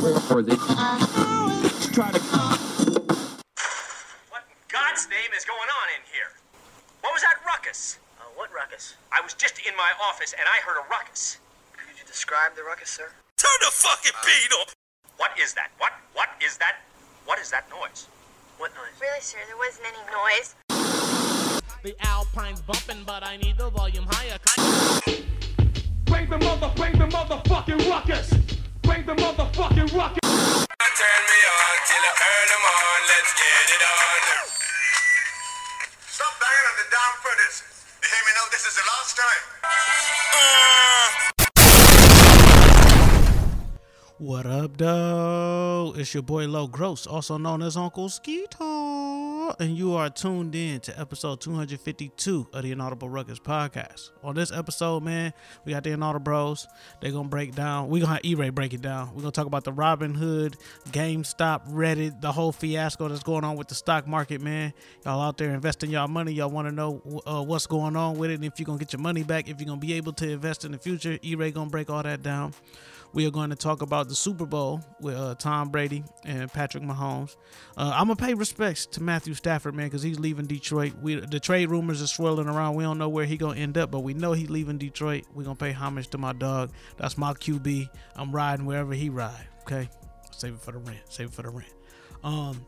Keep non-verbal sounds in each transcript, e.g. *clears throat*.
Or they try to. What in God's name is going on in here? What was that ruckus? Uh, what ruckus? I was just in my office and I heard a ruckus. Could you describe the ruckus, sir? Turn the fucking beat up! What is that? What? What is that? What is that noise? What noise? Really, sir, there wasn't any noise. The Alpine's bumping, but I need the volume higher. Bring the mother, bring the motherfucking ruckus. Bring the motherfucking ruckus. Turn me on till I earn them on. Let's get it on. Stop banging on the damn furnace. You hear me now? This is the last time. Uh. What up, though? It's your boy Low Gross, also known as Uncle Skeeto, and you are tuned in to episode 252 of the Inaudible Ruckus podcast. On this episode, man, we got the Inaudible Bros. They're gonna break down. We're gonna have E-Ray break it down. We're gonna talk about the Robinhood, GameStop, Reddit, the whole fiasco that's going on with the stock market, man. Y'all out there investing y'all money. Y'all want to know uh, what's going on with it, and if you're gonna get your money back, if you're gonna be able to invest in the future. E-Ray gonna break all that down. We are going to talk about the Super Bowl with uh, Tom Brady and Patrick Mahomes. Uh, I'm gonna pay respects to Matthew Stafford, man, because he's leaving Detroit. We the trade rumors are swirling around. We don't know where he gonna end up, but we know he's leaving Detroit. We're gonna pay homage to my dog. That's my QB. I'm riding wherever he ride. Okay, save it for the rent. Save it for the rent. Um,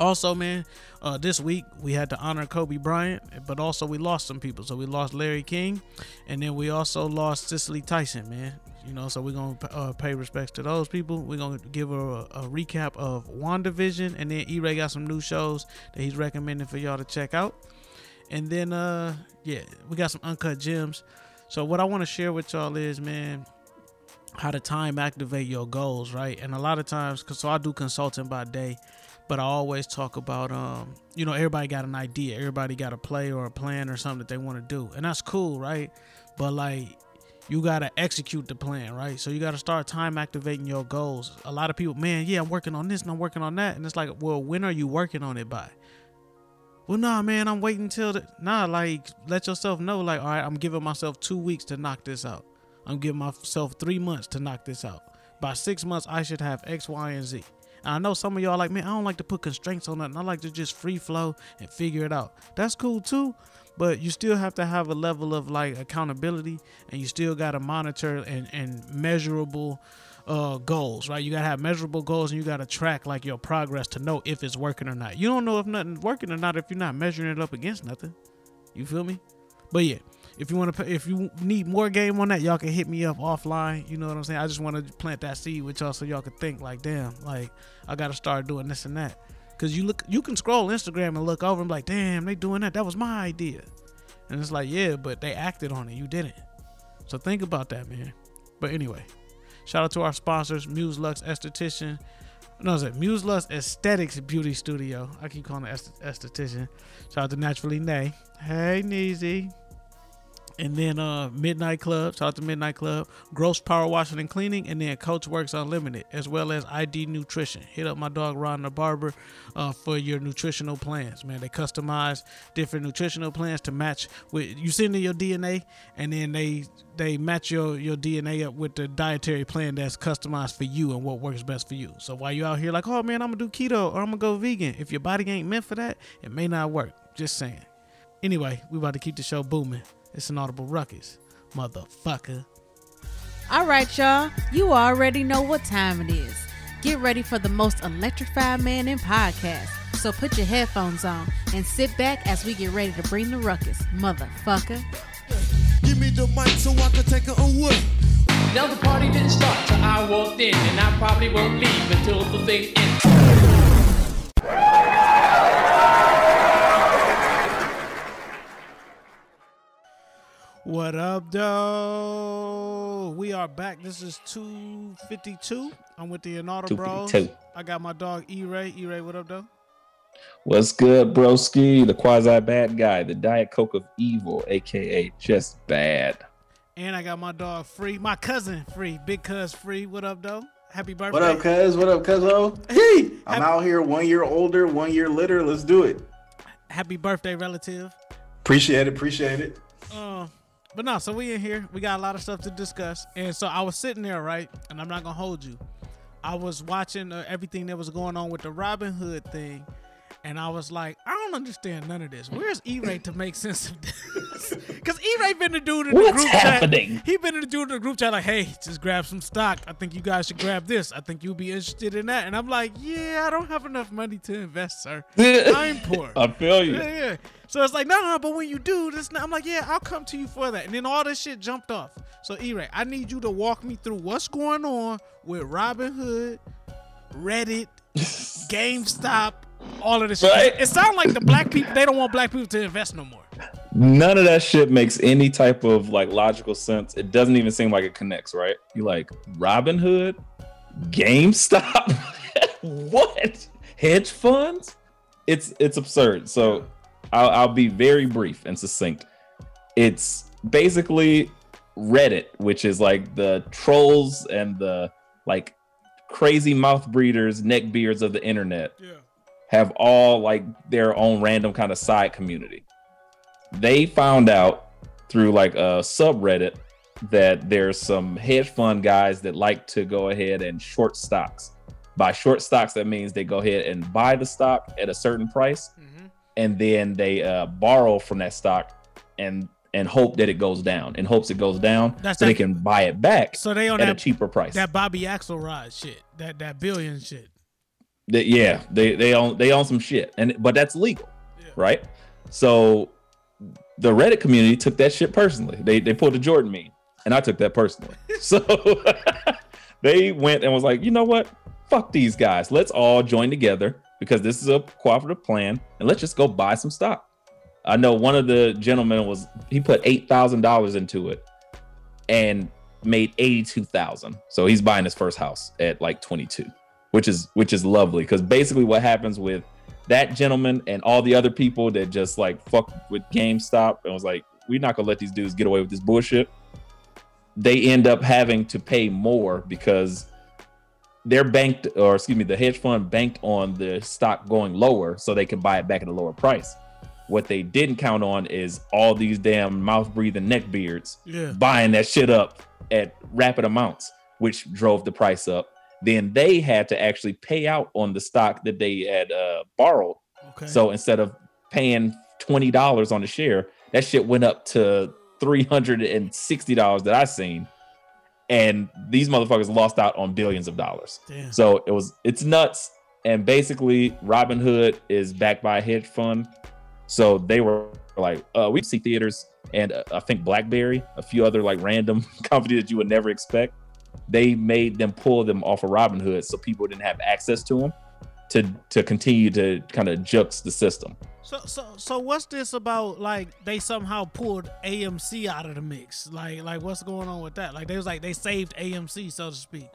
also, man, uh, this week we had to honor Kobe Bryant, but also we lost some people. So we lost Larry King, and then we also lost Cicely Tyson, man. You know, so we're gonna uh, pay respects to those people. We're gonna give a, a recap of WandaVision, and then E-Ray got some new shows that he's recommending for y'all to check out. And then, uh, yeah, we got some uncut gems. So what I want to share with y'all is, man, how to time activate your goals, right? And a lot of times, cause so I do consulting by day, but I always talk about, um, you know, everybody got an idea, everybody got a play or a plan or something that they want to do, and that's cool, right? But like, you gotta execute the plan, right? So you gotta start time activating your goals. A lot of people, man, yeah, I'm working on this and I'm working on that, and it's like, well, when are you working on it by? Well, nah, man, I'm waiting till the nah. Like, let yourself know, like, all right, I'm giving myself two weeks to knock this out. I'm giving myself three months to knock this out. By six months, I should have X, Y, and Z. And I know some of y'all like, man, I don't like to put constraints on nothing. I like to just free flow and figure it out. That's cool too, but you still have to have a level of like accountability, and you still got to monitor and and measurable uh, goals, right? You gotta have measurable goals, and you gotta track like your progress to know if it's working or not. You don't know if nothing's working or not if you're not measuring it up against nothing. You feel me? But yeah, if you want to, if you need more game on that, y'all can hit me up offline. You know what I'm saying? I just want to plant that seed with y'all so y'all can think like, damn, like I gotta start doing this and that. Cause you look, you can scroll Instagram and look over and be like, damn, they doing that. That was my idea. And it's like, yeah, but they acted on it. You didn't. So think about that, man. But anyway, shout out to our sponsors, Muse Lux Esthetician. No, Muse Lux Aesthetics Beauty Studio? I keep calling it est- esthetician. Shout out to Naturally Nay. Hey, Neezy. And then uh Midnight Club, shout out to Midnight Club, Gross Power Washing and Cleaning, and then Coach Works Unlimited, as well as ID Nutrition. Hit up my dog Ron the Barber uh, for your nutritional plans, man. They customize different nutritional plans to match with you send in your DNA, and then they they match your your DNA up with the dietary plan that's customized for you and what works best for you. So while you out here like, oh man, I'm gonna do keto or I'm gonna go vegan, if your body ain't meant for that, it may not work. Just saying. Anyway, we about to keep the show booming. It's Inaudible Ruckus, motherfucker. All right, y'all. You already know what time it is. Get ready for the most electrified man in podcast. So put your headphones on and sit back as we get ready to bring the ruckus, motherfucker. Give me the mic so I can take it away. Now the party didn't start till I walked in, and I probably won't leave until the thing ends. What up, though? We are back. This is 252. I'm with the Inaudible Bros. I got my dog E Ray. E Ray, what up, though? What's good, broski? The quasi bad guy, the Diet Coke of evil, aka just bad. And I got my dog Free, my cousin Free, Big Cuz Free. What up, though? Happy birthday. What up, cuz? What up, cuz? Hey, I'm Happy- out here one year older, one year litter. Let's do it. Happy birthday, relative. Appreciate it. Appreciate it. Uh, but no, so we in here. We got a lot of stuff to discuss. And so I was sitting there, right? And I'm not gonna hold you. I was watching uh, everything that was going on with the Robinhood thing, and I was like, I don't understand none of this. Where's E-Ray to make sense of this? *laughs* Because E-Ray been the dude in the What's group happening? chat. He been the dude in the group chat like, hey, just grab some stock. I think you guys should grab this. I think you'll be interested in that. And I'm like, yeah, I don't have enough money to invest, sir. *laughs* I'm poor. I feel you. Yeah, yeah. So it's like, no, no, no, but when you do this, I'm like, yeah, I'll come to you for that. And then all this shit jumped off. So E-Ray, I need you to walk me through what's going on with Robinhood, Reddit, *laughs* GameStop, all of this Right. shit. It sounds like the black people, they don't want black people to invest no more. None of that shit makes any type of like logical sense. It doesn't even seem like it connects, right? You like Robinhood, GameStop, *laughs* what? Hedge funds? It's it's absurd. So I'll, I'll be very brief and succinct. It's basically Reddit, which is like the trolls and the like crazy mouth breeders, neck beards of the internet have all like their own random kind of side community. They found out through like a subreddit that there's some hedge fund guys that like to go ahead and short stocks. By short stocks, that means they go ahead and buy the stock at a certain price, and then they uh, borrow from that stock and and hope that it goes down. In hopes it goes down, That's so they can buy it back So they on at that a cheaper price. That Bobby Axelrod shit, that that billion shit. Yeah, they they own they own some shit, and but that's legal, right? So the Reddit community took that shit personally. They they pulled the Jordan meme, and I took that personally. *laughs* so *laughs* they went and was like, you know what? Fuck these guys. Let's all join together because this is a cooperative plan, and let's just go buy some stock. I know one of the gentlemen was he put eight thousand dollars into it, and made eighty two thousand. So he's buying his first house at like twenty two which is which is lovely because basically what happens with that gentleman and all the other people that just like fuck with GameStop and was like, we're not gonna let these dudes get away with this bullshit. They end up having to pay more because they're banked, or excuse me, the hedge fund banked on the stock going lower so they can buy it back at a lower price. What they didn't count on is all these damn mouth breathing neck beards Yeah. buying that shit up at rapid amounts, which drove the price up. Then they had to actually pay out on the stock that they had uh, borrowed. Okay. So instead of paying twenty dollars on the share, that shit went up to three hundred and sixty dollars that I seen, and these motherfuckers lost out on billions of dollars. Damn. So it was it's nuts. And basically, Robinhood is backed by a hedge fund. So they were like, uh, we see theaters and uh, I think BlackBerry, a few other like random *laughs* companies that you would never expect. They made them pull them off of Robinhood so people didn't have access to them to to continue to kind of jux the system. So so so what's this about? Like they somehow pulled AMC out of the mix. Like like what's going on with that? Like they was like they saved AMC so to speak.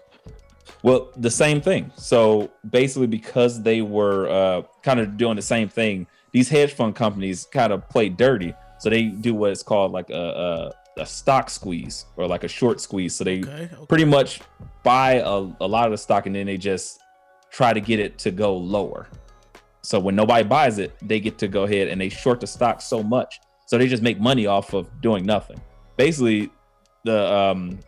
Well, the same thing. So basically, because they were uh, kind of doing the same thing, these hedge fund companies kind of play dirty. So they do what is called like a, a, a stock squeeze or like a short squeeze. So they Okay, okay. pretty much buy a, a lot of the stock and then they just try to get it to go lower. So when nobody buys it, they get to go ahead and they short the stock so much. So they just make money off of doing nothing. Basically, the um,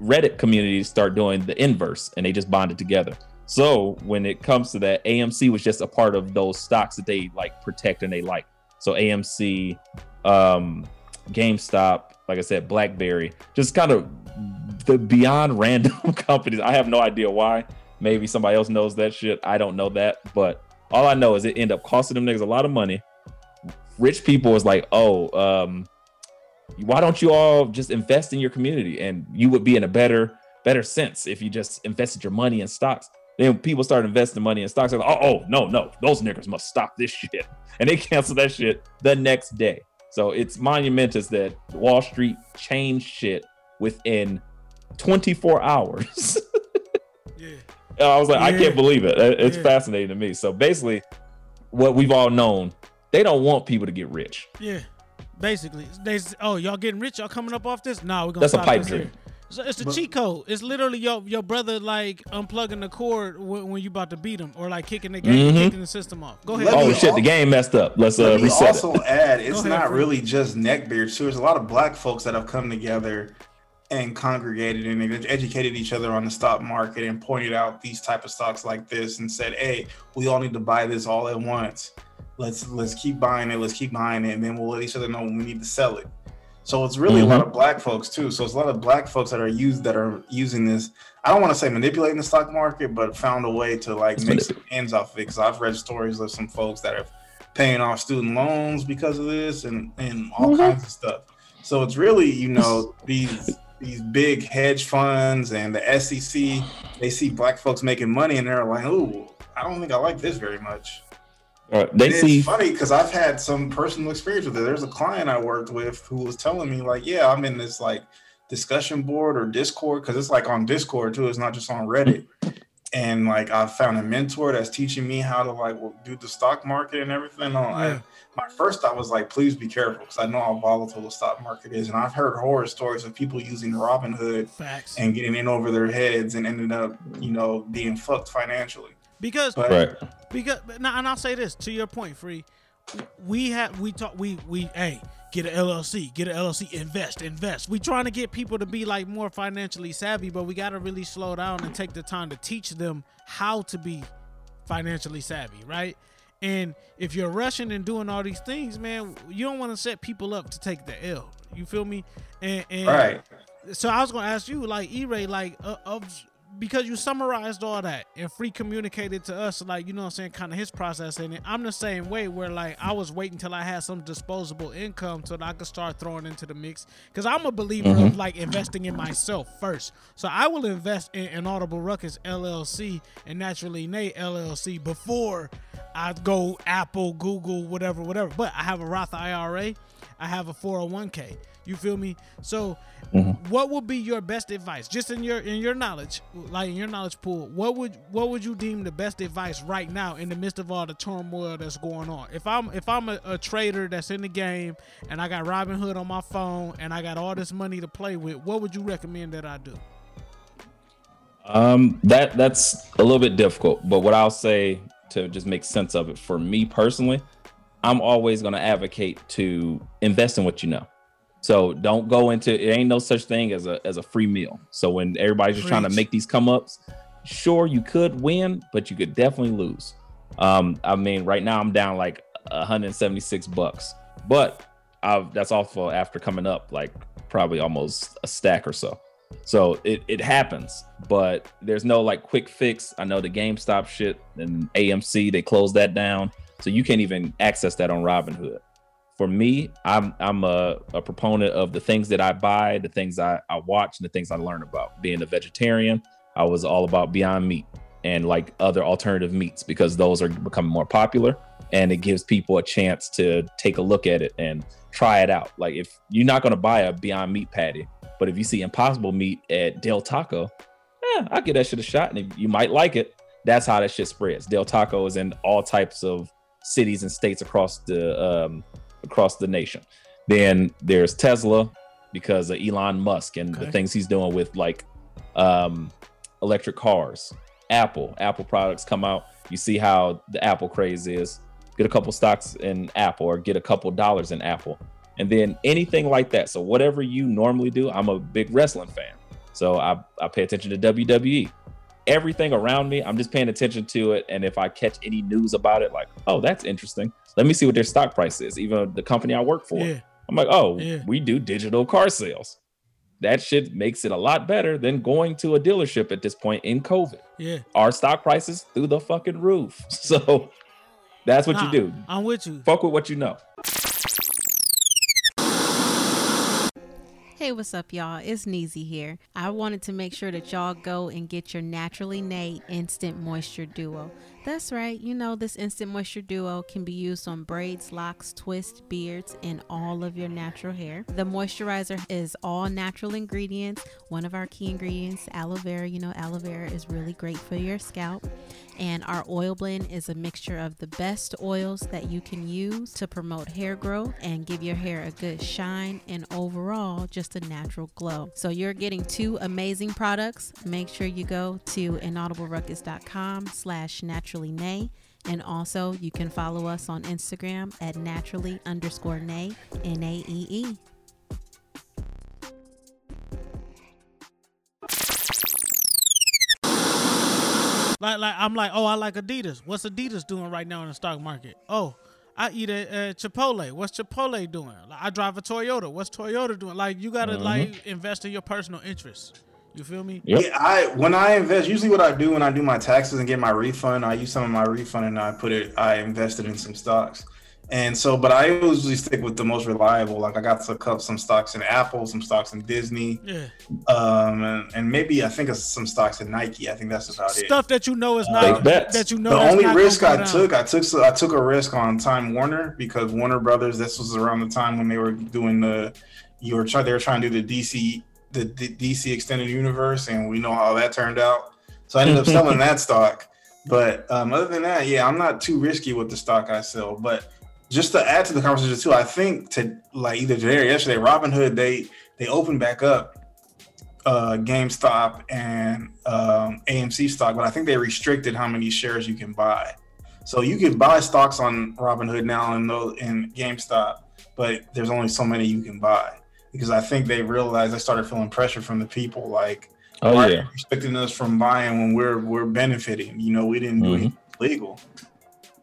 Reddit communities start doing the inverse and they just bond it together. So when it comes to that, AMC was just a part of those stocks that they like protect and they like. So AMC, um, GameStop, like I said, BlackBerry, just kind of the beyond *laughs* random companies. I have no idea why. Maybe somebody else knows that shit. I don't know that, but all I know is it ended up costing them niggas a lot of money. Rich people was like, oh, um, why don't you all just invest in your community and you would be in a better better sense if you just invested your money in stocks then people start investing money in stocks like, oh, oh no no those niggers must stop this *laughs* shit and they cancel that shit the next day so it's monumentous that wall street changed shit within 24 hours *laughs* yeah. i was like i can't believe it It- it's Yeah. fascinating to me so basically what we've all known they don't want people to get rich Yeah. Basically, they oh y'all getting rich? Y'all coming up off this? Nah, we're gonna That's a stop pipe this dream. Here. So it's the But- cheat code. It's literally your your brother like unplugging the cord when, when you about to beat him, or like kicking the game, Mhm. kicking the system off. Go ahead. oh shit the game messed up let's uh Let me reset also it add, it's ahead, not Fred. really just neckbeards too. There's a lot of black folks that have come together and congregated and educated each other on the stock market and pointed out these type of stocks like this and said, "Hey, we all need to buy this all at once. Let's let's keep buying it. Let's keep buying it, and then we'll let each other know when we need to sell it." So it's really a lot of black folks too. So it's a lot of black folks that are used that are using this. I don't want to say manipulating the stock market, but found a way to like It's make some ends off of it. Because I've read stories of some folks that are paying off student loans because of this and and all kinds of stuff. So it's really you know these these big hedge funds and the SEC. They see black folks making money and they're like, "Oh, I don't think I like this very much." Uh, they see it's funny because I've had some personal experience with it. There's a client I worked with who was telling me, like, yeah, I'm in this like discussion board or Discord because it's like on Discord too. It's not just on Reddit. And like I found a mentor that's teaching me how to like do the stock market and everything. No, I, Yeah. my first thought was like, please be careful because I know how volatile the stock market is, and I've heard horror stories of people using Robinhood Facts. and getting in over their heads and ended up, you know, being fucked financially. Because right. because now and I'll say this to your point, free. We have we talk we we hey get an LLC, get an LLC, invest, invest. We trying to get people to be like more financially savvy, but we got to really slow down and take the time to teach them how to be financially savvy, right? And if you're rushing and doing all these things, man, you don't want to set people up to take the L. You feel me? And, and right. so I was gonna ask you, like E-Ray, like uh, of because you summarized all that and free communicated to us, like you know what I'm saying, kind of his process in it. I'm the same way, where like I was waiting till I had some disposable income so that I could start throwing into the mix. Because I'm a believer of mm-hmm. like investing in myself first. So I will invest in Inaudible Ruckus LLC and Naturally Nay LLC before I go Apple, Google, whatever, whatever. But I have a Roth IRA. I have a 401k. You feel me? So, what would be your best advice, just in your in your knowledge, like in your knowledge pool? What would what would you deem the best advice right now in the midst of all the turmoil that's going on? If I'm if I'm a, a trader that's in the game and I got Robinhood on my phone and I got all this money to play with, what would you recommend that I do? Um, that that's a little bit difficult, but what I'll say to just make sense of it for me personally, I'm always going to advocate to invest in what you know. So don't go into it. Ain't no such thing as a as a free meal. So when everybody's just trying to make these come ups, sure you could win, but you could definitely lose. Um, I mean, right now I'm down like 176 bucks, but I've, that's also after coming up like probably almost a stack or so. So it, it happens, but there's no like quick fix. I know the GameStop shit and AMC, they closed that down. So you can't even access that on Robinhood. For me, I'm I'm a, a proponent of the things that I buy, the things I, I watch, and the things I learn about. Being a vegetarian, I was all about Beyond Meat and like other alternative meats because those are becoming more popular and it gives people a chance to take a look at it and try it out. Like if you're not gonna buy a Beyond Meat patty, but if you see Impossible Meat at Del Taco, yeah, I'll give that shit a shot, and if you might like it. That's how that shit spreads. Del Taco is in all types of cities and states across the um, across the nation. Then there's Tesla because of Elon Musk and Okay. the things he's doing with like um, electric cars. Apple, Apple products come out. You see how the Apple craze is. Get a couple stocks in Apple or get a couple dollars in Apple. And then anything like that. So whatever you normally do, I'm a big wrestling fan. So I, I pay attention to WWE. Everything around me, I'm just paying attention to it. And if I catch any news about it, like, oh, that's interesting. Let me see what their stock price is. Even the company I work for. Yeah. I'm like, oh, Yeah. we do digital car sales. That shit makes it a lot better than going to a dealership at this point in COVID. Yeah. Our stock prices through the fucking roof. *laughs* So that's what Nah, you do. I'm with you. Fuck with what you know. Hey, what's up, y'all? It's Neezy here. I wanted to make sure that y'all go and get your Naturally Nay Instant Moisture Duo. That's right, you know, this Instant Moisture Duo can be used on braids, locks, twists, beards, and all of your natural hair. The moisturizer is all natural ingredients. One of our key ingredients, aloe vera. You know, aloe vera is really great for your scalp. And our oil blend is a mixture of the best oils that you can use to promote hair growth and give your hair a good shine and overall just a natural glow. So you're getting two amazing products. Make sure you go to inaudibleruckus.com slash naturally nay. And also, you can follow us on Instagram at naturally underscore nay, N A E E. Like, like I'm like, oh, I like Adidas. What's Adidas doing right now in the stock market? Oh, I eat at uh, Chipotle. What's Chipotle doing? Like, I drive a Toyota. What's Toyota doing? Like, you gotta like mm-hmm. invest in your personal interests. You feel me? Yeah, I when I invest, usually what I do when I do my taxes and get my refund, I use some of my refund and I put it, I invested in some stocks. And so, but I usually stick with the most reliable. Like I got to cup some stocks in Apple, some stocks in Disney, Yeah. um, and, and maybe I think of some stocks in Nike. I think that's about it. Stuff that you know is Uh, not that you know. the only risk I took, I took, I took a risk on Time Warner because Warner Brothers. This was around the time when they were doing the, you were trying, they were trying to do the DC, the, D- DC extended universe, and we know how that turned out. So I ended up selling *laughs* that stock. But um, other than that, yeah, I'm not too risky with the stock I sell. But just to add to the conversation too, I think to like either today or yesterday, Robinhood they they opened back up uh, GameStop and um, AMC stock, but I think they restricted how many shares you can buy. So you can buy stocks on Robinhood now and those in GameStop, but there's only so many you can buy because I think they realized they started feeling pressure from the people like, Oh, why yeah. restricting us from buying when we're we're benefiting? You know, we didn't do mm-hmm. anything illegal.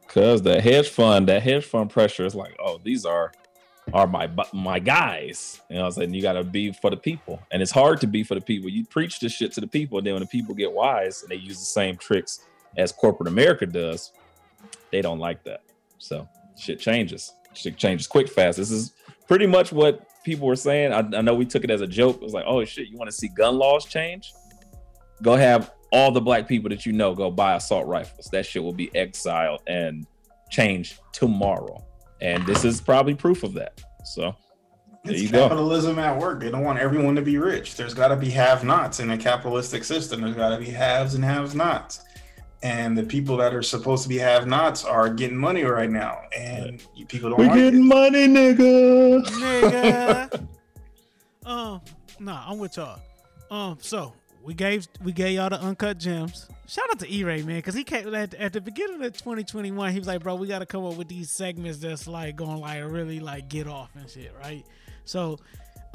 Cause the hedge fund, that hedge fund pressure is like, oh, these are are my my guys. You know, I'm saying you got to be for the people, and it's hard to be for the people. You preach this shit to the people, and then when the people get wise and they use the same tricks as corporate America does, they don't like that. So shit changes. Shit changes quick, fast. This is pretty much what people were saying. I, I know we took it as a joke. It was like, oh shit, you want to see gun laws change? Go have all the black people that you know go buy assault rifles. That shit will be exiled and changed tomorrow. And this is probably proof of that. So there It's you go. capitalism at work. They don't want everyone to be rich. There's got to be have-nots in a capitalistic system. There's got to be haves and have-nots. And the people that are supposed to be have-nots are getting money right now, and you people don't We like it. getting money, nigga. nigga. *laughs* um, nah, I'm with y'all. Um, so we gave we gave y'all the uncut gems. Shout out to E-Ray, man, because he came at, at the beginning of 2021. He was like, "Bro, we got to come up with these segments that's like going like really like get off and shit, right?" So,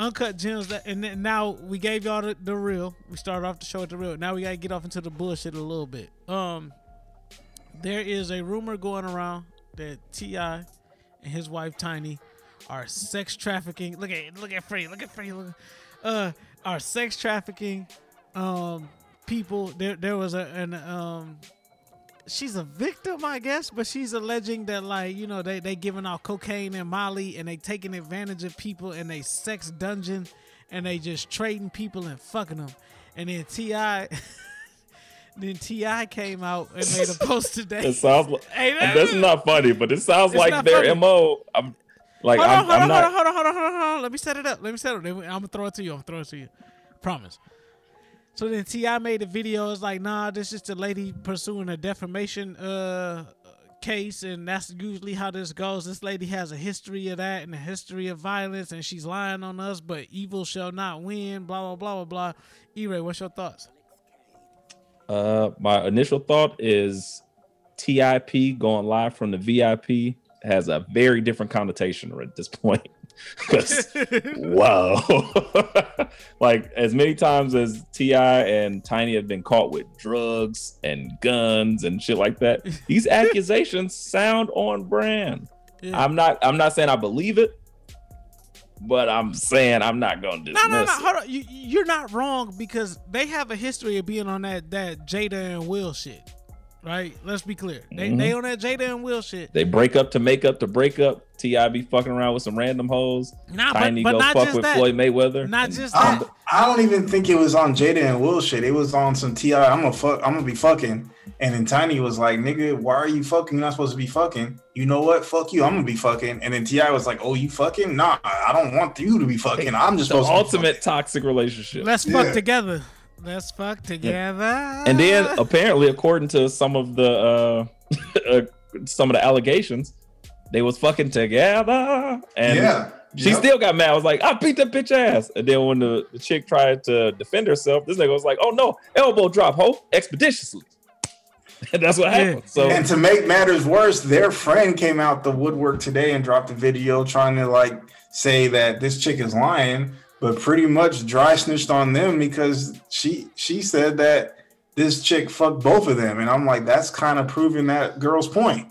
uncut gems. And now we gave y'all the, the real. We started off the show with the real. Now we gotta get off into the bullshit a little bit. Um, there is a rumor going around that T.I. and his wife Tiny are sex trafficking. Look at look at Free. Look at Free. Look, uh, are sex trafficking um people. There there was a an um. She's a victim, I guess, but she's alleging that like you know they they giving out cocaine and Molly and they taking advantage of people in a sex dungeon and they just trading people and fucking them. And then T.I., *laughs* then T.I. came out and made a post *laughs* today. It sounds like Hey, that- that's not funny, but it sounds like their funny. mo. I'm like hold I'm, on, hold I'm on, not. hold on, hold on, hold on, hold on, hold on. Let me set it up. Let me set it up. I'm gonna throw it to you. I'm gonna throw it to you. Promise. So then T.I. made a video. It's like, nah, this is the lady pursuing a defamation uh case, and that's usually how this goes. This lady has a history of that and a history of violence, and she's lying on us. But evil shall not win. Blah blah blah blah blah. E-Ray, what's your thoughts? Uh, my initial thought is TIP going live from the VIP has a very different connotation at this point. *laughs* *laughs* 'Cause, wow, *laughs* like as many times as T.I. and Tiny have been caught with drugs and guns and shit like that, *laughs* these accusations sound on brand. Yeah. I'm not. I'm not saying I believe it, but I'm saying I'm not going to No, dismiss no, no. it. Hold on. You, you're not wrong because they have a history of being on that that Jada and Will shit, right? Let's be clear. They Mhm. they on that Jada and Will shit. They break up to make up to break up. T.I. be fucking around with some random hoes. Nah, Tiny but go not fuck with that. Floyd Mayweather. Not And- just I, that. I don't even think it was on Jada and Will shit. It was on some Ti. I'm gonna fuck. I'm gonna be fucking. And then Tiny was like, "Nigga, why are you fucking? You're not supposed to be fucking. You know what? Fuck you. I'm gonna be fucking." And then T.I. was like, "Oh, you fucking? Nah, I don't want you to be fucking. I'm just the supposed to." ultimate toxic relationship. Let's Yeah. fuck together. Let's fuck together. and then apparently, according to some of the uh, *laughs* uh, some of the allegations, they was fucking together. And Yeah. she Yep. still got mad. I was like, I beat that bitch ass. And then when the, the chick tried to defend herself, this nigga was like, Oh no, elbow drop, ho, expeditiously. *laughs* and that's what happened. So and to make matters worse, their friend came out the woodwork today and dropped a video trying to like say that this chick is lying, but pretty much dry snitched on them because she she said that this chick fucked both of them, and I'm like, that's kind of proving that girl's point.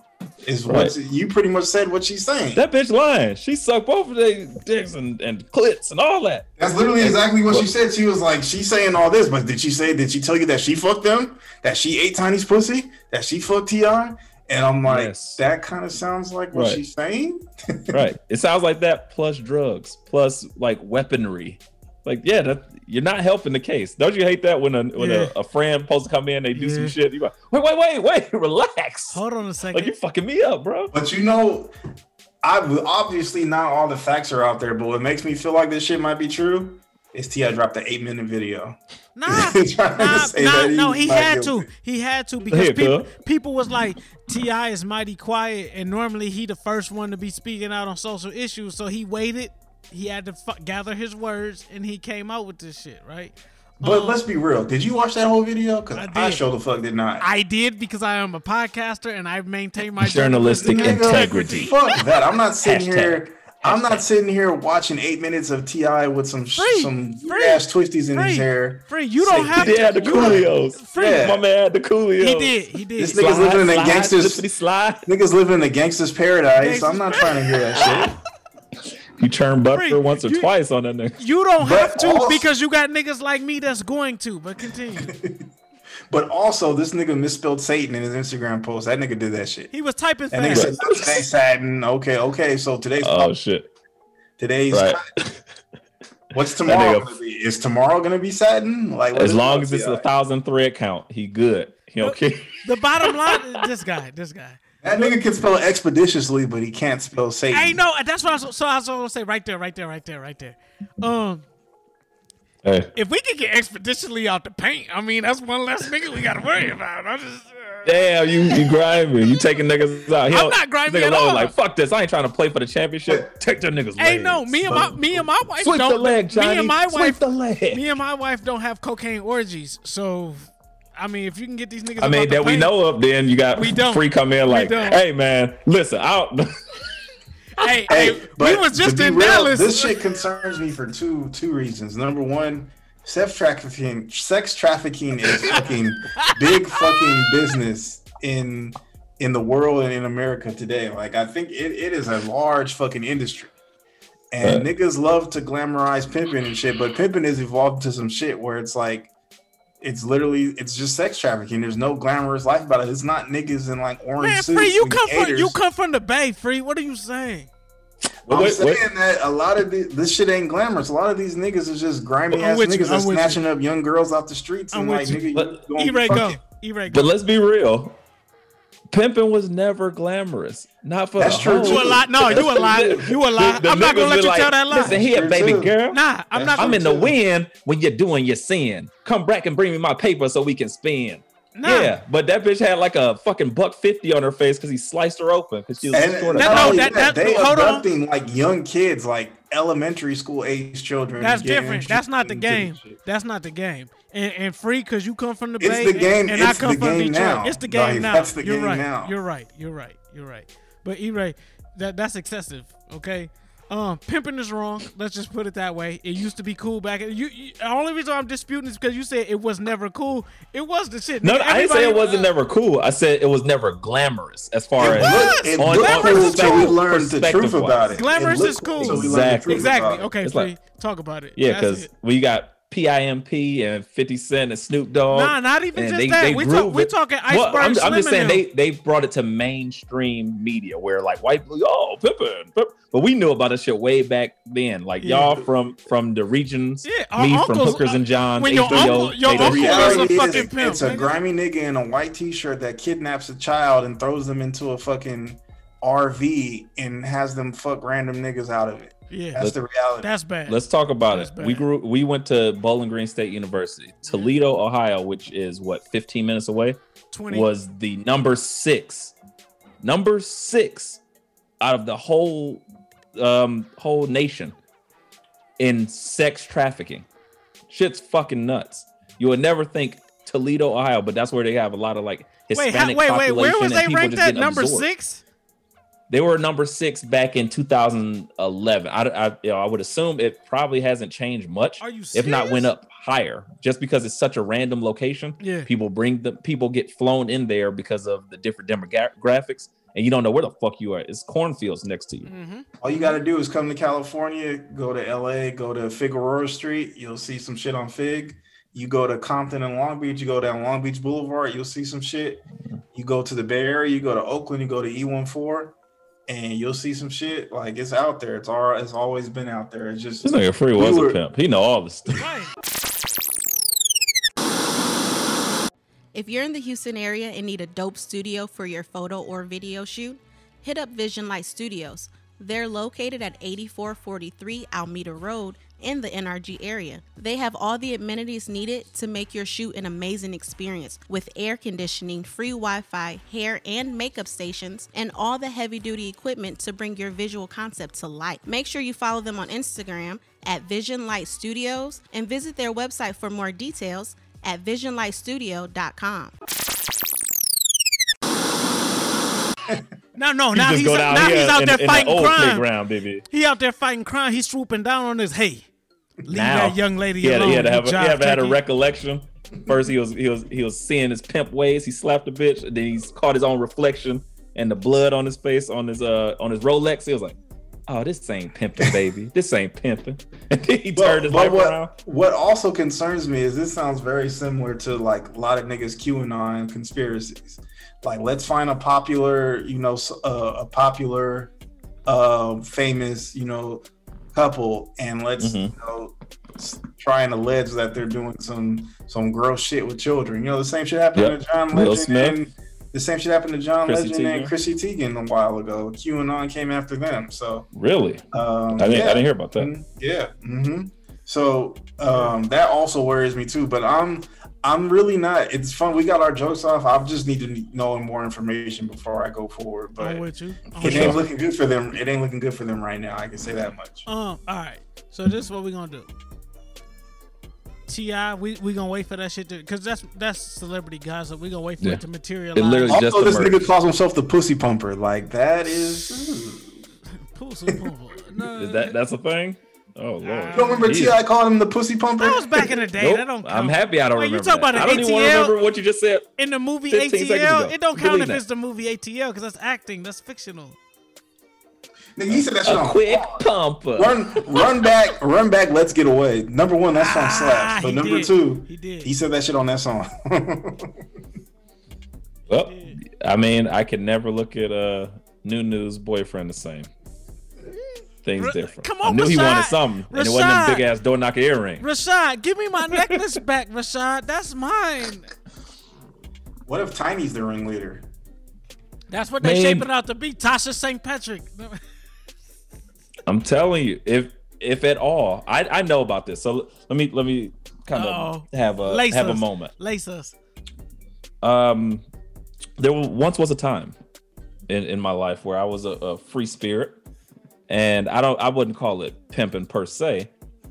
Is what Right. you pretty much said what she's saying. That bitch lying. She sucked both of their dicks and, and clits and all that. That's literally exactly what she said. She was like, she's saying all this, but did she say? Did she tell you that she fucked them? That she ate Tiny's pussy? That she fucked T.I.? And I'm like, Yes. that kind of sounds like what Right. she's saying. *laughs* right. It sounds like that plus drugs plus like weaponry. Like, yeah, that you're not helping the case. Don't you hate that when a when Yeah. a, a friend supposed to come in, they do Yeah. some shit. You go, wait, wait, wait, wait, *laughs* relax. Hold on a second. Like you're fucking me up, bro. But you know, I obviously not all the facts are out there. But what makes me feel like this shit might be true is T.I. dropped an eight minute video. *laughs* Nah, nah, nah, no, he had guilty. to. He had to because Here, people, people was like, T.I. is mighty quiet, and normally he the first one to be speaking out on social issues. So he waited. He had to fu- gather his words, and he came out with this shit, right? But Um, let's be real. Did you watch that whole video? Because I I, sure the fuck did not. I did because I am a podcaster and I maintain my Journalistic journalistic integrity. Fuck that. I'm not sitting Hashtag. here. I'm not sitting here watching eight minutes of T.I. with some sh- Free, some free, ass twisties in free, his hair. Free, you don't Say, have He to. had the don't- coolios. Free. Yeah. My man had the coolios. He did. He did. This nigga's living in a Slide, gangster's flippity slide. niggas living in a gangster's paradise. I'm not trying to hear that shit. *laughs* You turn butter Free. once or You- twice on that nigga. You don't But have to also- because you got niggas like me that's going to. But continue. *laughs* But also, this nigga misspelled Satan in his Instagram post. That nigga did that shit. He was typing That nigga fast. said "Not today Okay, okay. So today's Oh shit. today's Right. *laughs* what's tomorrow nigga- gonna be? Is tomorrow gonna be Satin? Like As long as it's T.I.? a thousand thread count, he good. He okay. The bottom line, *laughs* is this guy, this guy. that nigga can spell expeditiously, but he can't spell Satan. I know. That's what I was. So I was gonna say right there, right there, right there, right there. Um, Hey. if we could get expeditiously out the paint, I mean, that's one less nigga we gotta worry about. I just. Uh, Damn, you you grimy. You taking niggas out. He I'm don't- not grimy nigga at all. Like fuck this. I ain't trying to play for the championship. Take them niggas. Hey, legs. no, me and my me and my wife Sweep don't. the leg, me and my Sweep wife, the leg. me and my wife don't have cocaine orgies. So, I mean, if you can get these niggas, I mean out the that we paint- know of. Then you got We don't. free come in like, hey man, listen, I don't. *laughs* Hey, Hey, hey, but we was just in real, Dallas. This shit concerns me for two two reasons. Number one, sex trafficking sex trafficking is fucking big fucking business in in the world and in America today. Like I think it, it is a large fucking industry. And niggas love to glamorize pimping and shit, but pimping has evolved to some shit where it's like it's literally it's just sex trafficking. There's no glamorous life about it. It's not niggas in like orange Man, suits. free, you and come from you come from the Bay, free. What are you saying? I'm Wait, saying wait. that a lot of the, this shit ain't glamorous. A lot of these niggas is just grimy I'm ass with you, niggas that's I'm you. snatching up young girls off the streets I'm and like you. nigga, But- you gonna E-Ray, fuck go. it. E-Ray, go. But let's be real. Pimping was never glamorous. Not for That's the true, hoes. too. You a lie. No, you a lie. You a lie. The- the I'm not gonna let you like, tell that lie. Listen here, baby too. girl. Nah, I'm not. I'm Gonna, in the wind when you're doing your sin. Come back and bring me my paper so we can spin. Nah. Yeah, but that bitch had like a fucking buck fifty on her face because he sliced her open because she was And short not That- no, that- that, that- they hold on. like young kids, like elementary school age children. That's different. That's not the game. That's not the game. And, and free because you come from the It's Bay. the game- And, and I it's come the from game Detroit. now. It's the Like, game now. that's the You're game right. now. You're right. You're right. You're right. But E-Ray, that that's excessive. Okay. Um, pimping is wrong. Let's just put it that way. It used to be cool back. You, you the only reason I'm disputing is because you said it was never cool. It was the shit. No, Nigga, no, I didn't say it wasn't never cool. I said it was never glamorous as far It as looked, it on- looked on cool we learned the truth about it. Glamorous It is looked cool. until we learned the Exactly. Exactly. Okay, It's free. like- Talk about it. Yeah, because we got PIMP and 50 Cent and Snoop Dogg. Nah, not even just they, that. They We groove talk- we it. talking Well, Iceberg I'm, I'm just saying they they brought it to mainstream media where like white people, oh, pimpin', pimp. but we knew about this shit way back then. Like Yeah. y'all from from the regions, Yeah, our me from uncles- Hookers uh, and Johns. when your uncle- your The uncle care. was a reality is, fucking pimp, it's a grimy nigga in a white t-shirt that kidnaps a child and throws them into a fucking RV and has them fuck random niggas out of it. Yeah, That's the reality. that's bad. Let's talk about That's it. We grew. We went to Bowling Green State University, Toledo, Ohio, which is what 15 minutes away. 20. Was the number six, number six out of the whole um whole nation in sex trafficking. Shit's fucking nuts. You would never think Toledo, Ohio, but that's where they have a lot of like wait, Hispanic how, wait, wait. Where population was they people ranked just at number absorbed. six? They were number six back in 2011. I, I, you know, I would assume it probably hasn't changed much. Are you if not went up higher, just because it's such a random location. Yeah. People bring the people get flown in there because of the different demographics, and you don't know where the fuck you are. It's cornfields next to you. Mm-hmm. All you got to do is come to California, go to LA, go to Figueroa Street. You'll see some shit on Fig. You go to Compton and Long Beach, you go down Long Beach Boulevard, you'll see some shit. You go to the Bay Area, you go to Oakland, you go to E14, and you'll see some shit. Like it's out there. It's all it's always been out there. It's just This nigga free we was were- a pimp. He know all this stuff. If you're in the Houston area and need a dope studio for your photo or video shoot, hit up Vision Light Studios. They're located at 8443 Almeda Road in the NRG area. They have all the amenities needed to make your shoot an amazing experience with air conditioning, free Wi Fi, hair and makeup stations, and all the heavy duty equipment to bring your visual concept to life. Make sure you follow them on Instagram at Vision Light Studios and visit their website for more details at visionlightstudio.com. No, no, You now just he's, go now he's out in- there in fighting old crime. playground. He out there fighting crime. He's swooping down on this. Hey, leave now that young lady he had, alone. he had to have a, he had, had a recollection. First, he was he was he was seeing his pimp ways. He slapped a bitch. And then he's caught his own reflection and the blood on his face on his uh on his Rolex. He was like, "Oh, this ain't pimping, baby. this ain't pimping." *laughs* And then he turned his life what, around. what also concerns me is this sounds very similar to like a lot of niggas QAnon conspiracies. Like, let's find a popular, you know, uh, a popular, uh, famous, you know, couple, and let's Mhm. you know try and allege that they're doing some some gross shit with children. You know, the same shit happened Yep. to John Legend and the same shit happened to John Chrissy Legend and Teigen. Chrissy Teigen a while ago. QAnon came after them, so. Really? Um, I didn't yeah. I didn't hear about that. Mhm. Yeah. hmm So um, that also worries me too. But I'm I'm really not. It's fun. We got our jokes off. I just need to know more information before I go forward. But I'm with you. I'm it with ain't looking good for them. It ain't looking good for them right now. I can say that much. Um, all right. So this is what we're gonna do. T.I., we we gonna wait for that shit to, cause that's that's celebrity gossip. We gonna wait for Yeah. it to materialize. It literally just Also, this emerged. nigga calls himself the pussy pumper. Like that is. *laughs* Pussy pumper. No, Is that that's a thing? Oh lord. You don't remember Jesus. T.I. called him the pussy pumper? that was back in the day. Nope. That don't count. I'm happy I don't Wait, remember. You talk that. about I don't even ATL remember what you just said. in the movie ATL? It don't count Delete if that. it's the movie ATL because that's acting. That's fictional. Nigga, he said that shit A on quick pumper. Run, run back, run back. Let's get away. Number one, that song Ah, slaps. But number did. two, He did. he said that shit on that song. Well, I mean, I can never look at uh New New's boyfriend the same. Things Ra- different. come on, I on, knew he wanted Rashad. something, and it wasn't them Rashad. big ass door knocker earring. Rashad, give me my necklace back, Rashad. That's mine. what if Tiny's the ringleader? That's what they Man. shaping out to be. Tasha St. Patrick. *laughs* I'm telling you, if if at all, I I know about this. So let me let me kind of have a Lace have a moment. Lace us. Um, there wa- once was a time in in my life where I was a, a free spirit, and I don't I wouldn't call it pimping per se,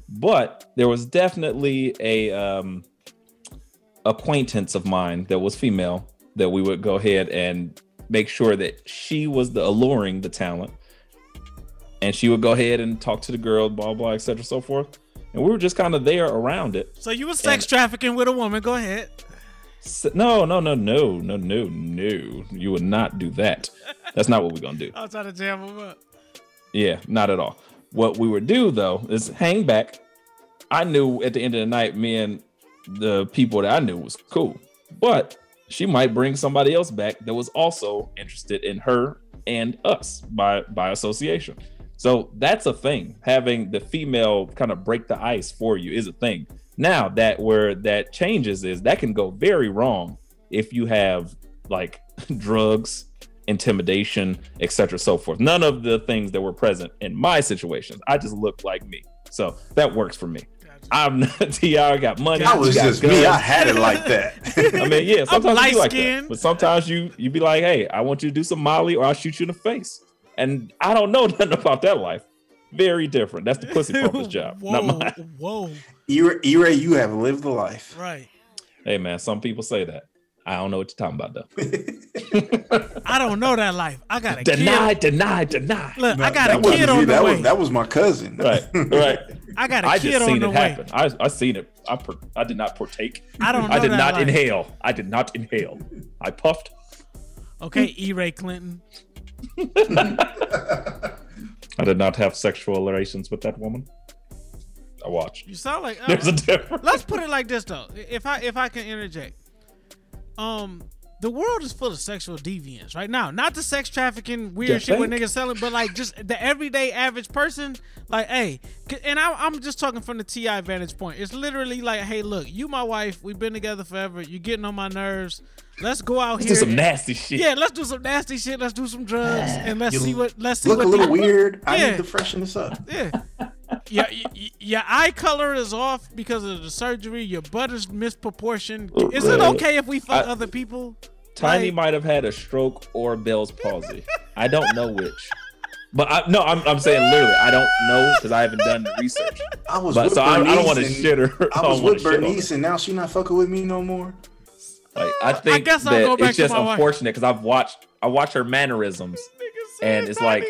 but there was definitely a um acquaintance of mine that was female that we would go ahead and make sure that she was the alluring the talent and she would go ahead and talk to the girl blah blah etc so forth and we were just kind of there around it So you were sex And- trafficking with a woman. Go ahead. No, no, no, no, no, no, no. You would not do that. That's not what we're gonna do. *laughs* I was trying to jam him up. Yeah, not at all. What we would do though is hang back. I knew at the end of the night, me and the people that I knew was cool, but she might bring somebody else back that was also interested in her and us by by association. So that's a thing. Having the female kind of break the ice for you is a thing. Now that where that changes is that can go very wrong if you have like *laughs* drugs, intimidation, etc. so forth. None of the things that were present in my situations. I just looked like me. So that works for me. I'm not *laughs* T.I. I got money. That was you got just me. I had it like that. *laughs* I mean, yeah, sometimes you be like that. But sometimes you you be like, hey, I want you to do some Molly or I'll shoot you in the face. And I don't know *laughs* nothing about that life. Very different. That's the pussy pumper's job, Whoa, not mine. whoa. E-Ray, you have lived the life. Right. Hey man, some people say that. I don't know what you're talking about though. *laughs* I don't know that life. I got a Deny, kid. deny, deny. Look, I got a wasn't kid me, on the that way. Was, that was my cousin. Right, right. *laughs* I got a I kid just on seen the it way. happen. I I seen it. I per, I did not partake. I don't I did that not life. inhale. I did not inhale. I puffed. Okay, E. Ray Clinton. *laughs* I did not have sexual relations with that woman. I watched. You sound like uh, There's a difference. Let's put it like this though. If I if I can interject, um, the world is full of sexual deviants right now. Not the sex trafficking weird You shit where think? niggas selling, but like just the everyday average person. Like, hey, and I, I'm just talking from the T.I vantage point. It's literally like, hey, look, you my wife. We've been together forever. You're getting on my nerves. Let's go out Let's here. do some nasty shit. Yeah, let's do some nasty shit. Let's do some drugs *sighs* and let's You see what let's see Look what a little the- weird. I Yeah. need to freshen this up. yeah. Yeah, y- y- your eye color is off because of the surgery. Your butt is misproportioned. Oh, is it okay if we fuck I- other people? Tiny Like- might have had a stroke or Bell's palsy. I don't know which. But I no, I'm, I'm saying literally, I don't know because I haven't done the research. I was But with so I, I don't Bernice want to and- shit her. I *laughs* was wanna with shit on her. Bernice, and now she not fucking with me no more. Like I think guess I'll that go back it's just unfortunate because I've watched I watch her mannerisms, and it's like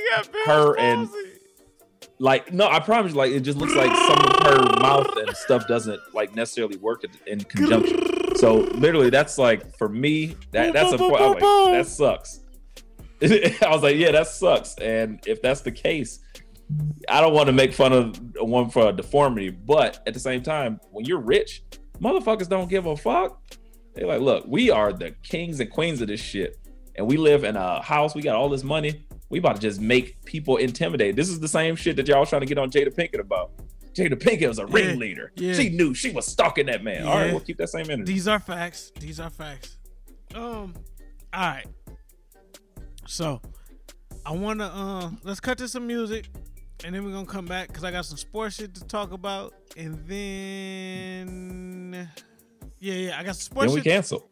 her and like no, I promise, you, like it just looks like some of her mouth and stuff doesn't like necessarily work in conjunction. So literally, that's like for me that that's a point. I'm boom, boom, like, that sucks. *laughs* I was like, yeah, that sucks. And if that's the case, I don't want to make fun of one for a deformity, but at the same time, when you're rich, motherfuckers don't give a fuck. They're like, look, we are the kings and queens of this shit, and we live in a house. We got all this money. We about to just make people intimidated. This is the same shit that y'all was trying to get on Jada Pinkett about. Jada Pinkett was a ringleader. yeah. She knew she was stalking that man. All right, we'll keep that same energy. These are facts. These are facts. Um, all right. So, I wanna uh let's cut to some music, and then we're gonna come back because I got some sports shit to talk about, and then yeah, yeah, I got some sports. Then we shit. cancel.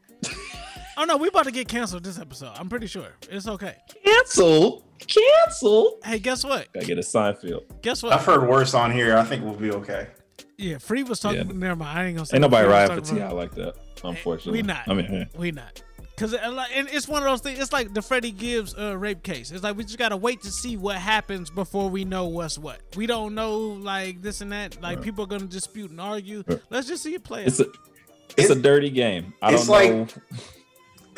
Oh no, we about to get canceled this episode. I'm pretty sure it's okay. Cancel. Cancel. Hey, guess what? Gotta get a Seinfeld. Guess what? I've heard worse on here. I think we'll be okay. Yeah, Free was talking. Yeah. Never mind. I ain't gonna say. Ain't what nobody Free was riding for T.I like that, unfortunately. We not. I mean, we not. Cause it- and it's one of those things. It's like the Freddie Gibbs uh, rape case. It's like we just gotta wait to see what happens before we know what's what. We don't know like this and that. Like people are gonna dispute and argue. Right. Let's just see it play. it's out. a it's a dirty game. I It's don't like- know. *laughs*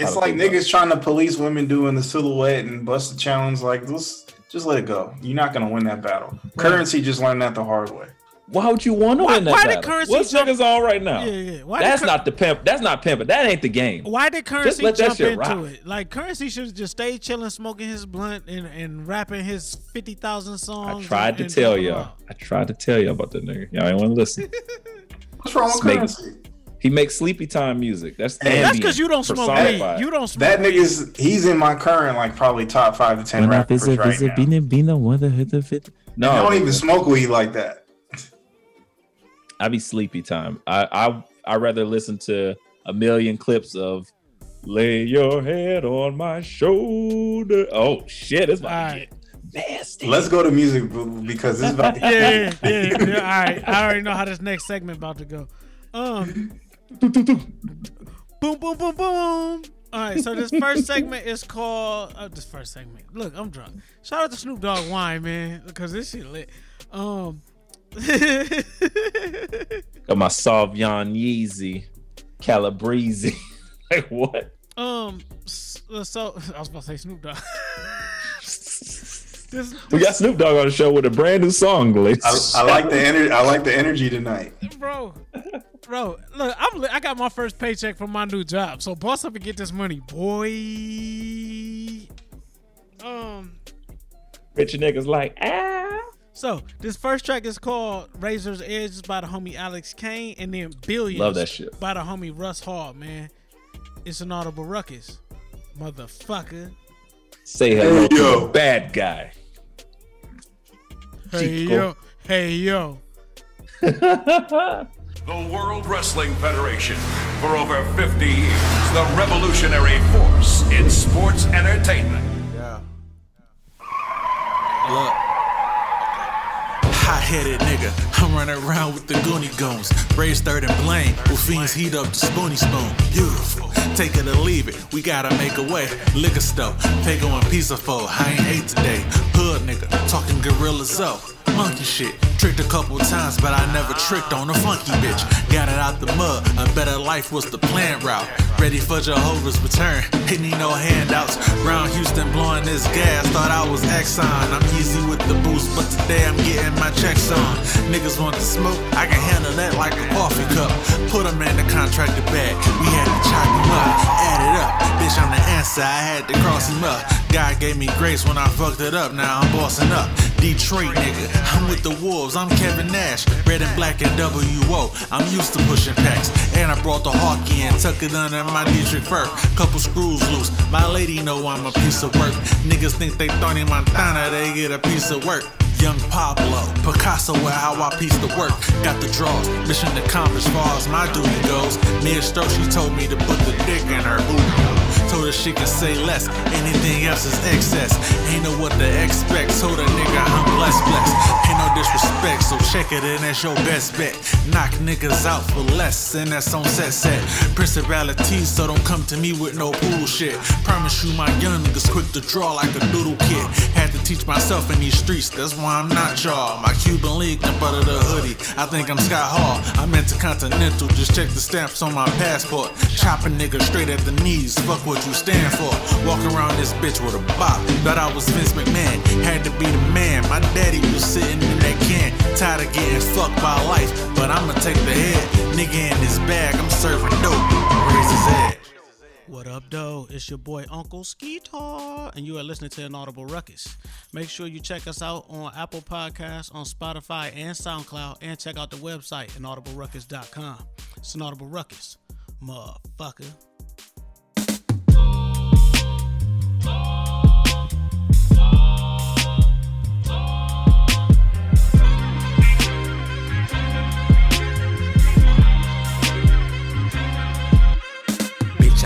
It's like think about niggas trying to police women doing the silhouette and bust the challenge. Like, just, just let it go. You're not gonna win that battle. Currency just learned that the hard way. Why would you want to Why- win that why did? Currency What's jump- niggas on right now? Yeah, yeah. Why That's Cur- not the pimp. That's not pimping. That ain't the game. Why did Currency let that jump shit into rock. it? Like Currency should just stay chilling, smoking his blunt, and, and rapping his fifty thousand songs. I tried and- to and tell y'all. I tried to tell y'all about that nigga. Y'all ain't want to listen. *laughs* What's wrong with Make- currency? He makes sleepy time music. That's Hey, That's because you don't smoke weed. You don't smoke That weed. nigga's he's in my current like probably top five to ten rappers right now. No, I don't even smoke weed like that. I be sleepy time. I I I rather listen to a million clips of "Lay Your Head on My Shoulder." Oh shit, it's my to nasty. Let's go to music because this is about to *laughs* yeah, yeah, yeah, yeah. All right, I already know how this next segment about to go. Um, boom, boom, boom, boom. All right, so this first segment is called. Uh, this first segment. Look, I'm drunk. Shout out to Snoop Dogg Wine, man, because this shit lit. Um, *laughs* Got my Sauvignon Yeezy, Calabrese. *laughs* like what? um, so I was about to say Snoop Dogg. *laughs* this, We got Snoop Dogg on the show with a brand new song, ladies. I, I like the energy. I like the energy tonight. bro, bro. Look, I'm. li- I got my first paycheck from my new job, so boss up and get this money, boy. Um. Rich niggas like ah. So this first track is called "Razor's Edge" by the homie Alex Kane, and then "Billions" Love that shit. by the homie Russ Hall. Man, it's Inaudible Ruckus, motherfucker. Say hello Hey, to yo. the bad guy. Hey Chico. yo, hey yo. *laughs* The World Wrestling Federation. For over 50 years, the revolutionary force in sports entertainment. Yeah. Look. Hot headed nigga. I'm running around with the Goonie Goons. Braves third and blame. With fiends heat up the spoony spoon. Beautiful. Take it or leave it. We gotta make a way. Liquor store. Pay going pizza for. I ain't ate today. Hood nigga. Talking gorillas up. Monkey shit. Tricked a couple times, but I never tricked on a funky bitch. Got it out the mud. A better life was the planned route. Ready for Jehovah's return. Ain't need no handouts. Round Houston blowing this gas. Thought I was Exxon. I'm easy with the boost, but today I'm getting my checks on. Niggas want to smoke. I can handle that like a coffee cup. Put 'em in the contractor bag. We had to chop him up. Add it up. Bitch, I'm the answer. I had to cross him up. God gave me grace when I fucked it up. Now I'm bossing up. Detroit nigga. I'm with the Wolves. I'm Kevin Nash. Red and black and WO. I'm used to pushing packs. And I brought the hawk in. Tuck it under my Dietrich fur. Couple screws loose. My lady know I'm a piece of work. Niggas think they Tony Montana. They get a piece of work. Young Pablo, Picasso, where how I piece the work. Got the draws, mission accomplished far as my duty goes. Mia Stroke, she told me to put the dick in her booty. Told her she could say less, anything else is excess. Ain't know what to expect, told her nigga I'm blessed, blessed. Ain't no disrespect, so check it in, that's your best bet. Knock niggas out for less, and that's on set set. Principalities, so don't come to me with no bullshit. Promise you my young niggas quick to draw like a doodle kid. Had to teach myself in these streets, that's why I'm not y'all. My Cuban league, butt of the hoodie. I think I'm Scott Hall. I'm intercontinental, just check the stamps on my passport. Chopping niggas straight at the knees, fuck what you stand for. Walk around this bitch with a bop. Thought I was Vince McMahon, had to be the man. My daddy was sitting in that can, tired of getting fucked by life. But I'ma take the head, nigga in his bag, I'm serving dope. Raise his head. What up, though? It's your boy Uncle Skeetar, and you are listening to Inaudible Ruckus. Make sure you check us out on Apple Podcasts, on Spotify, and SoundCloud, and check out the website, inaudibleruckus.com. It's Inaudible Ruckus, motherfucker.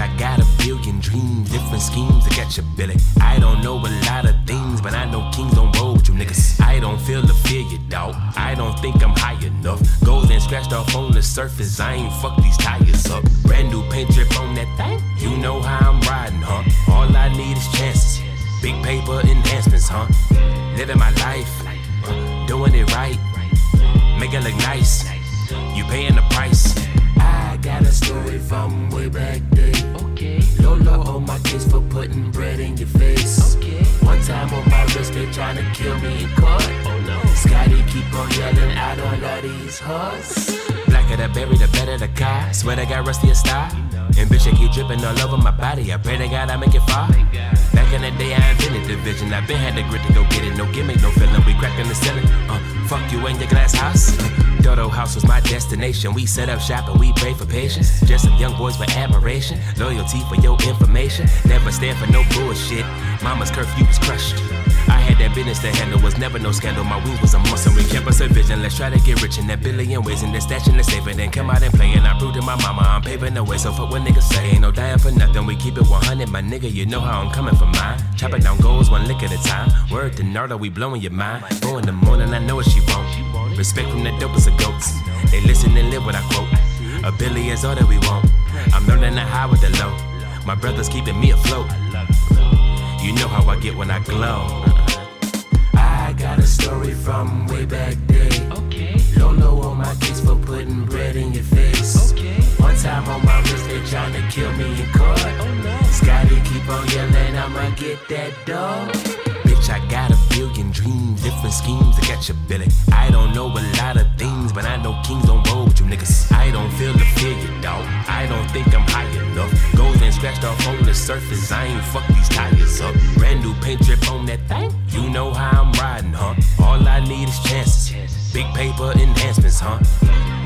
I got schemes to catch your billy. I don't know a lot of things, but I know kings don't roll with you niggas. I don't feel the fear, you dog. I don't think I'm high enough. Gold and scratched off on the surface, I ain't fuck these tires up. Brand new paint drip on that thing, you know how I'm riding, huh? All I need is chances. Big paper enhancements, huh? Living my life, uh, doing it right. Make it look nice. You paying the price. I got a story from way back day. Okay. Lolo on my case for putting bread in your face. Okay. One time on my wrist, they trying to kill me in court. Oh no. Scotty keep on yelling out all of these hoes. Blacker the berry, the better the car. Swear they got rusty a star. And bitch, I keep dripping all over my body. I pray to God I make it far. Back in the day, I invented the vision. I been had the grit to go get it. No gimmick, no feeling. We cracking the ceiling. Uh, fuck you and your glass house. Dodo House was my destination. We set up shop and we pray for patience. Just some young boys with admiration. Loyalty for your information. Never stand for no bullshit. Mama's curfew was crushed. I had that business to handle, was never no scandal. My wings was a muscle. We kept us a vision. Let's try to get rich in that billion ways. And then stashing and then come out and play. And I proved to my mama I'm paving the way. So fuck what niggas say. Ain't no dying for nothing. We keep it 100, my nigga. You know how I'm coming for mine. Chopping down goals one lick at a time. Word to Nardo, we blowing your mind. Four in the morning, I know what she want. Respect from the dopest of goats. They listen and live what I quote. A billy is all that we want. I'm learning the high with the low. My brother's keeping me afloat. You know how I get when I glow. I got a story from way back day. Okay. Lolo on my case for putting bread in your face. Okay. One time on my wrist, they trying to kill me in court. Oh no. Scotty keep on yelling, I'ma get that dog. Bitch, I got a billion dreams, different schemes to get your billy. I don't know a lot of things, but I know kings don't roll with you niggas. I don't feel the fear, you dog. I don't think I'm high enough. Gold and scratched off on the surface, I ain't fuck these tires up. Brand new paint drip on that thing, you know how I'm riding, huh? All I need is chances. Big paper enhancements, huh?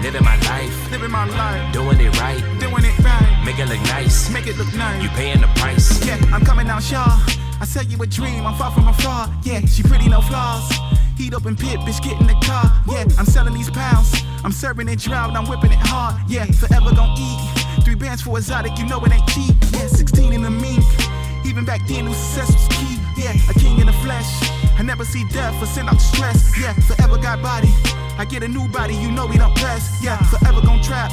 Living my life, living my life, doing it right, doing it right. Make it look nice, make it look nice. You paying the price. Yeah, I'm coming out, y'all. I sell you a dream, I'm far from a fraud. Yeah, she pretty, no flaws. Heat up and pit, bitch, get in the car. Yeah, I'm selling these pounds. I'm serving it drought, I'm whipping it hard. Yeah, forever gon' eat. Three bands for exotic, you know it ain't cheap. Yeah, 16 in the mink. Even back then, new success was key. Yeah, a king in the flesh. I never see death or send out stress. Yeah, forever got body. I get a new body, you know we don't press. Yeah, forever gon' trap.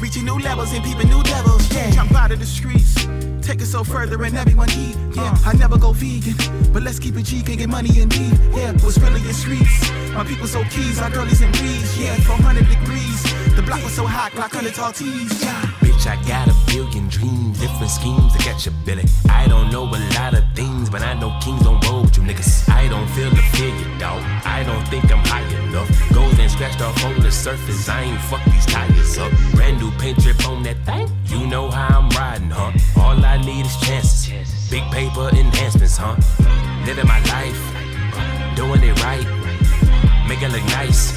Reaching new levels and peeping new devils. Yeah, jump out of the streets. Take it so further and everyone eat. Yeah, I never go vegan. But let's keep it G, can get money in beef. Yeah, what's really in streets. My people so keys, our girlies in breeze. Yeah, 400 degrees. The block was so hot, clock 100 tall tees. Yeah. Bitch, I got a billion dreams, different schemes to catch your billy. I don't know a lot of things, but I know kings don't roll with you niggas. I don't feel the fear, dog. I don't think I'm high enough. Gold and scratched off on the surface. I ain't fuck these tires up. Brand new paint drip on that thing. You know how I'm riding, huh? All I need is chances. Big paper enhancements, huh? Living my life, doing it right. Make it look nice.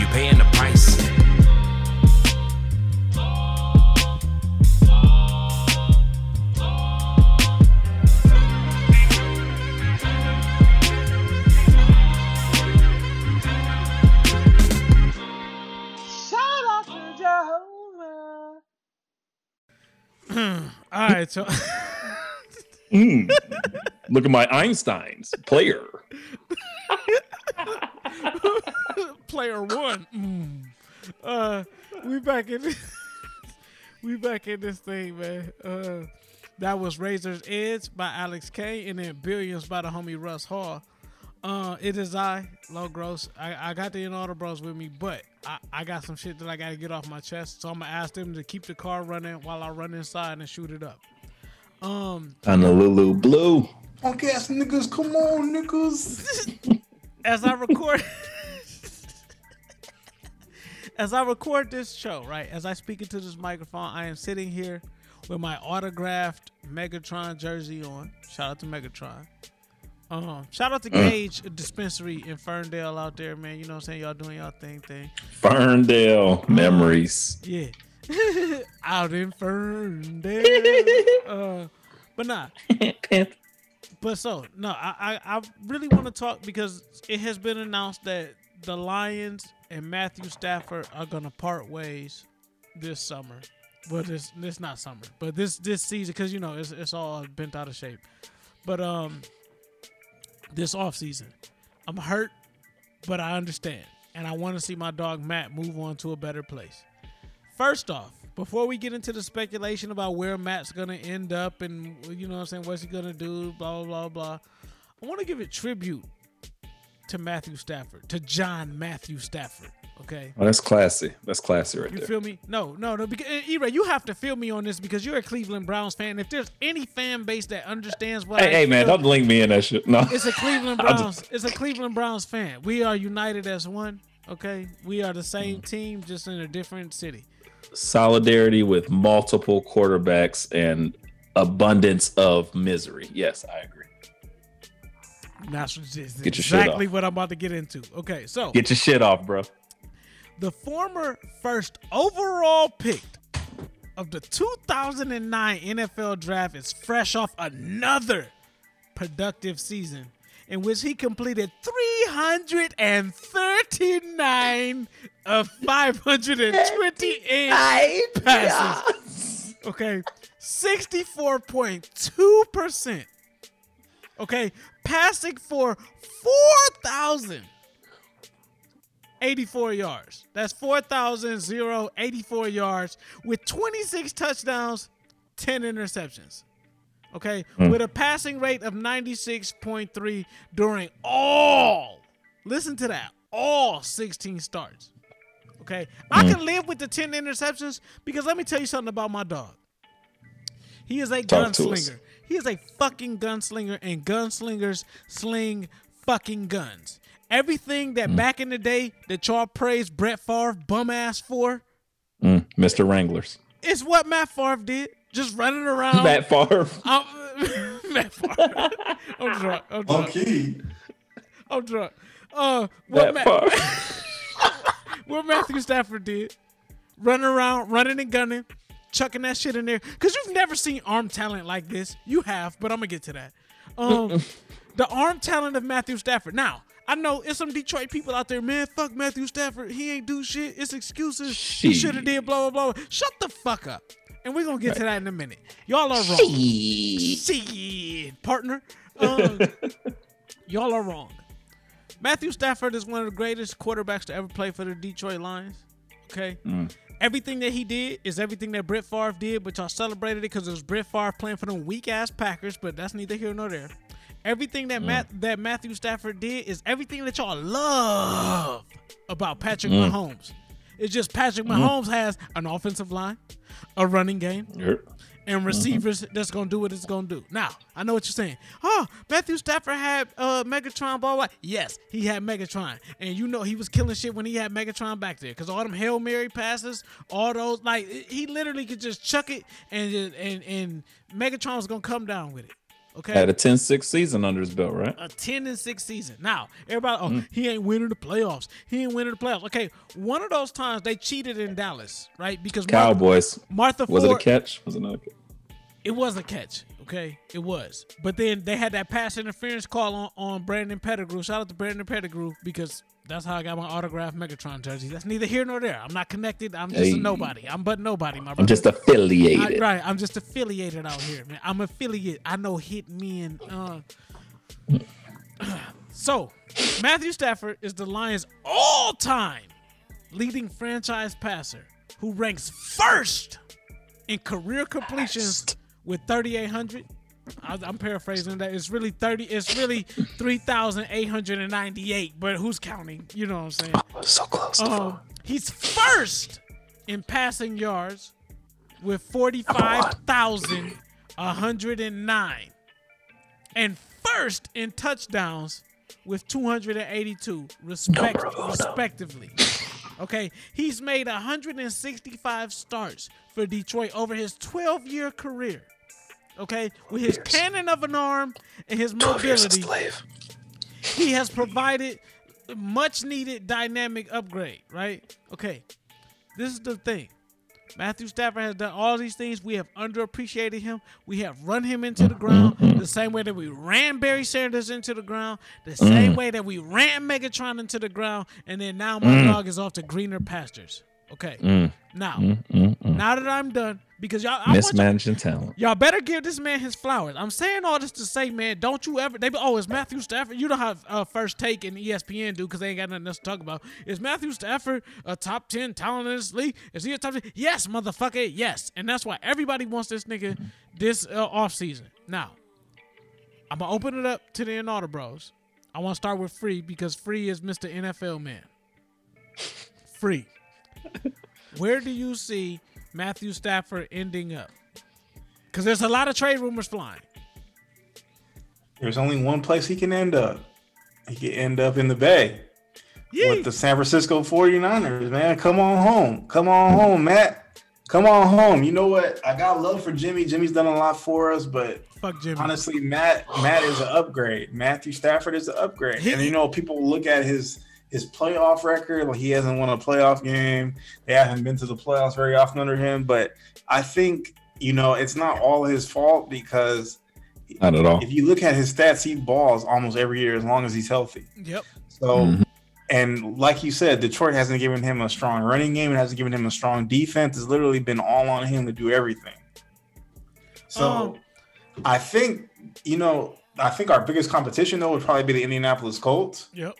You paying the price. *clears throat* All right, so *laughs* Mm. Look at my Einsteins player. player one. Mm. Uh, we back in. *laughs* we back in this thing, man. Uh, that was Razor's Edge by Alex K, and then Billions by the homie Russ Hall. Uh, it is I, Low Gross. I, I got the Inaudible Bros with me, but I, I got some shit that I got to get off my chest. So I'm gonna ask them to keep the car running while I run inside and shoot it up. Um, Honolulu Blue. Punk ass niggas, come on, niggas. *laughs* as I record *laughs* as I record this show, right? As I speak into this microphone, I am sitting here with my autographed Megatron jersey on. Shout out to Megatron. Um, shout out to Mm. Gage Dispensary in Ferndale out there, man. You know what I'm saying? Y'all doing y'all thing thing. Ferndale memories. Yeah. *laughs* out in Ferndale. *laughs* uh, but nah. *laughs* but so no, I I, I really want to talk because it has been announced that the Lions and Matthew Stafford are gonna part ways this summer. Well, this this not summer, but this this season because you know it's it's all bent out of shape. But um, this off season, I'm hurt, but I understand, and I want to see my dog Matt move on to a better place. First off, before we get into the speculation about where Matt's gonna end up and you know what I'm saying, what's he gonna do, blah blah blah blah, I want to give a tribute to Matthew Stafford, to John Matthew Stafford. Okay. Oh, that's classy. That's classy right You there. You feel me? No, no, no. Because E-Ray, you have to feel me on this because you're a Cleveland Browns fan. If there's any fan base that understands what Hey, I hey, man, don't link me in that shit. No. it's a *laughs* Cleveland Browns. just- It's a Cleveland Browns fan. We are united as one. Okay, we are the Mm. same team, just in a different city. Solidarity with multiple quarterbacks and abundance of misery. Yes, I agree. That's just Get your shit exactly what I'm about to get into. Okay, so Get your shit off, bro. The former first overall pick of the 2009 NFL draft is fresh off another productive season in which he completed 339 of 528 passes. Okay, 64.2%. Okay, passing for 4,000. 84 yards. That's 4,084 yards with 26 touchdowns, 10 interceptions. Okay, Hmm. with a passing rate of 96.3 during all, listen to that, all 16 starts. Okay, I Hmm. can live with the 10 interceptions because let me tell you something about my dog. He is a Talk gunslinger. He is a fucking gunslinger, and gunslingers sling fucking guns. Everything that back in the day that y'all praised Brett Favre bum ass for Mm, Mr. Wranglers. is what Matt Favre did. Just running around. Matt Favre. I'm, *laughs* Matt Favre. I'm drunk. I'm drunk. Okay. I'm drunk. Uh, what, Matt Ma- *laughs* what Matthew Stafford did, running around, running and gunning, chucking that shit in there. Cause you've never seen arm talent like this. You have, but I'm gonna get to that. Um, *laughs* the arm talent of Matthew Stafford. Now, I know it's some Detroit people out there, man. Fuck Matthew Stafford. He ain't do shit. It's excuses. He should have did blah blah blah. Shut the fuck up. And we're gonna get to that in a minute. Y'all are wrong. Shit, partner. Um, *laughs* Y'all are wrong. Matthew Stafford is one of the greatest quarterbacks to ever play for the Detroit Lions. Okay. Mm. Everything that he did is everything that Brett Favre did, but y'all celebrated it because it was Brett Favre playing for them weak ass Packers, but that's neither here nor there. Everything that Matt that Matthew Stafford did is everything that y'all love about Patrick Mm. Mahomes. It's just Patrick Mm. Mahomes has an offensive line, a running game, Yep. and receivers that's gonna do what it's gonna do. Now, I know what you're saying. Oh, Matthew Stafford had uh, Megatron ball. Yes, he had Megatron, and you know he was killing shit when he had Megatron back there. Cause all them hail mary passes, all those like he literally could just chuck it, and and and Megatron was gonna come down with it. Okay, Had a 10-6 season under his belt, right? a 10 and 6 season. Now, everybody, oh, Mm. he ain't winning the playoffs. He ain't winning the playoffs. Okay, one of those times they cheated in Dallas, right? Because Cowboys. Martha Was it a catch? Was it not a catch? it was a catch. Okay, it was. But then they had that pass interference call on, on Brandon Pettigrew. Shout out to Brandon Pettigrew because that's how I got my autograph Megatron jersey. That's neither here nor there. I'm not connected. I'm just Hey. a nobody. I'm but nobody, my brother. I'm just affiliated. I- right. I'm just affiliated out here, man. I'm affiliate. I know hit me and uh *clears throat* so Matthew Stafford is the Lions all time leading franchise passer who ranks first in career completions with 3,800. I- I'm paraphrasing that. It's really 30. It's really 3,898. But who's counting? You know what I'm saying? So close. Um, he's first in passing yards with 45,109. And first in touchdowns with 282 respect, respectively. Okay, he's made 165 starts for Detroit over his 12 year career. Okay, with his cannon of an arm and his mobility, he has provided much needed dynamic upgrade, right? Okay. This is the thing. Matthew Stafford has done all these things. We have underappreciated him. We have run him into the ground the same way that we ran Barry Sanders into the ground, the same Mm. way that we ran Megatron into the ground, and then now my Mm. dog is off to greener pastures. Okay. Mm. Now, Mm, mm, mm. now that I'm done, because y'all, I Mismanaging talent. Y'all better give this man his flowers. I'm saying all this to say, man, don't you ever? They be, oh, it's Matthew Stafford. You know how uh, First Take and ESPN do because they ain't got nothing else to talk about. Is Matthew Stafford a top ten talent in this league? Is he a top? 10? Yes, motherfucker, yes. And that's why everybody wants this nigga this uh, off season. Now, I'm gonna open it up to the Inaudible Bros. I want to start with Free because Free is Mr. NFL man. Free. Where do you see Matthew Stafford ending up? Because there's a lot of trade rumors flying. There's only one place he can end up. He can end up in the Bay with the San Francisco 49ers, man. Come on home. Come on home, Matt. Come on home. You know what? I got love for Jimmy. Jimmy's done a lot for us, but Fuck Jimmy. honestly, Matt Matt is an upgrade. Matthew Stafford is an upgrade. And you know, people look at his his playoff record, like he hasn't won a playoff game. They haven't been to the playoffs very often under him. But I think, you know, it's not all his fault because Not at all. if you look at his stats, he balls almost every year as long as he's healthy. Yep. So, Mhm. and like you said, Detroit hasn't given him a strong running game. It hasn't given him a strong defense. It's literally been all on him to do everything. So, Um, I think you know, I think our biggest competition though would probably be the Indianapolis Colts. Yep.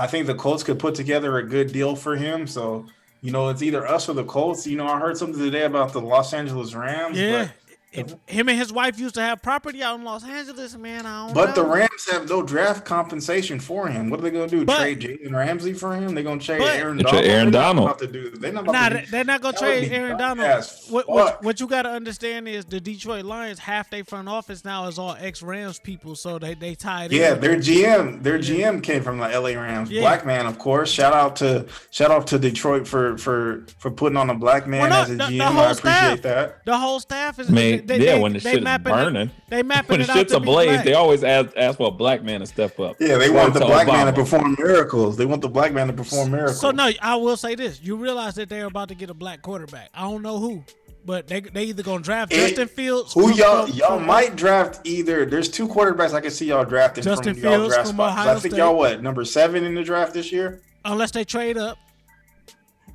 I think the Colts could put together a good deal for him. So, you know, it's either us or the Colts. You know, I heard something today about the Los Angeles Rams. Yeah. But Him and his wife used to have property out in Los Angeles, man. I don't But the. Rams have no draft compensation for him. What are they going to do? But- trade Jalen Ramsey for him? They're going to trade Aaron Donald. trade Aaron They're not Donald. about to do. They're not about Nah, to they- do- they're not gonna trade Aaron Donald. as What, what, what you got to understand is the Detroit Lions, half their front office now is all ex Rams people, so they they tied Yeah, in. their GM, their GM came from the LA Rams. Yeah. Black man, of course. Shout out to shout out to Detroit for for for putting on a black man Well, no, as a the- the GM. whole I appreciate staff. that. The whole staff is. I mean, they, yeah, they, when the shit is mapping it- burning, they *laughs* mapping when the it out shit's ablaze, they always ask, ask for a black man to step up. Yeah, they want the to black man to perform miracles. They want the black man to perform miracles. So no, I will say this: you realize that they're about to get a black quarterback. I don't know who, but they they either gonna draft It- Justin Fields. Who y'all from- y'all from- might draft either. There's two quarterbacks I can see y'all drafting Justin from y'all Fields draft from spots. Ohio I think State. y'all what number seven in the draft this year. unless they trade up.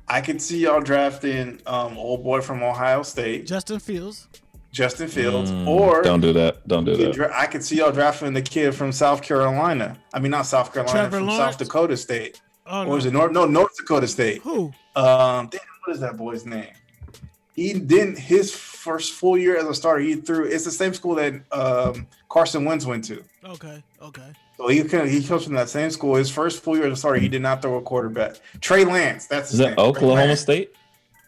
I can see y'all drafting um old boy from Ohio State, Justin Fields. Justin Fields, Mm, or don't do that. Don't do that. dra- I could see y'all drafting the kid from South Carolina. I mean, not South Carolina, Trevor from Lawrence? South Dakota State. Oh, or is no. it North? No, North Dakota State. Who? Um, damn, what is that boy's name? He didn't his first full year as a starter. He threw. It's the same school that um, Carson Wentz went to. Okay, okay. So he kind of, he comes from that same school. His first full year as a starter, he did not throw a quarterback. Trey Lance, that's Is that name. Oklahoma State?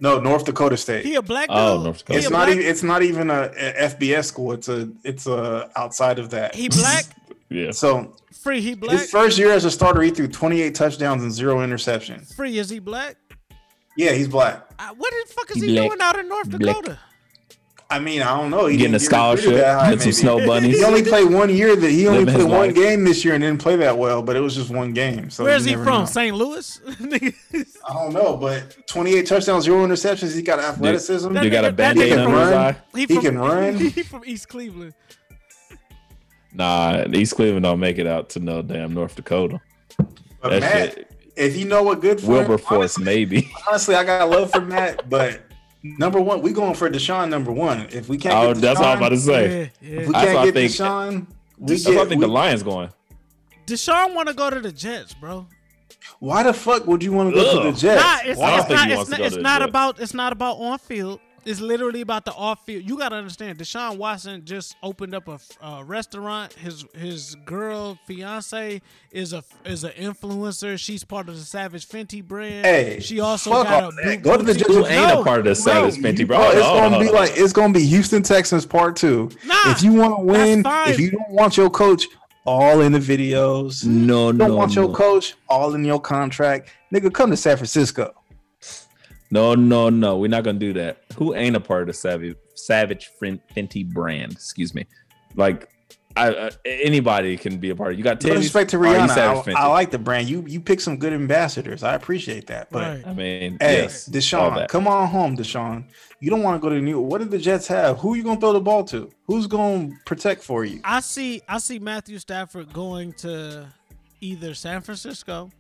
No, North Dakota State. He a black dude. Oh, North Dakota. It's not black- even. It's not even a, a FBS school. It's a. It's a outside of that. He black. *laughs* Yeah. So Free. He black. his first year as a starter, he threw 28 touchdowns and zero interceptions. Free. Is he black? Yeah, he's black. Uh, what the fuck is He he doing out in North Black. Dakota? I mean, I don't know. He Getting a scholarship, that high, get some maybe. snow *laughs* bunnies. He only played one year. That he only Living played one life. game this year and didn't play that well. But it was just one game. So Where's he from? know. St. Louis. *laughs* I don't know, but 28 touchdowns, zero interceptions. He got athleticism. You got a nigga- that band-aid under his eye? He can run. *laughs* He from East Cleveland. Nah, East Cleveland don't make it out to no damn North Dakota. But That Matt, shit, if you know what good for him, Wilberforce maybe. honestly, I got love for Matt. But number one, we going for Deshaun number one. If we can't, Oh, get that's all I'm about to say. Yeah, yeah. If we That's can't what I get think. Deshaun, we That's why I think we- the Lions going. Deshaun want to go to the Jets, bro. why the fuck would you want to go to the Jets? Nah, it's, don't it's not. It's not, it's not about. It's not about on field. It's literally about the off field. You got to understand. Deshaun Watson just opened up a uh, restaurant. His his girl fiance is a is an influencer. She's part of the Savage Fenty brand. Hey, she also fuck got all a that. boot- Go to the boutique- Jets. Who ain't No, a part of the Savage Fenty, bro? Oh, it's Hold gonna hold be on. like it's gonna be Houston Texans part two. Nah, if you want to win, if you don't want your coach all in the videos, no, you don't no, want your coach all in your contract, nigga, come to San Francisco. No, no, no. We're not gonna do that. Who ain't a part of the Savage Savage Fenty brand? Excuse me. Like, I, uh, anybody can be a part. of You got No respect to Are Rihanna, I, Fenty? I like the brand. You you pick some good ambassadors. I appreciate that. But Right. I mean, hey, yes, Deshaun, come on home, Deshaun. You don't want to go to New. What did the Jets have? Who you gonna throw the ball to? Who's gonna protect for you? I see. I see Matthew Stafford going to either San Francisco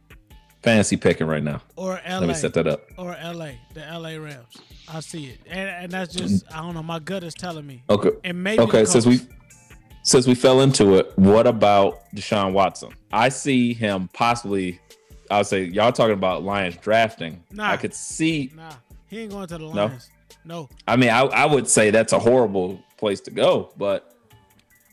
Fancy picking right now. or LA. Let me set that up. Or LA, the LA Rams. I see it, and, and that's mm. just I don't know. My gut is telling me. Okay. And maybe okay. Since we since we fell into it, what about Deshaun Watson? I see him possibly. I would say y'all talking about Lions drafting. Nah. I could see. Nah, he ain't going to the No? Lions. No. I mean, I, I would say that's a horrible place to go, but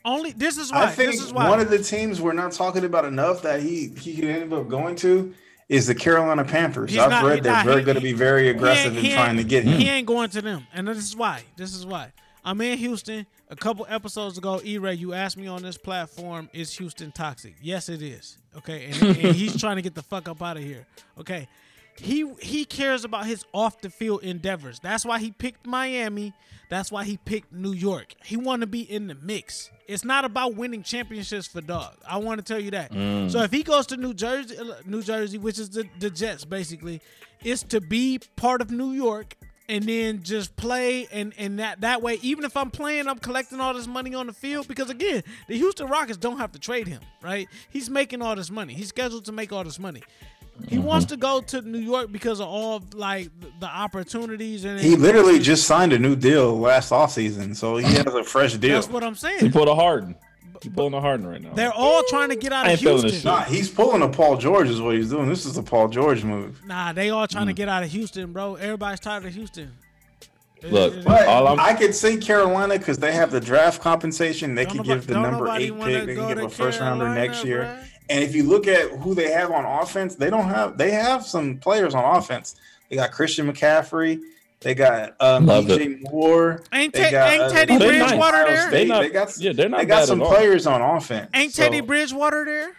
Only this is why. I think this is why. one of the teams we're not talking about enough that he he could end up going to is the Carolina Panthers. He's I've not- read they're very going to be very aggressive in trying to get him. He ain't going to them, and this is why. This is why. I'm in Houston. A couple episodes ago, E-Ray, you asked me on this platform, is Houston toxic? Yes, it is. Okay, and, and *laughs* he's trying to get the fuck up out of here. Okay, he he cares about his off the field endeavors. That's why he picked Miami. That's why he picked New York. He want to be in the mix. It's not about winning championships for dog. I want to tell you that. Mm. So if he goes to New Jersey, uh, New Jersey, which is the, the Jets, basically, it's to be part of New York and then just play and and that that way. Even if I'm playing, I'm collecting all this money on the field because again, the Houston Rockets don't have to trade him, right? He's making all this money. He's scheduled to make all this money. He Mm-hmm. wants to go to New York because of all like the, the opportunities and He literally just signed a new deal last offseason, so he has a fresh deal. That's what I'm saying. he pulled a Harden. He pulling a Harden right now. They're all trying to get out of ain't Houston. Nah, he's pulling a Paul George is what he's doing. This is a Paul George move. Nah, they all trying to Mm. get out of Houston, bro. Everybody's tired of Houston. Look, But all I'm I could see Carolina because they have the draft compensation. They Don't could give the number eight pick. They can give to a first rounder next year. bruh. And if you look at who they have on offense, they don't have. They have some players on offense. They got Christian McCaffrey. They got um, Love DJ Moore. Ain't they Te- got, ain't uh, Teddy they got Bridgewater Ohio there? They not- they got yeah, they're not They got bad some at all. players on offense. Ain't So- Teddy Bridgewater there?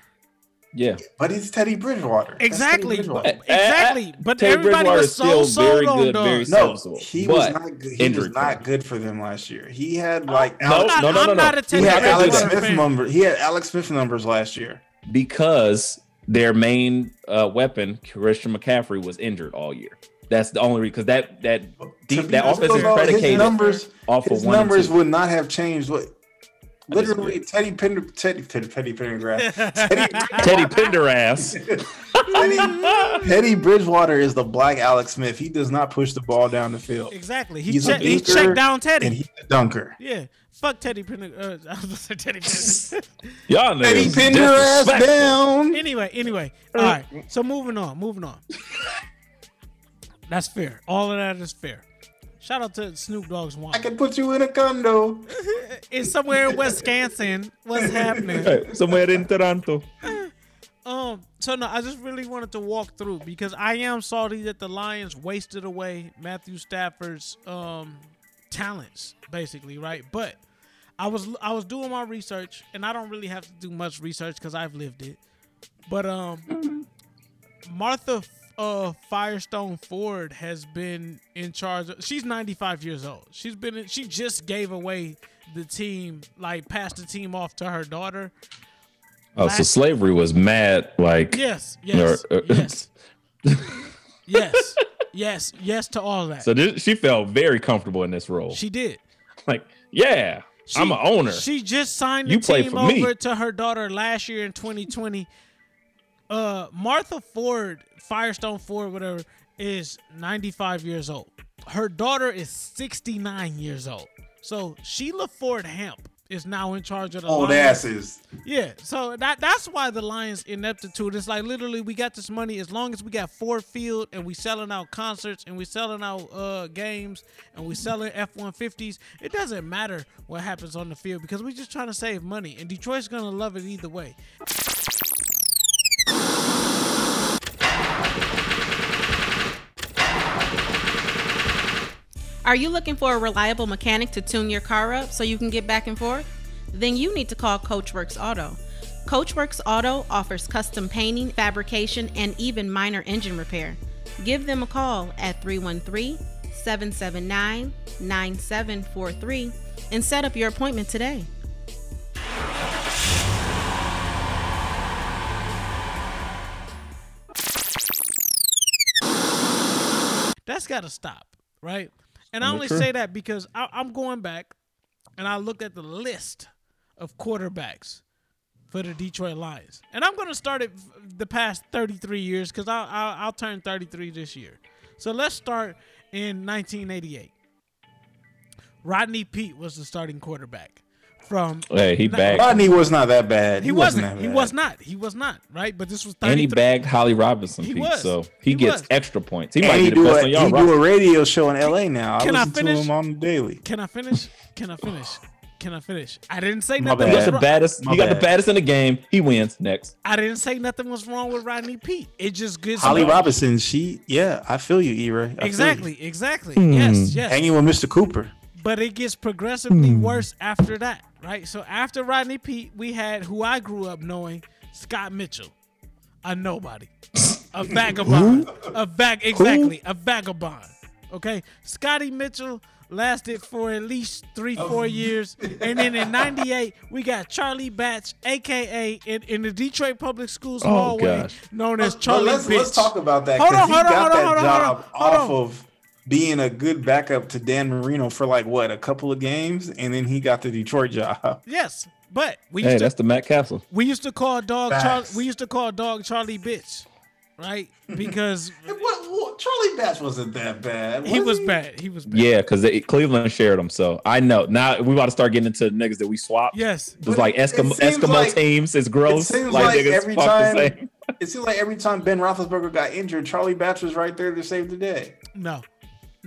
yeah. But he's Teddy Bridgewater. That's Teddy Exactly. Bridgewater. Exactly. But Teddy everybody Bridgewater was is so still very sold on good, very dogs. No, he was not good. He was not good for them last year. He had like No, I'm no, not, no, no, I'm no. not a he Teddy had Alex. Smith fan. numbers. He had Alex Smith numbers last year. Because their main uh, weapon, Christian McCaffrey, was injured all year. That's the only reason because that that deep, that offense is His predicated numbers, off his of one and numbers would not have changed. What Literally, Teddy Pender, Teddy, Teddy, Teddy Pendergrass, *laughs* Teddy, Teddy Pendergrass. *laughs* Teddy, Teddy Bridgewater is the black Alex Smith. He does not push the ball down the field. Exactly. He, He's a check, he dinker, checked down Teddy. and he's a dunker. yeah. Fuck Teddy Pender. Uh, *laughs* I was gonna say Teddy Pender. Y'all know. Teddy niggas Pender ass down. anyway, anyway. All right. So moving on, moving on. That's fair. All of that is fair. Shout out to Snoop Dogg's wife. I can put you in a condo. *laughs* It's somewhere in Wisconsin. What's happening? Somewhere in Toronto. *laughs* Um, so no, I just really wanted to walk through because I am salty that the Lions wasted away Matthew Stafford's um talents, basically, right? But I was I was doing my research, and I don't really have to do much research because I've lived it. But um, Martha uh Firestone Ford has been in charge. Of, she's 95 years old. She's been in, she just gave away the team, like passed the team off to her daughter. Oh, so slavery was mad. Like Yes, yes, or- *laughs* yes. Yes, yes, yes to all that. So this, she felt very comfortable in this role. she did. like, yeah, I'm an owner. She just signed the You team for me. over to her daughter last year in 2020. Uh, Martha Ford, Firestone Ford, whatever, is 95 years old. Her daughter is 69 years old. So Sheila Ford Hamp is now in charge of the Old Lions. asses. Yeah, so that that's why the Lions ineptitude. It's like literally we got this money as long as we got Ford Field and we selling out concerts and we selling out uh games and we selling F one fifties. It doesn't matter what happens on the field because we're just trying to save money and Detroit's gonna love it either way. Are you looking for a reliable mechanic to tune your car up so you can get back and forth? Then you need to call Coachworks Auto. Coachworks Auto offers custom painting, fabrication, and even minor engine repair. Give them a call at 313 779 9743 and set up your appointment today. That's got to stop, right? And I only say that because I, I'm going back and I looked at the list of quarterbacks for the Detroit Lions, and I'm going to start it f- the past 33 years because I'll, I'll I'll turn 33 this year. So let's start in 1988. Rodney Peete was the starting quarterback from. Hey, he bagged. Rodney was not that bad. He, wasn't. wasn't. that He bad. was not. He was not. Right, but this was and he bagged Holly Robinson, He Pete, was. so he, He gets was. extra points. He And might he be the do best a, on y'all he do a radio show in L.A. now. Can I I listen finish? to him on the daily. Can I finish? Can I finish? Can I finish? I didn't say My nothing He bad. was got the baddest. My he got the baddest in the game. He wins next. I didn't say nothing was wrong with Rodney Peete. It just gives Holly me- Robinson, she, yeah, I feel you, E-Ray. I you. Exactly, exactly. Hmm. Yes, yes. Hanging with Mr. Cooper. But it gets progressively Hmm. worse after that, right? So after Rodney Peete, we had who I grew up knowing, Scott Mitchell, a nobody, a *laughs* vagabond, a vag exactly, a vagabond. Okay, Scotty Mitchell lasted for at least three, four years, *laughs* and then in '98 we got Charlie Batch, aka in, in the Detroit Public Schools Oh, hallway, gosh. known as But Charlie let's, Bitch. let's talk about that Hold because on, he hold on, got hold on, that hold on, job hold on, off hold on. of being a good backup to Dan Marino for like what a couple of games, and then he got the Detroit job. *laughs* Yes, but we used Hey, to that's the Matt Cassel. We used to call dog Charlie. We used to call dog Charlie bitch, right? Because *laughs* What, what, Charlie Batch wasn't that bad. he was bad. He was bad. Yeah, because Cleveland shared him. So I know now we about to start getting into niggas that we swap. Yes. It's like But it Eskimo, seems Eskimo like- teams. It's It gross. seems like, like, every fuck the time. same. *laughs* It seems like every time Ben Roethlisberger got injured, Charlie Batch was right there to save the day. No,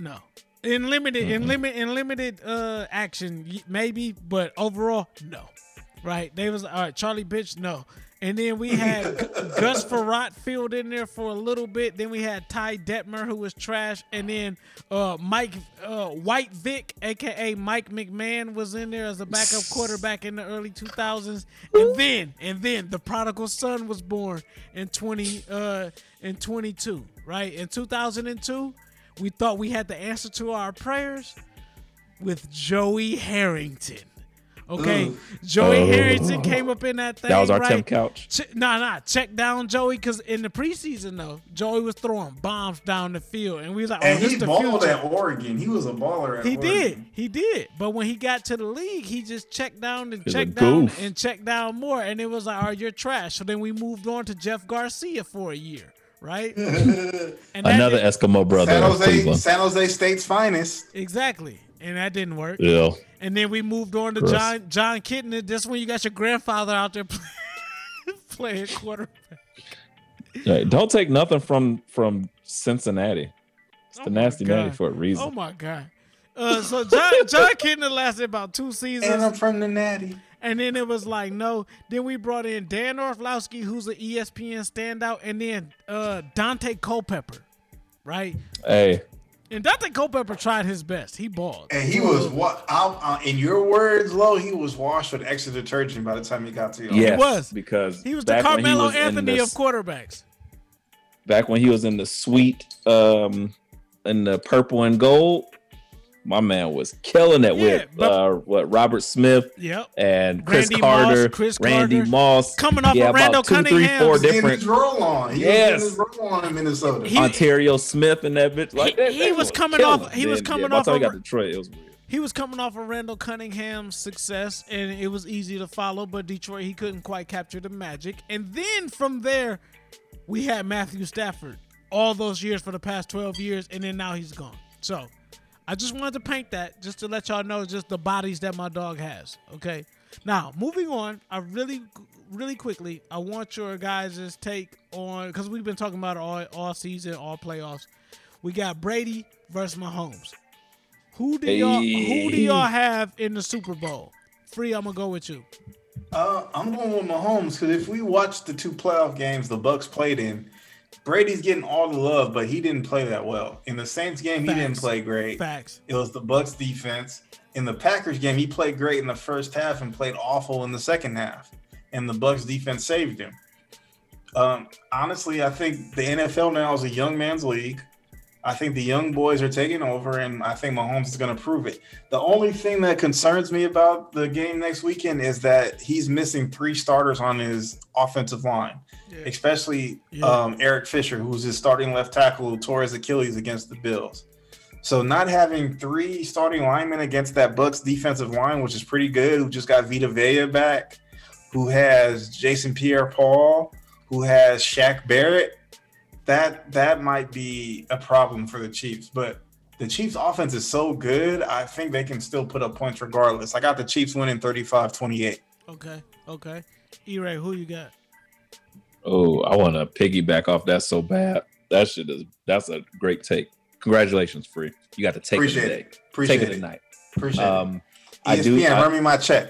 no. In limited, in limit, in limited uh action, maybe, but overall, no. Right? They was all right. Charlie bitch, no. And then we had *laughs* Gus Frerotte filled in there for a little bit. Then we had Ty Detmer, who was trash, and then uh, Mike uh, White Vic, aka Mike McMahon, was in there as a backup quarterback in the early 2000s. And then, and then the prodigal son was born in 20 uh, in 22. Right in 2002, we thought we had the answer to our prayers with Joey Harrington. Okay, Ugh. Joey Oh. Harrington came up in that thing. That was our right? Tim Couch. Ch- nah, nah. Check down Joey because in the preseason though, Joey was throwing bombs down the field, and we was like, "Oh, And this he the balled future." at Oregon. He was a baller at He Oregon. did, he did. But when he got to the league, he just checked down and He's checked down goof. and checked down more, and it was like, "All right, you're trash." So then we moved on to Jeff Garcia for a year, right? *laughs* and Another Eskimo brother San of Jose, Cleveland. San Jose State's finest. Exactly. And that didn't work. Yeah. And then we moved on to Gross. John John Kitna. This one you got your grandfather out there *laughs* play, playing quarterback. Hey, don't take nothing from from Cincinnati. It's the nasty God. natty for a reason. Oh my god. Uh, so John John Kitna lasted about two seasons. And I'm from the Natty. And then it was like, no. Then we brought in Dan Orlovsky, who's an ESPN standout, and then uh, Daunte Culpepper, right? Hey, And Daunte Culpepper tried his best. He balled. And he was what? Uh, in your words, Lo, he was washed with extra detergent by the time he got to you. yes, was. because He was the back Carmelo was Anthony the- of quarterbacks. back when he was in the sweet um in the purple and gold my man was killing it Yeah, with but- uh what robert smith Yep. and chris Randy carter Moss, Chris randy Carter. moss Coming off yeah, of Randall about two, Cunningham. four He was different his roll on. He Yes. was his roll on in Minnesota. He- ontario smith and that bitch like He- that he they was were coming off- it. he was coming yeah, by off the time he got detroit it was weird He was coming off of Randall Cunningham's success, and it was easy to follow. But Detroit, he couldn't quite capture the magic. And then from there, we had Matthew Stafford all those years for the past 12 years, and then now he's gone. So I just wanted to paint that just to let y'all know just the bodies that my dog has. Okay. Now moving on, I really, really quickly, I want your guys' take on because we've been talking about it all all season, all playoffs. We got Brady versus Mahomes. Who do y'all who do y'all have in the Super Bowl? Free, I'm gonna go with you. Uh, I'm going with Mahomes because if we watch the two playoff games the Bucks played in, Brady's getting all the love, but he didn't play that well. In the Saints game, he didn't play great. Facts. It was the Bucks defense. In the Packers game, he played great in the first half and played awful in the second half. And the Bucks defense saved him. Um, honestly, I think the NFL now is a young man's league. I think the young boys are taking over, and I think Mahomes is going to prove it. The only thing that concerns me about the game next weekend is that he's missing three starters on his offensive line, especially Yeah. um, Eric Fisher, who's his starting left tackle, who tore his Achilles against the Bills. So not having three starting linemen against that Bucks defensive line, which is pretty good, who just got Vita Vea back, who has Jason Pierre-Paul, who has Shaq Barrett, that that might be a problem for the Chiefs. But the Chiefs offense is so good, I think they can still put up points regardless. I got the Chiefs winning 35-28. Okay, okay. E-Ray, who you got? oh i want to piggyback off that so bad that shit is that's a great take congratulations free you got to take Appreciate it today it. Appreciate take it it. tonight Appreciate um it. i do ESPN, I- run me my check.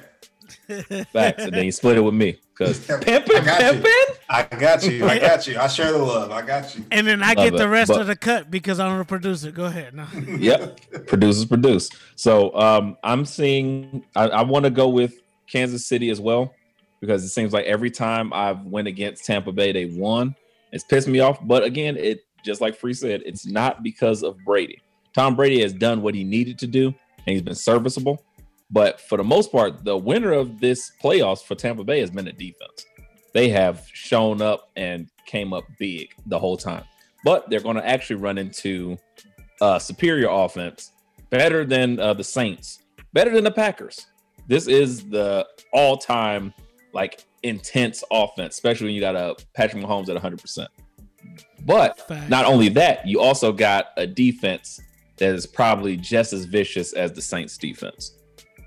*laughs* facts and then you split it with me because *laughs* I pimping got you. pimping I got you. I got you. I share the love. I got you. And then I Love get the rest but- of the cut because I'm the producer. Go ahead. No. *laughs* yep producers produce so um i'm seeing i, I want to go with kansas city as well because it seems like every time i've went against tampa bay they won it's pissed me off but again it just like free said it's not because of brady tom brady has done what he needed to do and he's been serviceable but for the most part the winner of this playoffs for tampa bay has been the defense they have shown up and came up big the whole time but they're going to actually run into uh, superior offense, better than uh, the Saints, better than the Packers. This is the all-time like intense offense, especially when you got a Patrick Mahomes at 100. percent But Facts. not only that, you also got a defense that is probably just as vicious as the Saints defense,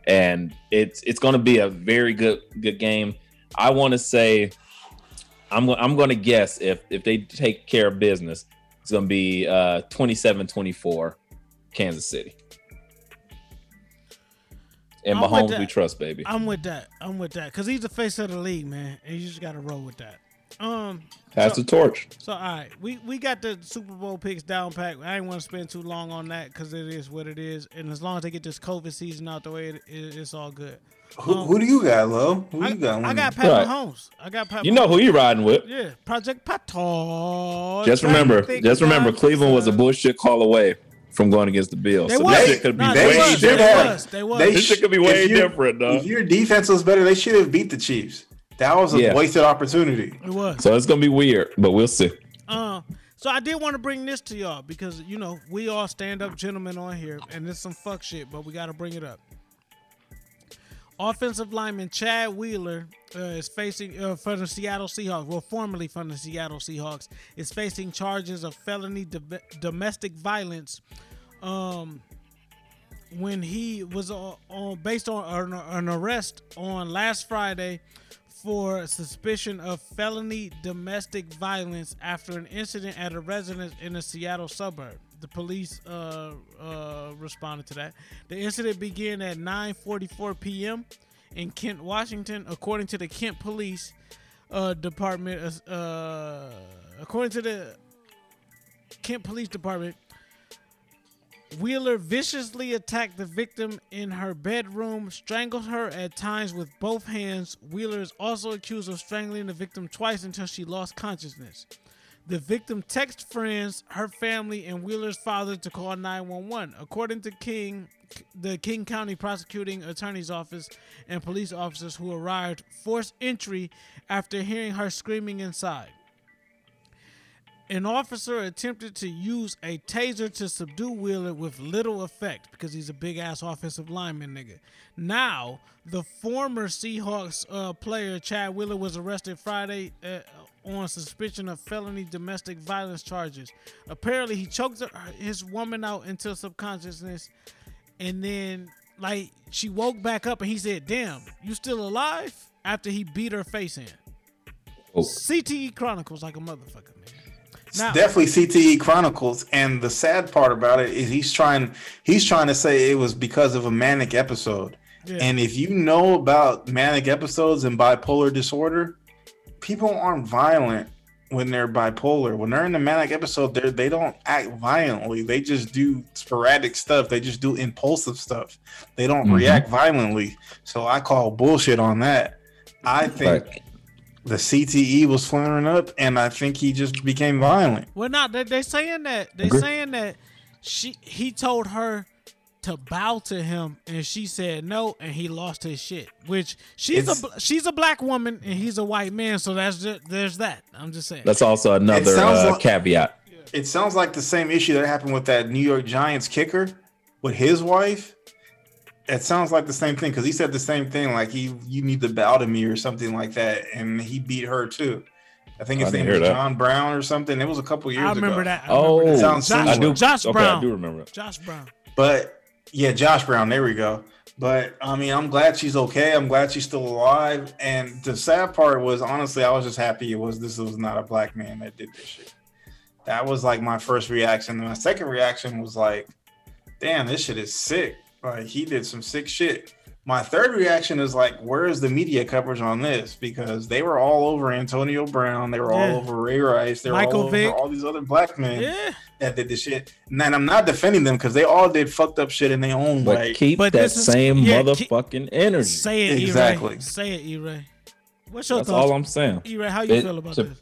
and it's it's going to be a very good good game. I want to say, I'm I'm going to guess if if they take care of business, it's going to be uh 27-24 Kansas City. And I'm Mahomes, we trust, baby. I'm with that. I'm with that because he's the face of the league, man, and you just got to roll with that. Um, Pass so- the torch. So all right, we we got the Super Bowl picks down pat. I ain't want to spend too long on that because it is what it is, and as long as they get this COVID season out the way, it, it, it's all good. Who, who do you got, Lo? Who I, you got? I winning? got Pat Right. Mahomes. I got Pat. You know who you riding with. Yeah, Project Pato. Just remember, just remember, Cleveland was a bullshit call away from going against the Bills. They so was. this shit could be Nah, they way was. They different. was. They was. This shit could be way you- different, dog. If your defense was better, they should have beat the Chiefs. That was a Yeah. wasted opportunity. It was. So it's gonna be weird, but we'll see. Uh, so I did want to bring this to y'all because you know we all stand up gentlemen on here, and it's some fuck shit, but we got to bring it up. Offensive lineman Chad Wheeler uh, is facing uh, from the Seattle Seahawks, well, formerly from the Seattle Seahawks, is facing charges of felony do- domestic violence. Um, when he was on, on based on an, an arrest on last Friday for suspicion of felony domestic violence after an incident at a residence in a Seattle suburb. The police uh, uh, responded to that. The incident began at 9:44 p.m. in Kent, Washington, according to the Kent Police uh, Department. Uh, according to the Kent Police Department, Wheeler viciously attacked the victim in her bedroom, strangled her at times with both hands. Wheeler is also accused of strangling the victim twice until she lost consciousness. The victim texted friends, her family, and Wheeler's father to call 911. According to King, the King County Prosecuting Attorney's Office and police officers who arrived forced entry after hearing her screaming inside. An officer attempted to use a taser to subdue Wheeler with little effect because he's a big ass offensive lineman nigga. Now, the former Seahawks uh, player Chad Wheeler was arrested Friday uh, on suspicion of felony domestic violence charges. Apparently, he choked his woman out until subconsciousness, and then like she woke back up and he said, "Damn, you still alive?" After he beat her face in. Oh. CTE Chronicles like a motherfucker. It's definitely CTE Chronicles, and the sad part about it is he's trying he's trying to say it was because of a manic episode. Yeah. And if you know about manic episodes and bipolar disorder, people aren't violent when they're bipolar. When they're in a manic episode, they they don't act violently. They just do sporadic stuff. They just do impulsive stuff. They don't Mhm. react violently. So I call bullshit on that. I think Right. The CTE was flaring up, and I think he just became violent. Well, not they they saying that they Agree. saying that she he told her to bow to him and she said no and he lost his shit. Which she's It's- a she's a black woman and he's a white man, so that's just, there's that. I'm just saying. That's also another uh, like- caveat. It sounds like the same issue that happened with that New York Giants kicker with his wife. It sounds like the same thing because he said the same thing, like he you need to bow to me or something like that, and he beat her too. I think I his didn't name was that. John Brown or something. It was a couple years ago. I ago. remember that. I Oh, remember It that. sounds Josh, similar. I do. Josh okay, Brown. I do remember it. Josh Brown. But yeah, Josh Brown. There we go. But I mean, I'm glad she's okay. I'm glad she's still alive. And the sad part was, honestly, I was just happy it was this was not a black man that did this shit. That was like my first reaction. And my second reaction was like, damn, this shit is sick. Like he did some sick shit. My third reaction is like, where is the media coverage on this? Because they were all over Antonio Brown, they were Yeah. all over Ray Rice, they were Michael all over Vick. all these other black men Yeah. that did this shit. And I'm not defending them because they all did fucked up shit in their own But way. keep But that this is- same yeah, keep- motherfucking energy. Say it, Exactly. E-Ray. Say it, E-Ray. What's your That's thoughts? all I'm saying. E-Ray, how you It- feel about to, this?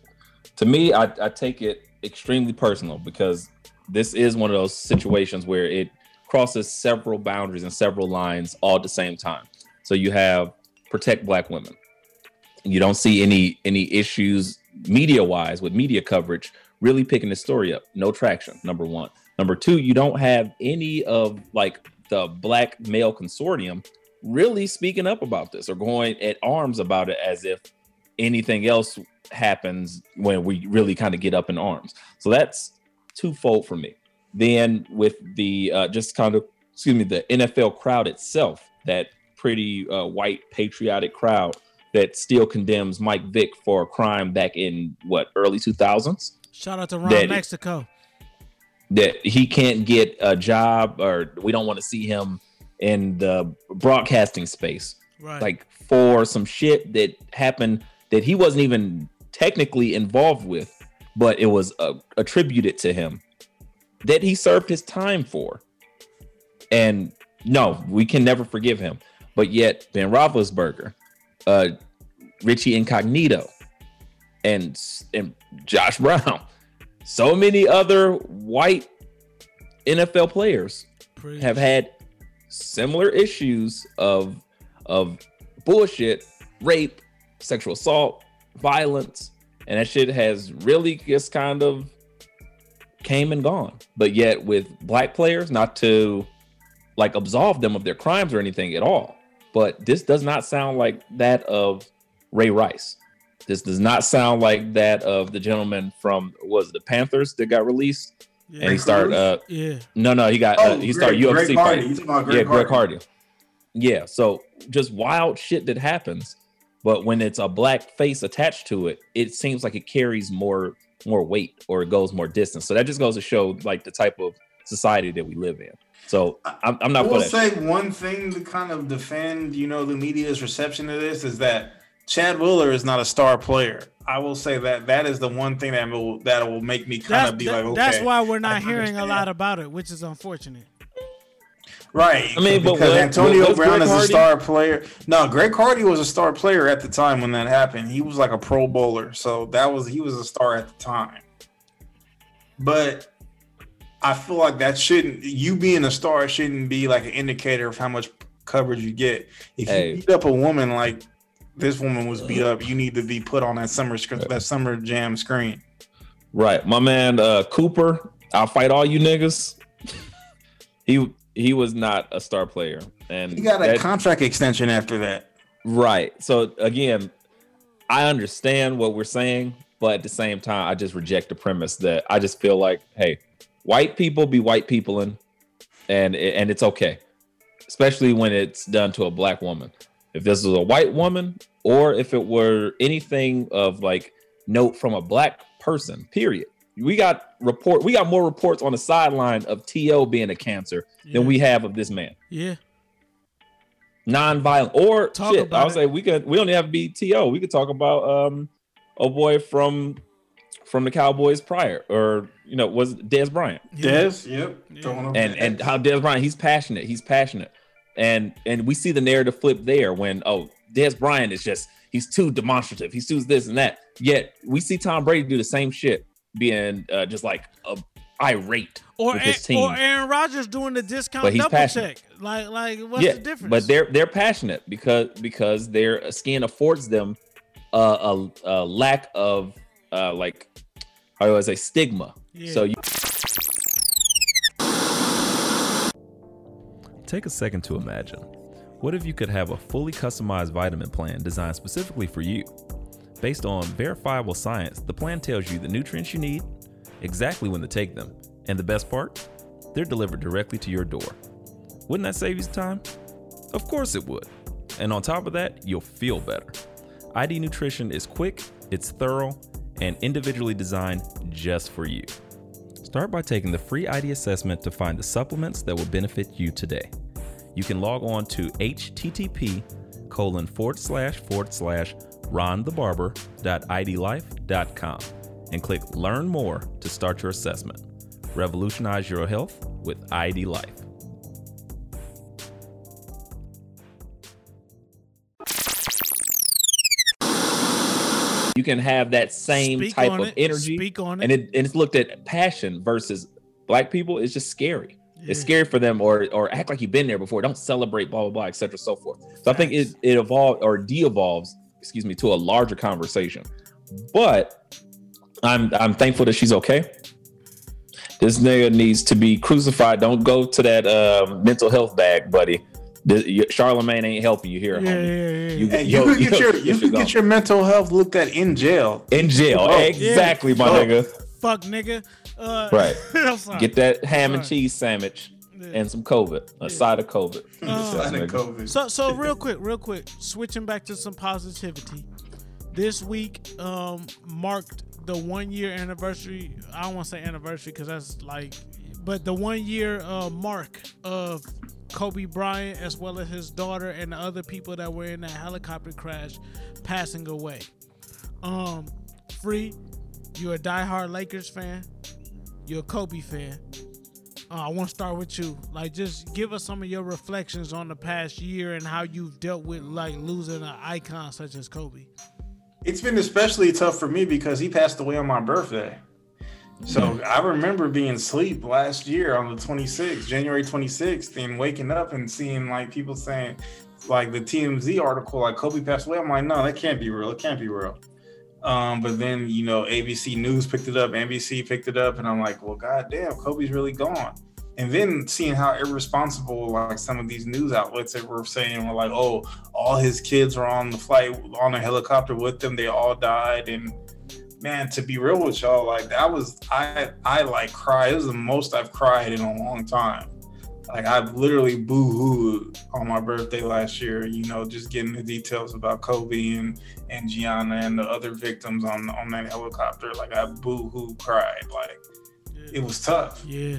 To me, I, I take it extremely personal because this is one of those situations where it crosses several boundaries and several lines all at the same time. So you have protect black women. You don't see any any issues media wise with media coverage really picking the story up. No traction. Number one. Number two, you don't have any of like the black male consortium really speaking up about this or going at arms about it as if anything else happens when we really kind of get up in arms. So that's twofold for me. Then with the uh, just kind of excuse me, the NFL crowd itself, that pretty uh, white patriotic crowd that still condemns Mike Vick for a crime back in what early 2000s Shout out to Ron that- Mexico. that he can't get a job or we don't want to see him in the broadcasting space Right. like for some shit that happened that he wasn't even technically involved with but it was uh, attributed to him that he served his time for. And no we can never forgive him. But yet ben roethlisberger uh richie incognito and and josh brown *laughs* so many other white NFL players have had similar issues of of bullshit, rape, sexual assault, violence, and that shit has really just kind of came and gone. But yet with black players, not to like absolve them of their crimes or anything at all, but this does not sound like that of Ray Rice. This does not sound like that of the gentleman from was the Panthers that got released Yeah. and he started. Uh, Yeah. No, no, he got. Oh, uh, he started UFC Greg fighting. Greg yeah, Greg Hardy. Hardy. Yeah. So just wild shit that happens, but when it's a black face attached to it, it seems like it carries more more weight or it goes more distance. So that just goes to show like the type of society that we live in. So I'm, I'm I not for will say shit. one thing to kind of defend, you know, the media's reception of this is that Chad Wheeler is not a star player. I will say that that is the one thing that will that will make me kind That's, of be that- like, okay, that's why we're not can hearing a lot about it, which is unfortunate. Right. I mean, because what- Antonio what- Brown is a star player. No, Greg Hardy was a star player at the time when that happened. He was like a pro bowler. So that was he was a star at the time. But I feel like that shouldn't you being a star shouldn't be like an indicator of how much coverage you get. If Hey. you beat up a woman like this woman was beat up, you need to be put on that summer sc- that summer jam screen. Right, my man uh, Cooper. I'll fight all you niggas. *laughs* he he was not a star player, and He got a that- contract extension after that. Right. So again, I understand what we're saying, but at the same time, I just reject the premise that I just feel like, hey, white people be white people and and and it's okay, especially when it's done to a black woman. If this was a white woman, or if it were anything of like note from a black person, period. We got report. We got more reports on the sideline of To being a cancer than we have of this man Yeah. non-violent or Talk shit. about i would it. say we could. We don't have to be to. We could talk about um a boy from from the Cowboys prior, or you know, was it Dez Bryant. Dez, yep. Throwing up And and how Dez Bryant, he's passionate. He's passionate, and and we see the narrative flip there when oh Dez Bryant is just he's too demonstrative. He's too this and that. Yet we see Tom Brady do the same shit, being uh, just like uh, irate Or, with A- his team. or Aaron Rodgers doing the discount But he's double passionate. check. Like, like what's yeah, the difference? but they're they're passionate because because their skin affords them uh, a, a lack of uh, like how do I say stigma. Yeah. So you Take a second to imagine. What if you could have a fully customized vitamin plan designed specifically for you? Based on verifiable science, the plan tells you the nutrients you need, exactly when to take them, and the best part? They're delivered directly to your door. Wouldn't that save you some time? Of course it would. And on top of that, you'll feel better. ID Nutrition is quick, it's thorough, and individually designed just for you. Start by taking the free ID assessment to find the supplements that will benefit you today. You can log on to http colon forward slash forward slash ronthebarber.idlife.com and click learn more to start your assessment. Revolutionize your health with ID Life. you can have that same Speak type of it. energy, Speak on and it. it and it's looked at passion versus black people. It's just scary. It's scary for them, or or act like you've been there before. Don't celebrate, blah blah blah, etc. So forth. So I think it it evolved or de-evolves, excuse me, to a larger conversation. But I'm I'm thankful that she's okay. This nigga needs to be crucified. Don't go to that uh, mental health bag, buddy. The, Charlemagne ain't helping you here, Yeah, homie. yeah, yeah. You, Hey, you yo- could get yo- your you should could get your mental health looked at in jail. in jail. Oh, exactly, my Oh. nigga. Fuck, nigga. Uh, Right. *laughs* Get that ham and Sorry. cheese sandwich and some COVID, a side of COVID. Uh, Yes, nigga. So, so real quick, real quick, switching back to some positivity. This week um, marked the one year anniversary. I don't want to say anniversary because that's like, but the one year uh, mark of Kobe Bryant as well as his daughter and the other people that were in that helicopter crash passing away. Um, free, you're a diehard Lakers fan. You're a Kobe fan. Uh, I want to start with you. Like, just give us some of your reflections on the past year and how you've dealt with like losing an icon such as Kobe. It's been especially tough for me because he passed away on my birthday. So I remember being asleep last year on the 26th, January 26th, and waking up and seeing like people saying, like the TMZ article, like Kobe passed away. I'm like, no, that can't be real. It can't be real. Um, but then you know, ABC News picked it up, NBC picked it up, and I'm like, well, goddamn, Kobe's really gone. And then seeing how irresponsible like some of these news outlets that were saying were like, oh, all his kids were on the flight on a helicopter with them, they all died, and man, to be real with y'all, like that was I I like cried. It was the most I've cried in a long time. Like I literally boo-hooed on my birthday last year, you know, just getting the details about Kobe and and Gianna and the other victims on on that helicopter. Like I boo-hoo cried. Like it was tough. Yeah.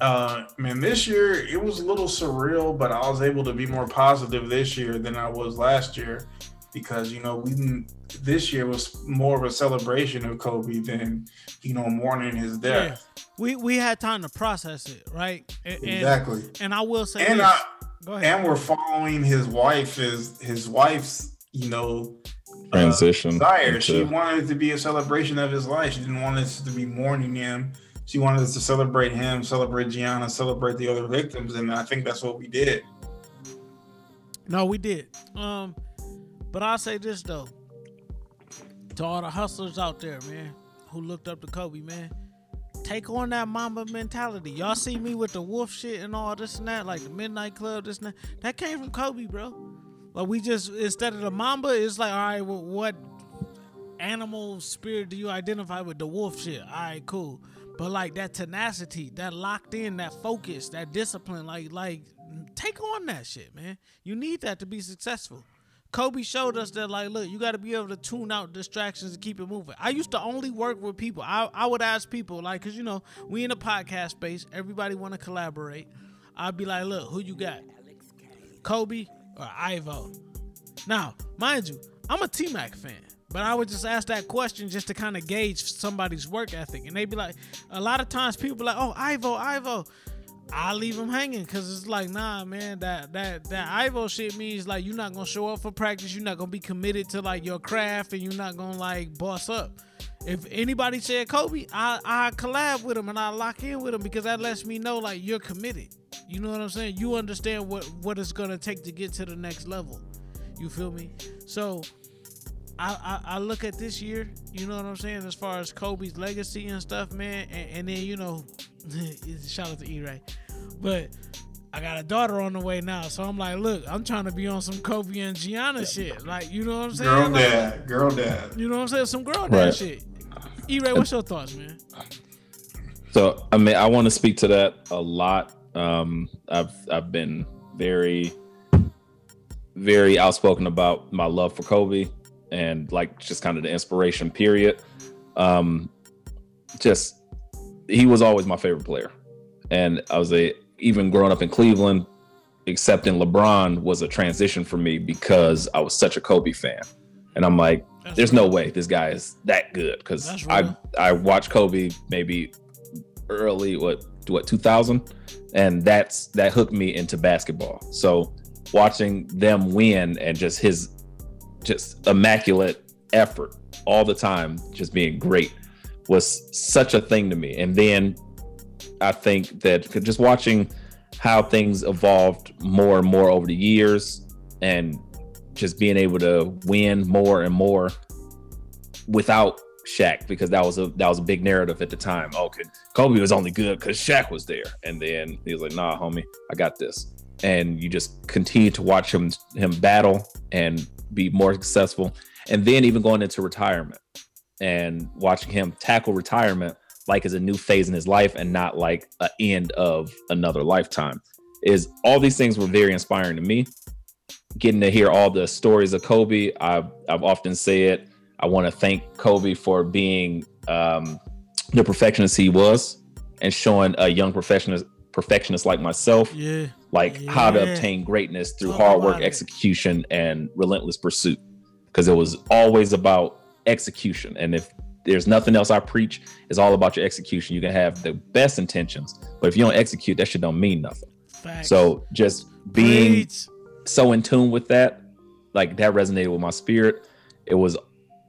Uh man, this year it was a little surreal, but I was able to be more positive this year than I was last year because you know we didn't this year was more of a celebration of Kobe than you know mourning his death. Yeah. We we had time to process it, right? And, exactly. And I will say, and this. I, Go ahead. and we're following his wife his his wife's you know Transition. uh, desire. into- She wanted it to be a celebration of his life. She didn't want us to be mourning him. She wanted us to celebrate him, celebrate Gianna, celebrate the other victims, and I think that's what we did. No, we did. Um, but I'll say this though. To all the hustlers out there, man, who looked up to Kobe, man. Take on that Mamba mentality. Y'all see me with the wolf shit and all this and that, like the Midnight Club, this and that. That came from Kobe, bro. Like we just instead of the Mamba, it's like, all right, well, what animal spirit do you identify with? The wolf shit. All right, cool. But like that tenacity, that locked in, that focus, that discipline, like like take on that shit, man. You need that to be successful. Kobe showed us that, like, look, you got to be able to tune out distractions and keep it moving. I used to only work with people. I, I would ask people, like, cause you know we in a podcast space, everybody want to collaborate. I'd be like, look, who you got, Kobe or Ivo? Now, mind you, I'm a T Mac fan, but I would just ask that question just to kind of gauge somebody's work ethic, and they'd be like, a lot of times people be like, oh, Ivo, Ivo. I leave them hanging because it's like, nah, man, that that that Ivo shit means like you're not gonna show up for practice, you're not gonna be committed to like your craft, and you're not gonna like boss up. If anybody said Kobe, I I collab with him and I lock in with him because that lets me know like you're committed. You know what I'm saying? You understand what what it's gonna take to get to the next level. You feel me? So I, I, I look at this year, you know what I'm saying, as far as Kobe's legacy and stuff, man, and, and then you know, *laughs* shout out to E Ray, but I got a daughter on the way now, so I'm like, look, I'm trying to be on some Kobe and Gianna shit, like you know what I'm saying, Girl Like, dad, girl dad. you know what I'm saying, some girl dad Right. shit. E Ray, what's your thoughts, man? So I mean, I want to speak to that a lot. Um, I've I've been very, very outspoken about my love for Kobe and like just kind of the inspiration. Period. Um, just he was always my favorite player, and I was a even growing up in Cleveland, accepting LeBron was a transition for me because I was such a Kobe fan, and I'm like, there's no way this guy is that good because I. I watched Kobe maybe early what what 2000 and that's that hooked me into basketball so watching them win and just his just immaculate effort all the time just being great was such a thing to me and then i think that just watching how things evolved more and more over the years and just being able to win more and more without Shaq because that was a that was a big narrative at the time. Oh, Kobe was only good because Shaq was there, and then he was like, "Nah, homie, I got this." And you just continue to watch him him battle and be more successful, and then even going into retirement and watching him tackle retirement like as a new phase in his life and not like an end of another lifetime. Is all these things were very inspiring to me. Getting to hear all the stories of Kobe, I've I've often said I want to thank Kobe for being um, the perfectionist he was and showing a young perfectionist perfectionist like myself Yeah. Like how to obtain greatness through oh, Talk hard work, execution, and relentless pursuit. Because it was always about execution. And if there's nothing else I preach, it's all about your execution. You can have the best intentions, but if you don't execute, that shit don't mean nothing. Facts. So just being Preach. so in tune with that, like that resonated with my spirit. It was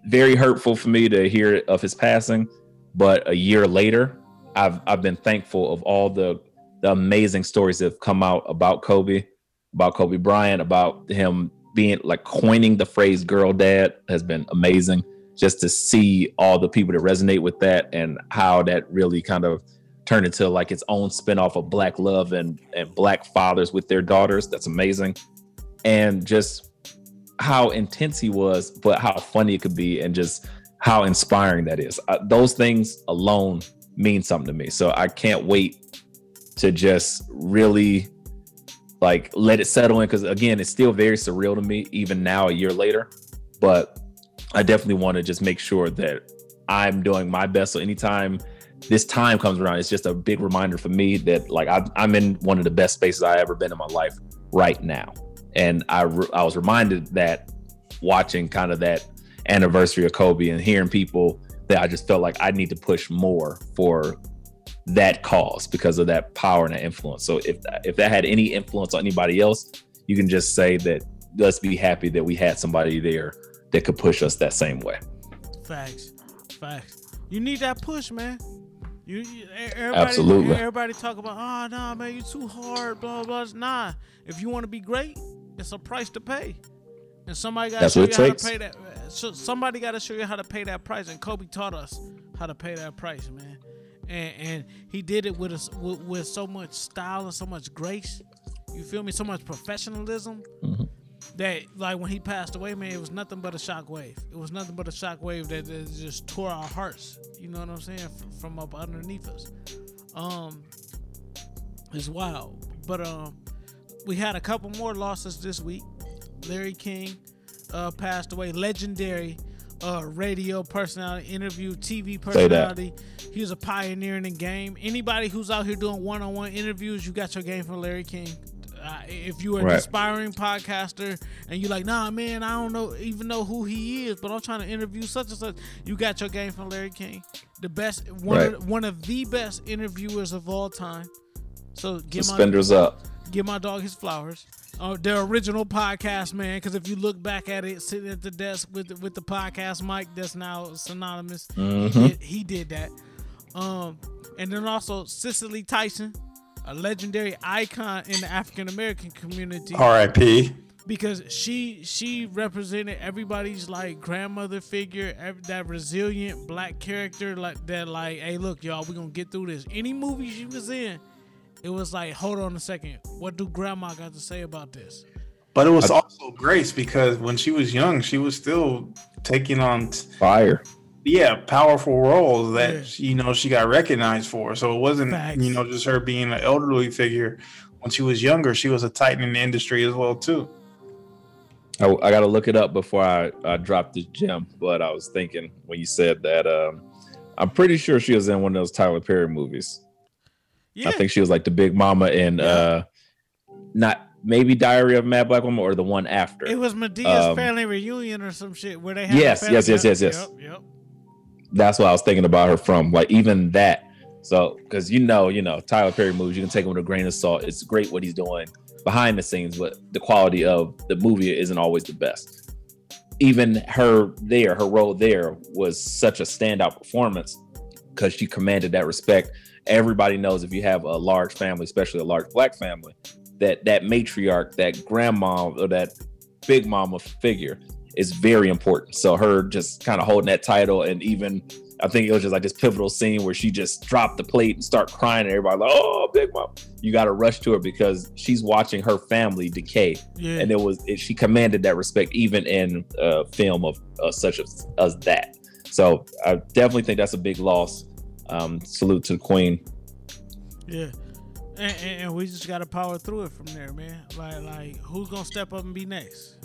very hurtful for me to hear of his passing, but a year later, I've I've been thankful of all the the amazing stories that have come out about Kobe, about Kobe Bryant, about him being like coining the phrase "girl dad" has been amazing. Just to see all the people that resonate with that and how that really kind of turned into like its own spinoff of Black love and and Black fathers with their daughters. That's amazing, and just how intense he was, but how funny it could be, and just how inspiring that is. Uh, those things alone mean something to me. So I can't wait to just really like let it settle in because again, it's still very surreal to me even now a year later. But I definitely want to just make sure that I'm doing my best. So anytime this time comes around, it's just a big reminder for me that like I, I'm in one of the best spaces I ever been in my life right now. And I re- I was reminded that watching kind of that anniversary of Kobe and hearing people that I just felt like I need to push more for that cause because of that power and that influence. So if if that had any influence on anybody else, you can just say that let's be happy that we had somebody there that could push us that same way. Facts, facts. You need that push, man. You, you everybody, Absolutely. Everybody talk about, ah, oh no, man, you too hard, blah blah. Nah, if you want to be great, it's a price to pay, and somebody got to show you how takes. to pay that. So somebody got to show you how to pay that price, and Kobe taught us how to pay that price, man. And and he did it with us with, with so much style and so much grace. You feel me? So much professionalism that like when he passed away, man, it was nothing but a shockwave. It was nothing but a shockwave that, that just tore our hearts. You know what I'm saying? From, from up underneath us. Um, it's wild. But um, we had a couple more losses this week. Larry King uh, passed away. Legendary uh, radio personality, interview, TV personality. He was a pioneer in the game. Anybody who's out here doing one-on-one interviews, you got your game from Larry King. Uh, if you're an Right. aspiring podcaster and you're like, nah, man, I don't know even know who he is, but I'm trying to interview such and such. You got your game from Larry King, the best, one Right. of, one of the best interviewers of all time. So give Suspenders my up. give my dog his flowers. Uh, their original podcast, man. Because if you look back at it, sitting at the desk with the, with the podcast mic, that's now synonymous. Mhm. He, did, he did that. Um, and then also Cicely Tyson, a legendary icon in the African American community. R.I.P. Because she she represented everybody's like grandmother figure, ev- that resilient black character, like that. Like, hey, look, y'all, we gonna get through this. Any movie she was in, it was like, hold on a second, what do grandma got to say about this? But it was also Grace because when she was young, she was still taking on Fire. yeah powerful roles that you know she got recognized for. So it wasn't you know just her being an elderly figure. When she was younger, she was a titan in the industry as well too. I, I got to look it up before I, I drop the gem. But I was thinking when you said that, um, I'm pretty sure she was in one of those Tyler Perry movies. I think she was like the big mama in uh, not maybe Diary of Mad Black Woman or the one after. It was Madea's Um, family reunion or some shit where they had Yes, yes, yes, yes, yes. Yep, yep. That's what I was thinking about her from. Like even that. So because you know, you know, Tyler Perry movies, you can take them with a grain of salt. It's great what he's doing behind the scenes, but the quality of the movie isn't always the best. Even her there, her role there was such a standout performance because she commanded that respect. Everybody knows if you have a large family, especially a large black family, that that matriarch, that grandma, or that big mama figure is very important. So her just kind of holding that title, and even I think it was just like this pivotal scene where she just dropped the plate and start crying, and everybody like, "Oh, big mom!" You got to rush to her because she's watching her family decay, Yeah. and it was it, she commanded that respect even in a film of uh, such as, as that. So I definitely think that's a big loss. Um, salute to the queen. Yeah. And, and, and we just gotta power through it from there, man. Like like who's gonna step up and be next?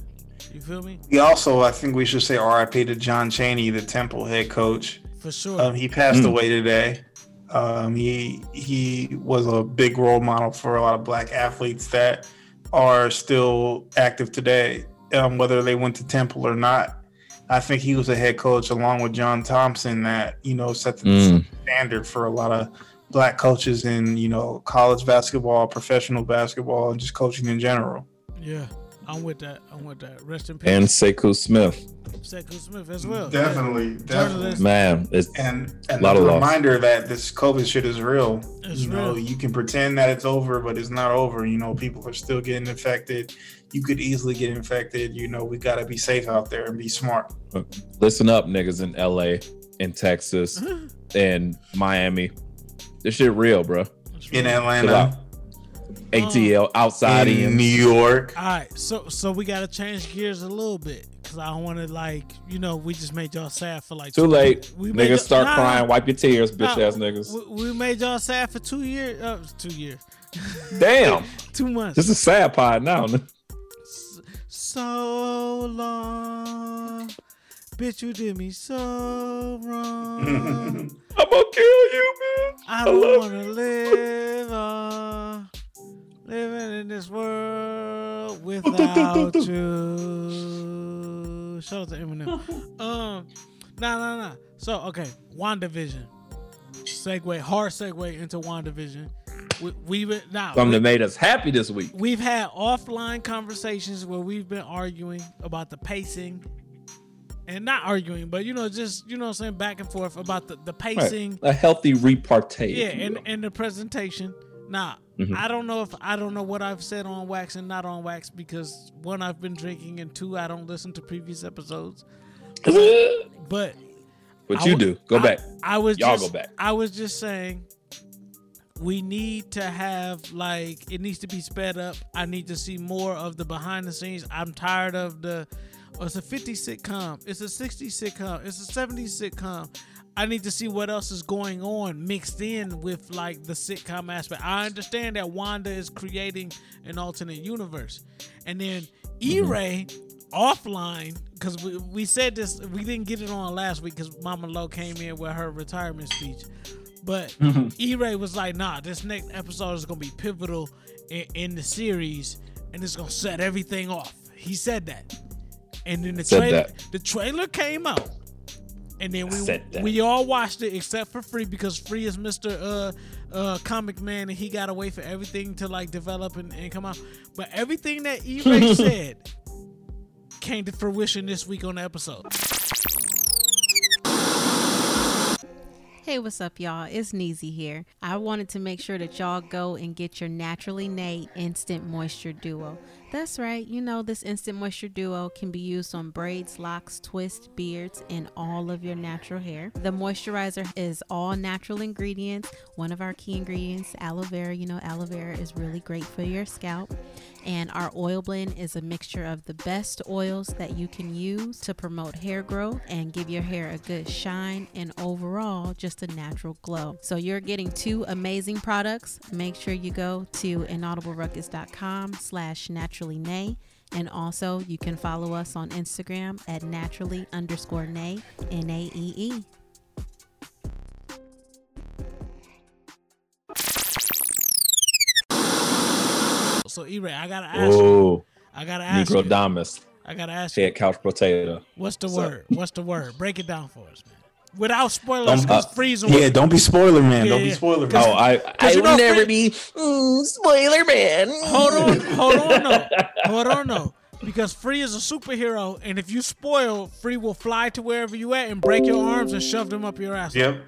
You feel me? We also, I think we should say R.I.P. to John Chaney, the Temple head coach. For sure. Um, he passed Mm. away today. Um, he he was a big role model for a lot of black athletes that are still active today, um, whether they went to Temple or not. I think he was a head coach along with John Thompson that you know set the Mm. Standard for a lot of black coaches in you know college basketball, professional basketball, and just coaching in general. Yeah. I'm with that. I'm with that. Rest in peace. And Sekou Smith. Sekou Smith as well. Definitely, definitely. Man, it's and a lot a of loss. reminder that this COVID shit is real. It's you know, real. you can pretend that it's over, but it's not over. You know, people are still getting infected. You could easily get infected. You know, we gotta be safe out there and be smart. Listen up, niggas in LA, in Texas, *laughs* and Miami. This shit real, bro. In Atlanta. ATL outside in in New York. All right, so so we gotta change gears a little bit because I don't want to like you know we just made y'all sad for like Too two- late. We Niggas y'all- start nah, crying. Wipe your tears, bitch Nah, ass niggas. We, we made y'all sad for two years. Uh, two years. Damn. *laughs* two months. This is sad pod now. so long, bitch. You did me so wrong. *laughs* I'm gonna kill you, man. I I don't wanna live on living in this world *laughs* without you. Shout out to Eminem. *laughs* Um, nah, nah, nah. So okay, WandaVision. Segue, hard segue into WandaVision. We, we've now. Something we- that made us happy this week. We've had offline conversations where we've been arguing about the pacing and not arguing, but you know, just you know I'm saying, back and forth about the, the Right. pacing. A healthy repartee. Yeah, and, and the presentation. Now, Mhm. I don't know if I don't know what I've said on wax and not on wax because one, I've been drinking, and two, I don't listen to previous episodes. *laughs* but What I you w- do? Go I- back. I was Y'all just, go back. I was just saying we need to have like it needs to be sped up. I need to see more of the behind the scenes. I'm tired of the oh, it's a 50 sitcom, it's a 60 sitcom, it's a 70 sitcom. I need to see what else is going on mixed in with like the sitcom aspect. I understand that Wanda is creating an alternate universe. And then mm-hmm. E-Ray offline because we, we said this we didn't get it on last week because mama Lo came in with her retirement speech. But mm-hmm. e-ray was like nah this next episode is gonna be pivotal in, in the series and it's gonna set everything off. He said that and then the Said trailer that. the trailer came out and then we we all watched it except for free because free is mr uh uh comic man and he gotta wait for everything to like develop and, and come out but everything that e-ray *laughs* said came to fruition this week on the episode. Hey, what's up, y'all? It's Neezy here. I wanted to make sure that y'all go and get your Naturally Nay Instant Moisture Duo. That's right, you know, this Instant Moisture Duo can be used on braids, locks, twists, beards, and all of your natural hair. The moisturizer is all natural ingredients. One of our key ingredients, aloe vera. You know, aloe vera is really great for your scalp. And our oil blend is a mixture of the best oils that you can use to promote hair growth and give your hair a good shine and overall just a natural glow. So you're getting two amazing products. Make sure you go to inaudibleruckus.com slash naturally nay. And also you can follow us on Instagram at naturally underscore nay, N-A-E-E. So E-Ray, I gotta ask you. Oh, I gotta ask Negro you. I gotta ask you. Head couch potato. What's the So- word? What's the word? Break it down for us, man. Without spoilers, because uh, freezing. yeah, don't be spoiler man. Yeah, don't be yeah. spoiler man. Oh, I Cause I you will know never Free- be mm, spoiler man. Hold on, *laughs* hold on, no, hold on, no. Because Free is a superhero, and if you spoil, Free will fly to wherever you at and break your arms and shove them up your ass. Yep.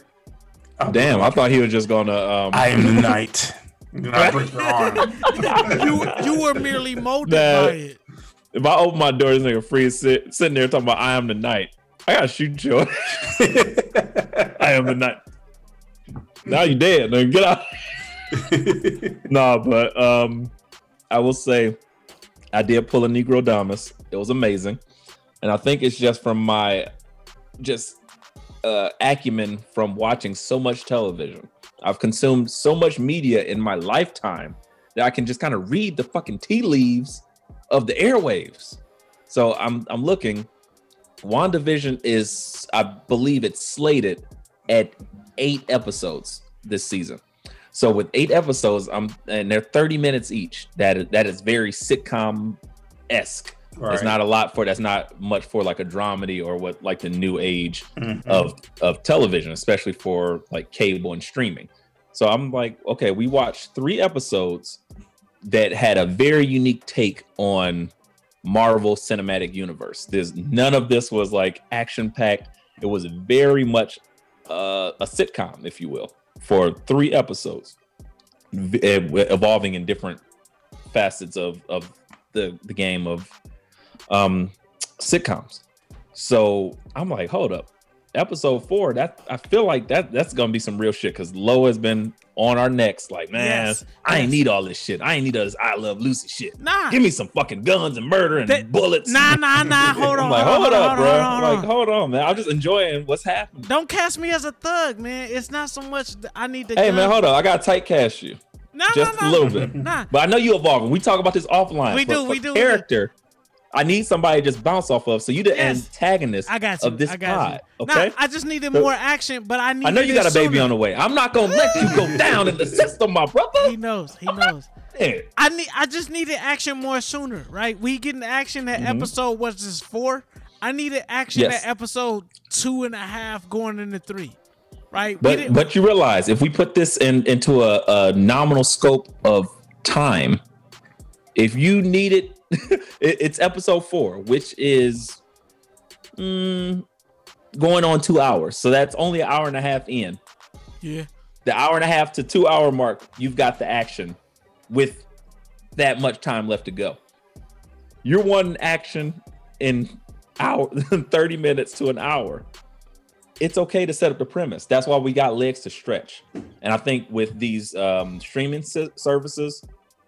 Damn, I thought he was just gonna. Um, I am the *laughs* knight. Do not break your arm. you you were merely molded Nah. by it. If I open my door, this nigga free is sit, sitting there talking about I am the night. I gotta shoot you. *laughs* I am the night. Now you dead. Nigga. Get out. *laughs* nah, but um, I will say I did pull a Negrodamus. It was amazing, and I think it's just from my just uh, acumen from watching so much television. I've consumed so much media in my lifetime that I can just kind of read the fucking tea leaves of the airwaves. So I'm I'm looking. WandaVision is, I believe it's slated at eight episodes this season. So with eight episodes, I'm and they're 30 minutes each. That is, that is very sitcom esque. Right. It's not a lot for that's not much for like a dramedy or what like the new age Mhm. of of television, especially for like cable and streaming. So I'm like, okay, we watched three episodes that had a very unique take on Marvel Cinematic Universe. There's none of this was like action packed. It was very much uh, a sitcom, if you will, for three episodes, v- evolving in different facets of of the the game of um sitcoms. So I'm like, hold up, episode four. That I feel like that that's gonna be some real shit because Lo has been on our necks. Like, man, Yes, I ain't need all this shit. I ain't need all this I love Lucy shit. Nah. give me some fucking guns and murder and bullets. Nah, nah, nah. *laughs* Hold on. Like, hold, hold, on, up, hold bro. on, hold on. like, hold on, man. I'm just enjoying what's happening. Don't cast me as a thug, man. It's not so much. That I need to. Hey, man, hold on. I gotta tight cash you. Nah, just nah, a little nah. bit. Nah. But I know you evolving. We talk about this offline. We do, for we do, we do. I need somebody to just bounce off of. So you the Yes. antagonist I got you. of this I pod. you. Okay. Nah, I just needed So- more action, but I need. I know you got a baby on the way. I'm not gonna let you go *laughs* down in the system, my brother. He knows. He knows. I need. I just needed action more sooner, right? We getting action at Mhm. episode was this four? I needed action Yes. at episode two and a half, going into three, right? But but you realize if we put this in into a, a nominal scope of time, if you need it, *laughs* it- it's episode four, which is mm, going on two hours. So that's only an hour and a half in. yeah. The hour and a half to two hour mark, you've got the action with that much time left to go. You're one action in hour *laughs* 30 minutes to an hour it's okay to set up the premise. That's why we got legs to stretch. And I think with these um, streaming services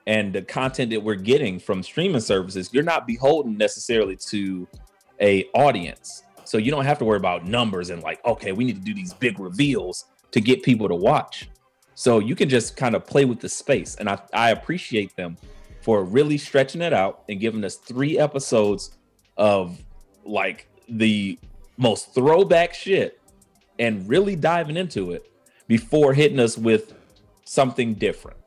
and the content that we're getting from streaming services, you're not beholden necessarily to a audience. So you don't have to worry about numbers and like, okay, we need to do these big reveals to get people to watch. So you can just kind of play with the space. And I, I appreciate them for really stretching it out and giving us three episodes of like the most throwback shit and really diving into it before hitting us with something different.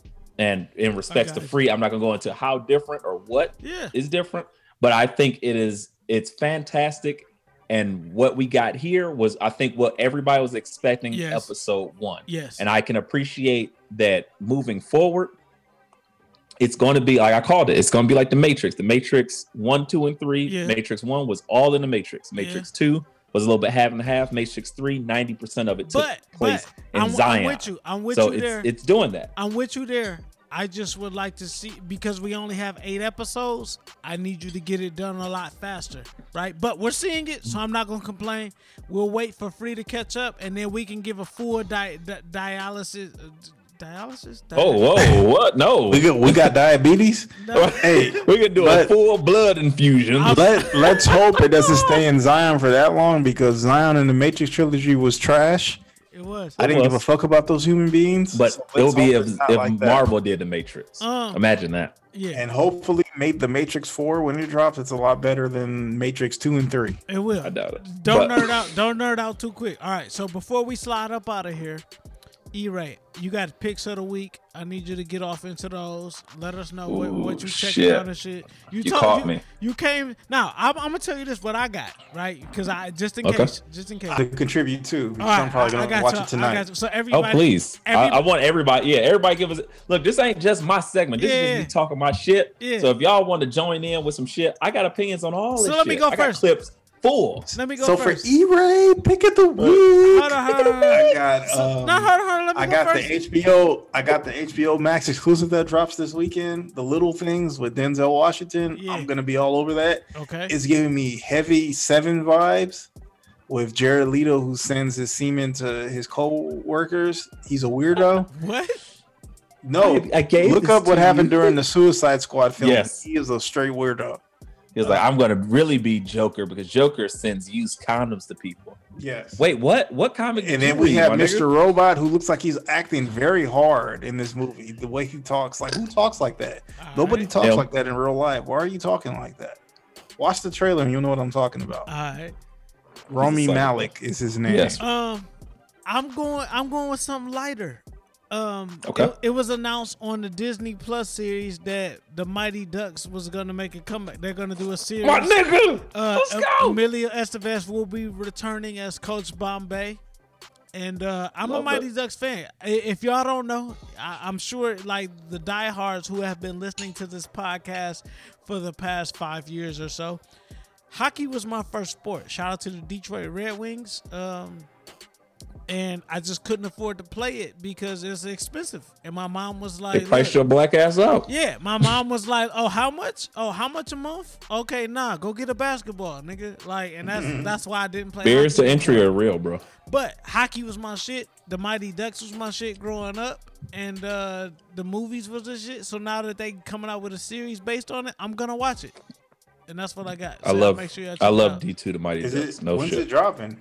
And in respects to free, I'm not gonna go into how different or what is Yeah. different, but I think it is it's fantastic. And what we got here was, I think, what everybody was expecting Yes. episode one. Yes. And I can appreciate that moving forward, it's going to be like I called it. It's going to be like the Matrix. The Matrix one, two, and three. Yeah. Matrix one was all in the Matrix. Matrix two was a little bit half and half. Matrix three, 90% of it took But- place but in I'm- I'm Zion. with you. I'm with so you it's, there. It's doing that. I'm with you there. I just would like to see because we only have eight episodes. I need you to get it done a lot faster, right? But we're seeing it, so I'm not gonna complain. We'll wait for free to catch up, and then we can give a full di- di- dialysis. Uh, dialysis? Oh, whoa, what? No. We got we got diabetes. *laughs* Hey, *laughs* we can do let- a full blood infusion. Let Let's hope it doesn't *laughs* stay in Zion for that long because Zion in the Matrix trilogy was trash. It was. I didn't give a fuck about those human beings. But so it would be if, if like that. Marvel did the Matrix. Um, Imagine that. Yeah. and hopefully made the Matrix Four when it drops. It's a lot better than Matrix Two and Three. It will. I doubt it. Don't But- nerd out. Don't nerd out too quick. All right. So before we slide up out of here, E-Ray, you got picks of the week. I need you to get off into those. Let us know what, what you checked shit. out and shit. You told- caught you, me. You came. Now I'm, I'm gonna tell you this. What I got right because I just in Okay. case. Just in case. To contribute too. because All right, I'm probably I- I gonna got watch you. it I tonight. got you. So Oh, everybody. please. I, I want everybody. Yeah, everybody give us. Look, this ain't just my segment. This is Yeah. just me talking my shit. Yeah. So if y'all want to join in with some shit, I got opinions on all So this let me go I got first. clips full. Let me go So first. for E-Ray, pick of the week. Hold on, hold on. I got. Um, no, hold on, hold on. Let me I go got first. the HBO. I got the HBO Max exclusive that drops this weekend. The Little Things with Denzel Washington. Yeah. I'm gonna be all over that. Okay. It's giving me heavy Seven vibes with Jared Leto, who sends his semen to his co-workers. He's a weirdo. What? No, I- I gave look up what happened you. during the Suicide Squad film. Yes. he is a straight weirdo. He was like, I'm gonna really be Joker because Joker sends used condoms to people. Yes. Wait, what? What comic? And then we read, have my nigga? Mr. Robot, who looks like he's acting very hard in this movie. The way he talks, like who talks like that? Nobody talks Yeah. like that in real life. Why are you talking like that? Watch the trailer and you'll know what I'm talking about. All right. Rami He's. Malek is his name. Yes. Um, I'm going. I'm going with something lighter. Um, Okay. It, it was announced on the Disney Plus series that the Mighty Ducks was gonna make a comeback. They're gonna do a series. My nigga, Uh, let's Em- go. Emilio Estevez will be returning as Coach Bombay. And uh, I'm a Mighty it. Ducks fan. If y'all don't know, I- I'm sure like the diehards who have been listening to this podcast for the past five years or so, hockey was my first sport. Shout out to the Detroit Red Wings. Um, and I just couldn't afford to play it because it's expensive. And my mom was They like, priced "Look." your black ass out. Yeah, my mom was like, "Oh, how much? Oh, how much a month? Okay, nah, go get a basketball, nigga." Like, and that's Mhm. that's why I didn't play. Barriers hockey. to entry are real, bro. But hockey was my shit. The Mighty Ducks was my shit growing up, and uh the movies was the shit. So now that they coming out with a series based on it, I'm gonna watch it, and that's what I got. I love make sure y'all I check it love. D two the Mighty Is Ducks. it, No when's shit. it dropping?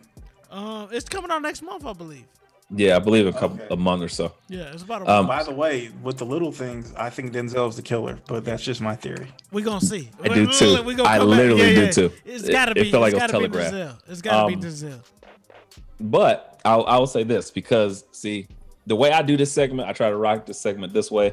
Um, it's coming out next month, I believe. Yeah, I believe a couple a month or so. Yeah, it's about a Um, By the way, with the little things, I think Denzel's the killer, but that's just my theory. We gonna see. I do We- too. we gonna I literally Yeah, do yeah. too. It's It- gotta it be. felt like it's it was gotta be telegraphed. Denzel. It's gotta Um, be Denzel. But I'll, I will say this because see the way I do this segment, I try to rock this segment this way.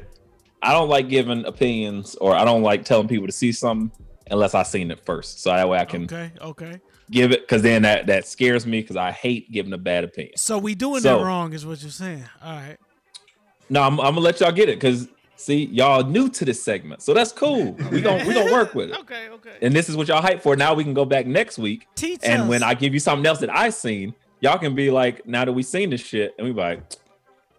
I don't like giving opinions or I don't like telling people to see something unless I seen it first. So that way I can Okay, okay. Give it because then that that scares me because I hate giving a bad opinion. So we doing So- that wrong, is what you're saying. All right. No, I'm, I'm gonna let y'all get it because see y'all new to this segment, so that's cool. *laughs* We gonna we gonna work with it. *laughs* Okay, okay. And this is what y'all hype for. Now we can go back next week, Teach and us. when I give you something else that I seen, y'all can be like, now that we seen this shit, and we like,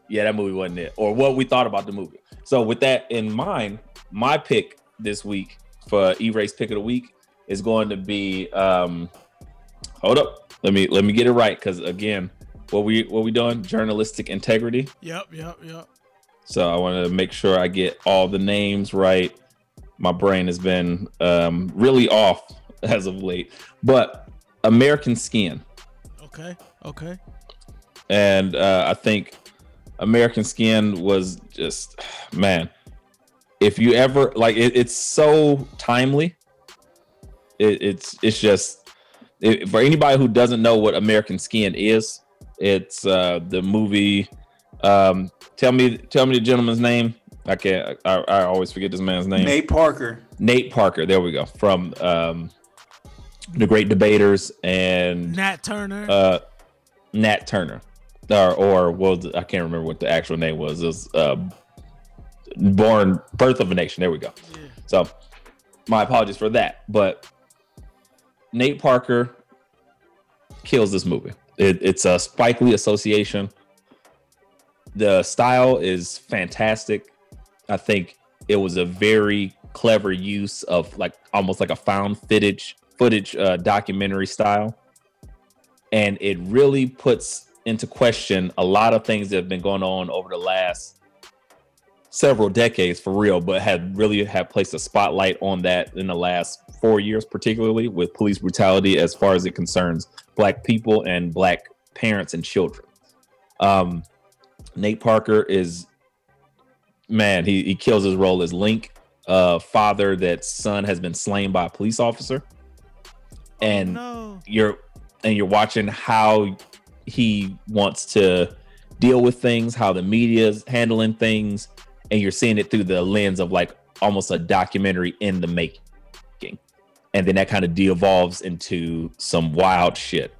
yeah, that movie wasn't it, or what we thought about the movie. So with that in mind, my pick this week for E-Race pick of the week is going to be um hold up. Let me let me get it right because again, what we what we doing? Journalistic integrity. Yep, yep, yep. So I want to make sure I get all the names right. My brain has been um, really off *laughs* as of late, but American Skin, Okay, okay. and uh, I think American Skin was just *sighs* man. If you ever like, it, it's so timely. It, it's it's just it, for anybody who doesn't know what American Skin is. It's uh, the movie. Um, tell me, tell me the gentleman's name. I can't. I, I always forget this man's name. Nate Parker. Nate Parker. There we go. From um, the Great Debaters and Nat Turner. uh, Nat Turner, or or well, I can't remember what the actual name was. It was uh, Born Birth of a Nation. There we go. So, my apologies for that, but Nate Parker kills this movie. It, it's a Spike Lee association. The style is fantastic. I think it was a very clever use of like almost like a found footage footage uh, documentary style and it really puts into question a lot of things that have been going on over the last several decades for real but had really have placed a spotlight on that in the last four years particularly with police brutality as far as it concerns black people and black parents and children. Um nate parker is man he, he kills his role as link uh father that son has been slain by a police officer. And you're and you're watching how he wants to deal with things, how the media's handling things, and you're seeing it through the lens of like almost a documentary in the making. And then that kind of de-evolves into some wild shit.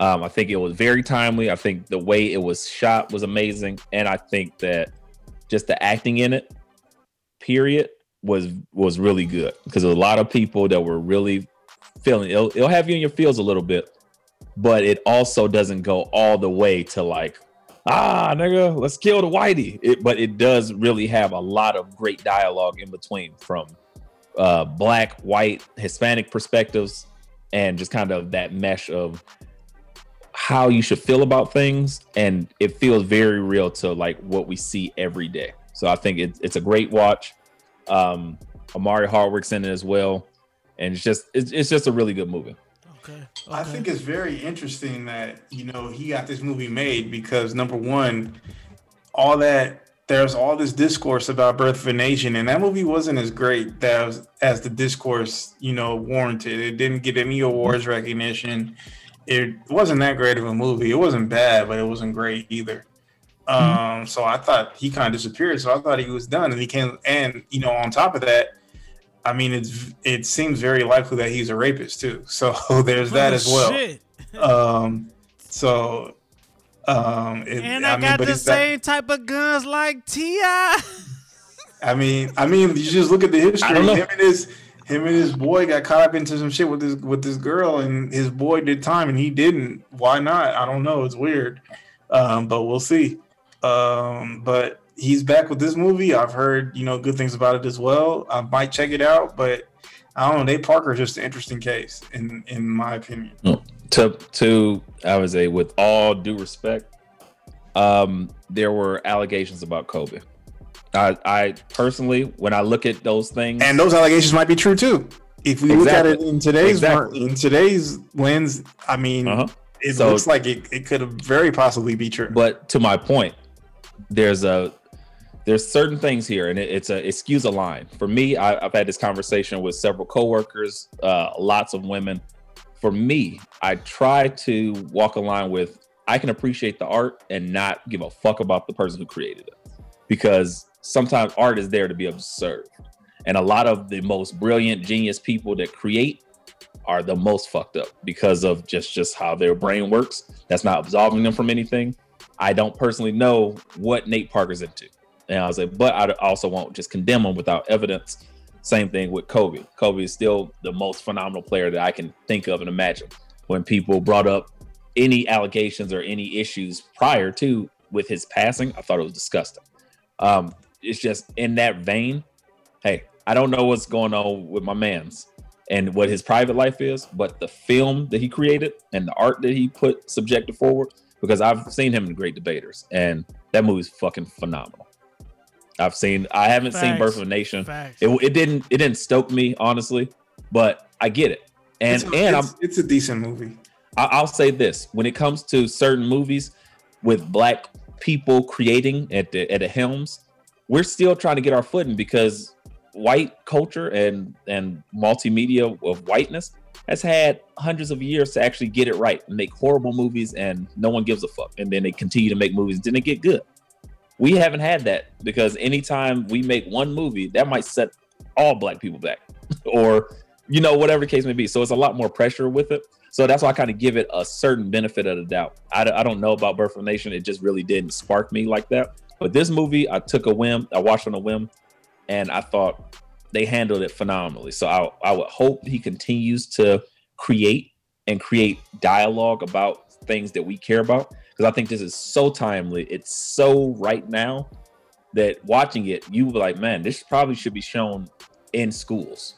Um, I think it was very timely. I think the way it was shot was amazing. And I think that just the acting in it, period, was was really good. Because a lot of people that were really feeling it'll, it'll have you in your feels a little bit but it also doesn't go all the way to like ah nigga let's kill the whitey it, but it does really have a lot of great dialogue in between from uh black white hispanic perspectives and just kind of that mesh of how you should feel about things. And it feels very real to like what we see every day. So i think it, it's a great watch. Um Omari Hardwick's in it as well. And it's just it's, it's just a really good movie. Okay. I think it's very interesting that you know he got this movie made because number one, all that there's all this discourse about Birth of a Nation, and that movie wasn't as great as as the discourse you know warranted. It didn't get any awards recognition. It wasn't that great of a movie. It wasn't bad, but it wasn't great either. Um, so I thought he kind of disappeared. So I thought he was done, and he came. And you know, on top of that, I mean, it's it seems very likely that he's a rapist too. *laughs* So there's that Oh, as well. Um, so Um, it, And I, got but the it's that- same type of guns like T.I. I mean, I mean, you just look at the history. I don't know. Him and his him and his boy got caught up into some shit with this with this girl, and his boy did time, and he didn't. Why not? I don't know. It's weird, um, but we'll see. Um, but he's back with this movie. I've heard you know good things about it as well. I might check it out, but I don't know. Nate Parker is just an interesting case, in in my opinion. To to I would say with all due respect, um, there were allegations about Kobe. I, I personally, when I look at those things, And those allegations might be true too. If we look at it in today's Exactly. in today's lens, I mean, Uh-huh. it So- looks like it, it could very possibly be true. But to my point, there's a there's certain things here, and it, it's a it skews a line. For me, I, I've had this conversation with several coworkers, uh, lots of women. For me, I try to walk a line with I can appreciate the art and not give a fuck about the person who created it, because sometimes art is there to be observed, and a lot of the most brilliant, genius people that create are the most fucked up because of just just how their brain works. That's not absolving them from anything. I don't personally know what Nate Parker's into. And I was like, but I also won't just condemn him without evidence. Same thing with Kobe. Kobe is still the most phenomenal player that I can think of and imagine. When people brought up any allegations or any issues prior to with his passing, I thought it was disgusting. Um, it's just in that vein. Hey, I don't know what's going on with my man's and what his private life is, but the film that he created and the art that he put subjected forward, because I've seen him in Great Debaters, and that movie's fucking phenomenal. I've seen, I haven't seen Birth of a Nation. It, it didn't, it didn't stoke me honestly, but I get it. And it's, a- and I'm it's, it's a decent movie. I- I'll say this: when it comes to certain movies with black people creating at the at the helms, we're still trying to get our footing because white culture and and multimedia of whiteness has had hundreds of years to actually get it right and make horrible movies, and no one gives a fuck. And then they continue to make movies, and then they get good. We haven't had that because anytime we make one movie, that might set all black people back, *laughs* or you know whatever the case may be. So it's a lot more pressure with it. So that's why I kind of give it a certain benefit of the doubt. I, I don't know about Birth of a Nation. It just really didn't spark me like that. But this movie, I took a whim. I watched on a whim, and I thought they handled it phenomenally. So I, I would hope he continues to create and create dialogue about things that we care about because I think this is so timely. It's so right now that watching it, you be like, man, this probably should be shown in schools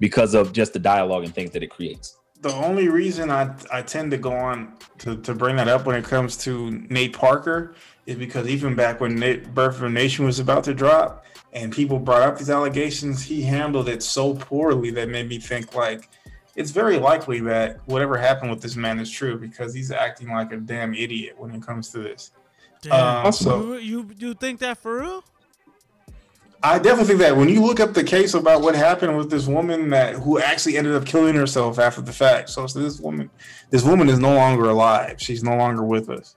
because of just the dialogue and things that it creates. The only reason I, I tend to go on to, to bring that up when it comes to Nate Parker is because even back when Nate, Birth of a Nation was about to drop and people brought up these allegations, he handled it so poorly that made me think like it's very likely that whatever happened with this man is true because he's acting like a damn idiot when it comes to this. Damn. Um, so you, you you think that for real? I definitely think that when you look up the case about what happened with this woman that who actually ended up killing herself after the fact. So, so this woman, this woman is no longer alive. She's no longer with us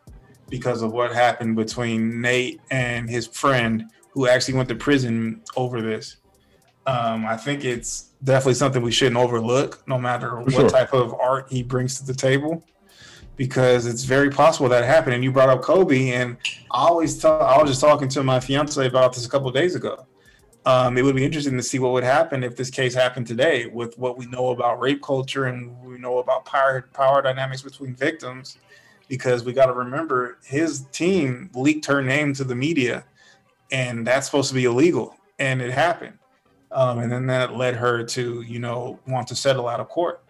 because of what happened between Nate and his friend who actually went to prison over this. Um, I think it's definitely something we shouldn't overlook, no matter what sure. type of art he brings to the table, because it's very possible that happened. And you brought up Kobe, and I always tell, I was just talking to my fiance about this a couple of days ago. Um, it would be interesting to see what would happen if this case happened today, with what we know about rape culture and we know about power power dynamics between victims. Because we got to remember, his team leaked her name to the media, and that's supposed to be illegal, and it happened. Um, and then that led her to, you know, want to settle out of court.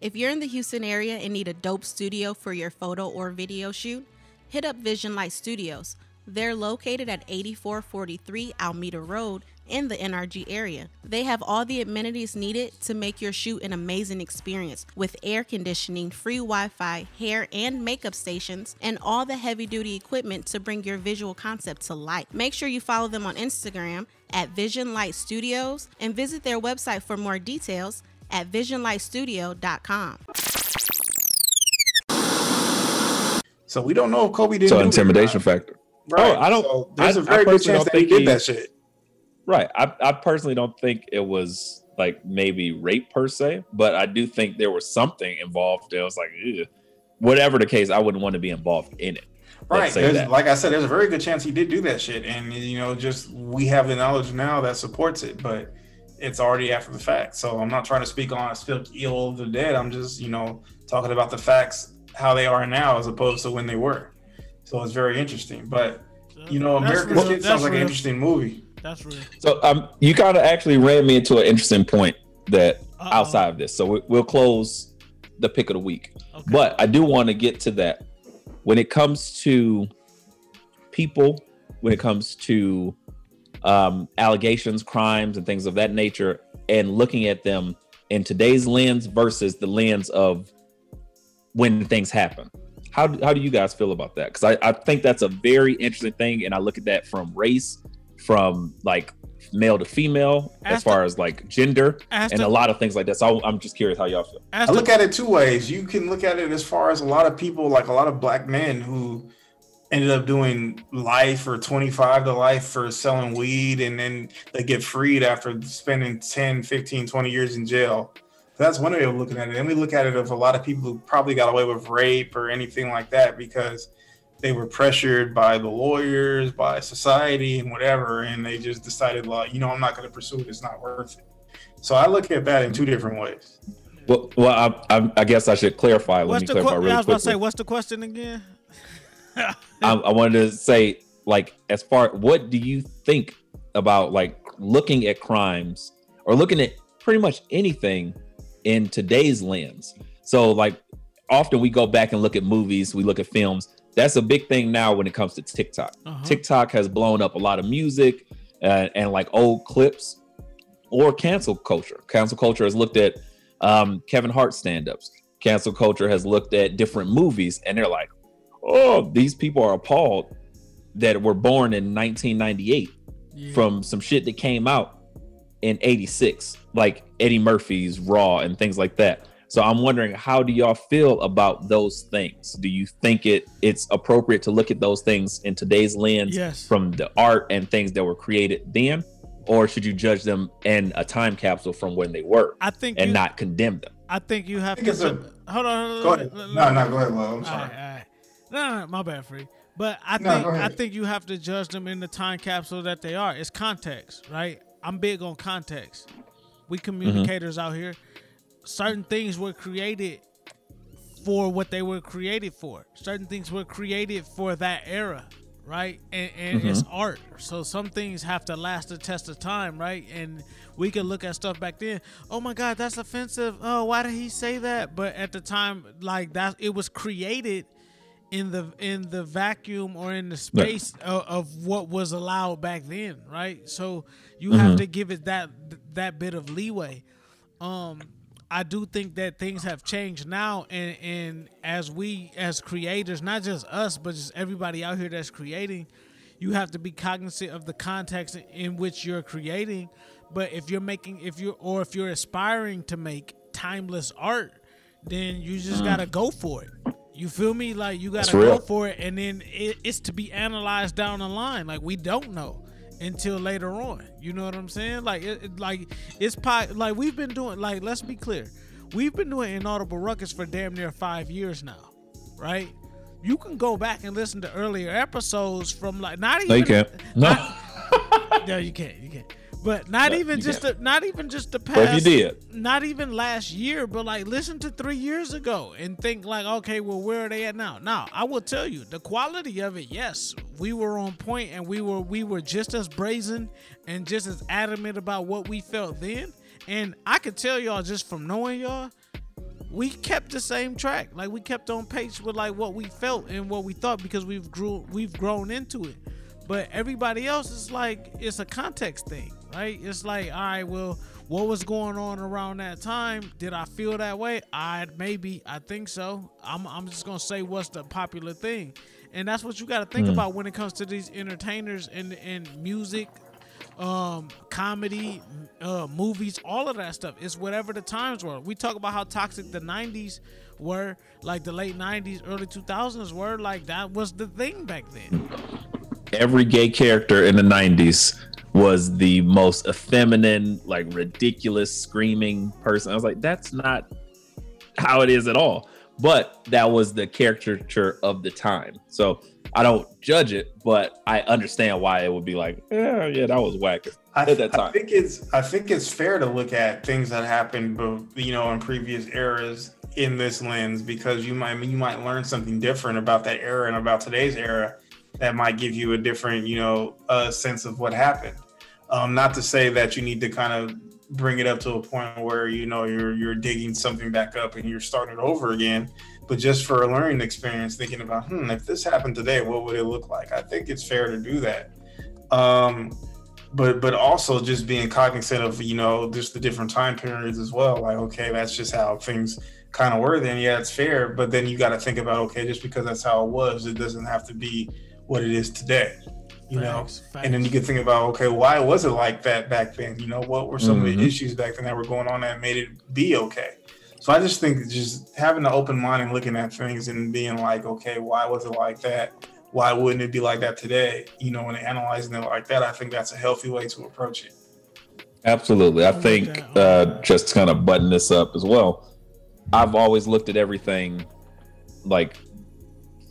If you're in the Houston area and need a dope studio for your photo or video shoot, hit up Vision Light Studios. They're located at 8443 Almeda Road in the NRG area. They have all the amenities needed to make your shoot an amazing experience with air conditioning, free Wi Fi, hair and makeup stations, and all the heavy duty equipment to bring your visual concept to life. Make sure you follow them on Instagram at Vision Light Studios and visit their website for more details at visionlightstudio.com. So we don't know if Kobe didn't. So do it or intimidation factor. Oh, right. Oh, I don't. So there's I- a very good chance that he did that shit. Right. I, I personally don't think it was like maybe rape per se, but I do think there was something involved. It was like, Ugh. whatever the case, I wouldn't want to be involved in it. Right. like I said, there's a very good chance he did do that shit. And, you know, just we have the knowledge now that supports it, but it's already after the fact. So I'm not trying to speak on speak ill of the dead. I'm just, you know, talking about the facts, how they are now as opposed to when they were. So it's very interesting. But, you know, That's America's real. Kid That's sounds like an interesting movie. That's real. So um, you kind of actually ran me into an interesting point that outside of this. So we, we'll close the pick of the week, but I do want to get to that when it comes to people, when it comes to um, allegations, crimes, and things of that nature, and looking at them in today's lens versus the lens of when things happen. How, do- how do you guys feel about that? Because I, I think that's a very interesting thing, and I look at that from race, from like male to female, as Ask far as like gender, ask and the- a lot of things like that. So I'm just curious how y'all feel. I look at it two ways. You can look at it as far as a lot of people, like a lot of black men who ended up doing life or 25 to life for selling weed and then they get freed after spending 10, 15, 20 years in jail. That's one way of looking at it. Then we look at it of a lot of people who probably got away with rape or anything like that because they were pressured by the lawyers, by society, and whatever, and they just decided, like, you know, I'm not going to pursue it. It's not worth it. So I look at that in two different ways. Well, well, I, I, I guess I should clarify. Let me the clarify que- really I was about to say, what's the question again? *laughs* I, I wanted to say, like, as far what do you think about like looking at crimes or looking at pretty much anything in today's lens? So, like, often we go back and look at movies, we look at films. That's a big thing now when it comes to TikTok. Uh-huh. TikTok has blown up a lot of music uh, and like old clips or cancel culture. Cancel culture has looked at um, Kevin Hart stand-ups. Cancel culture has looked at different movies, and they're like, "Oh, these people are appalled that were born in 1998 from some shit that came out in 86, like Eddie Murphy's Raw and things like that." So I'm wondering, how do y'all feel about those things? Do you think it it's appropriate to look at those things in today's lens Yes. from the art and things that were created then, or should you judge them in a time capsule from when they were I think and you- not condemn them? I think you have think to. it's a- hold on. hold Go on, ahead. let- No, no, go ahead, Lo. I'm sorry. right, all right. No, no, no, my bad, free. But I No, think go I think you have to judge them in the time capsule that they are. It's context, right? I'm big on context. We communicators out here. Certain things were created for what they were created for. Certain things were created for that era, right? And, and it's Mhm. art. So some things have to last the test of time, right? And we can look at stuff back then. Oh my God, that's offensive. Oh, why did he say that? But at the time, like that, it was created in the in the vacuum or in the space of, of what was allowed back then, right? So you have Mhm. to give it that that bit of leeway. Um, I do think that things have changed now, and and as we as creators, not just us, but just everybody out here that's creating, you have to be cognizant of the context in which you're creating. But if you're making, if you're or if you're aspiring to make timeless art, then you just Mm. gotta go for it. You feel me? Like you gotta go for it, and then it, it's to be analyzed down the line. Like we don't know until later on. You know what I'm saying? Like it, it- like it's like we've been doing. Like let's be clear, we've been doing inaudible ruckus for damn near five years now, right? You can go back and listen to earlier episodes from like not even. No, you can't. No. no, *laughs* you can't. You can't. But not No, even just can't. the, even just the past. But you did. Not even last year, but like listen to three years ago and think like, okay, well, where are they at now? Now, I will tell you the quality of it. Yes, we were on point and we were we were just as brazen and just as adamant about what we felt then. And I could tell y'all just from knowing y'all, we kept the same track. Like we kept on pace with like what we felt and what we thought because we've grew we've grown into it. But everybody else is like it's a context thing, right? It's like, all right, well, what was going on around that time? Did I feel that way? I maybe I think so. I'm I'm just gonna say what's the popular thing. And that's what you gotta think Mm. about when it comes to these entertainers and and music um comedy uh movies all of that stuff it's whatever the times were we talk about how toxic the 90s were like the late 90s early 2000s were like that was the thing back then every gay character in the 90s was the most effeminate, like ridiculous, screaming person. I was like, that's not how it is at all. But that was the caricature of the time. So I don't judge it, but I understand why it would be like, yeah, yeah, that was whack I, at that I think it's I think it's fair to look at things that happened, you know, in previous eras in this lens because you might you might learn something different about that era and about today's era that might give you a different you know uh, sense of what happened. Um, not to say that you need to kind of bring it up to a point where you know you're you're digging something back up and you're starting over again, but just for a learning experience, thinking about hmm, if this happened today, what would it look like? I think it's fair to do that. Um, but but also just being cognizant of you know just the different time periods as well. Like okay, that's just how things kind of were then. Yeah, it's fair, but then you got to think about okay, just because that's how it was, it doesn't have to be what it is today. You know, and then you could think about okay, why was it like that back then? You know, what were some of Mhm. the issues back then that were going on that made it be okay? So I just think just having an open mind and looking at things and being like, okay, why was it like that? Why wouldn't it be like that today? You know, and analyzing it like that, I think that's a healthy way to approach it. Absolutely. I think uh, just kind of button this up as well. I've always looked at everything like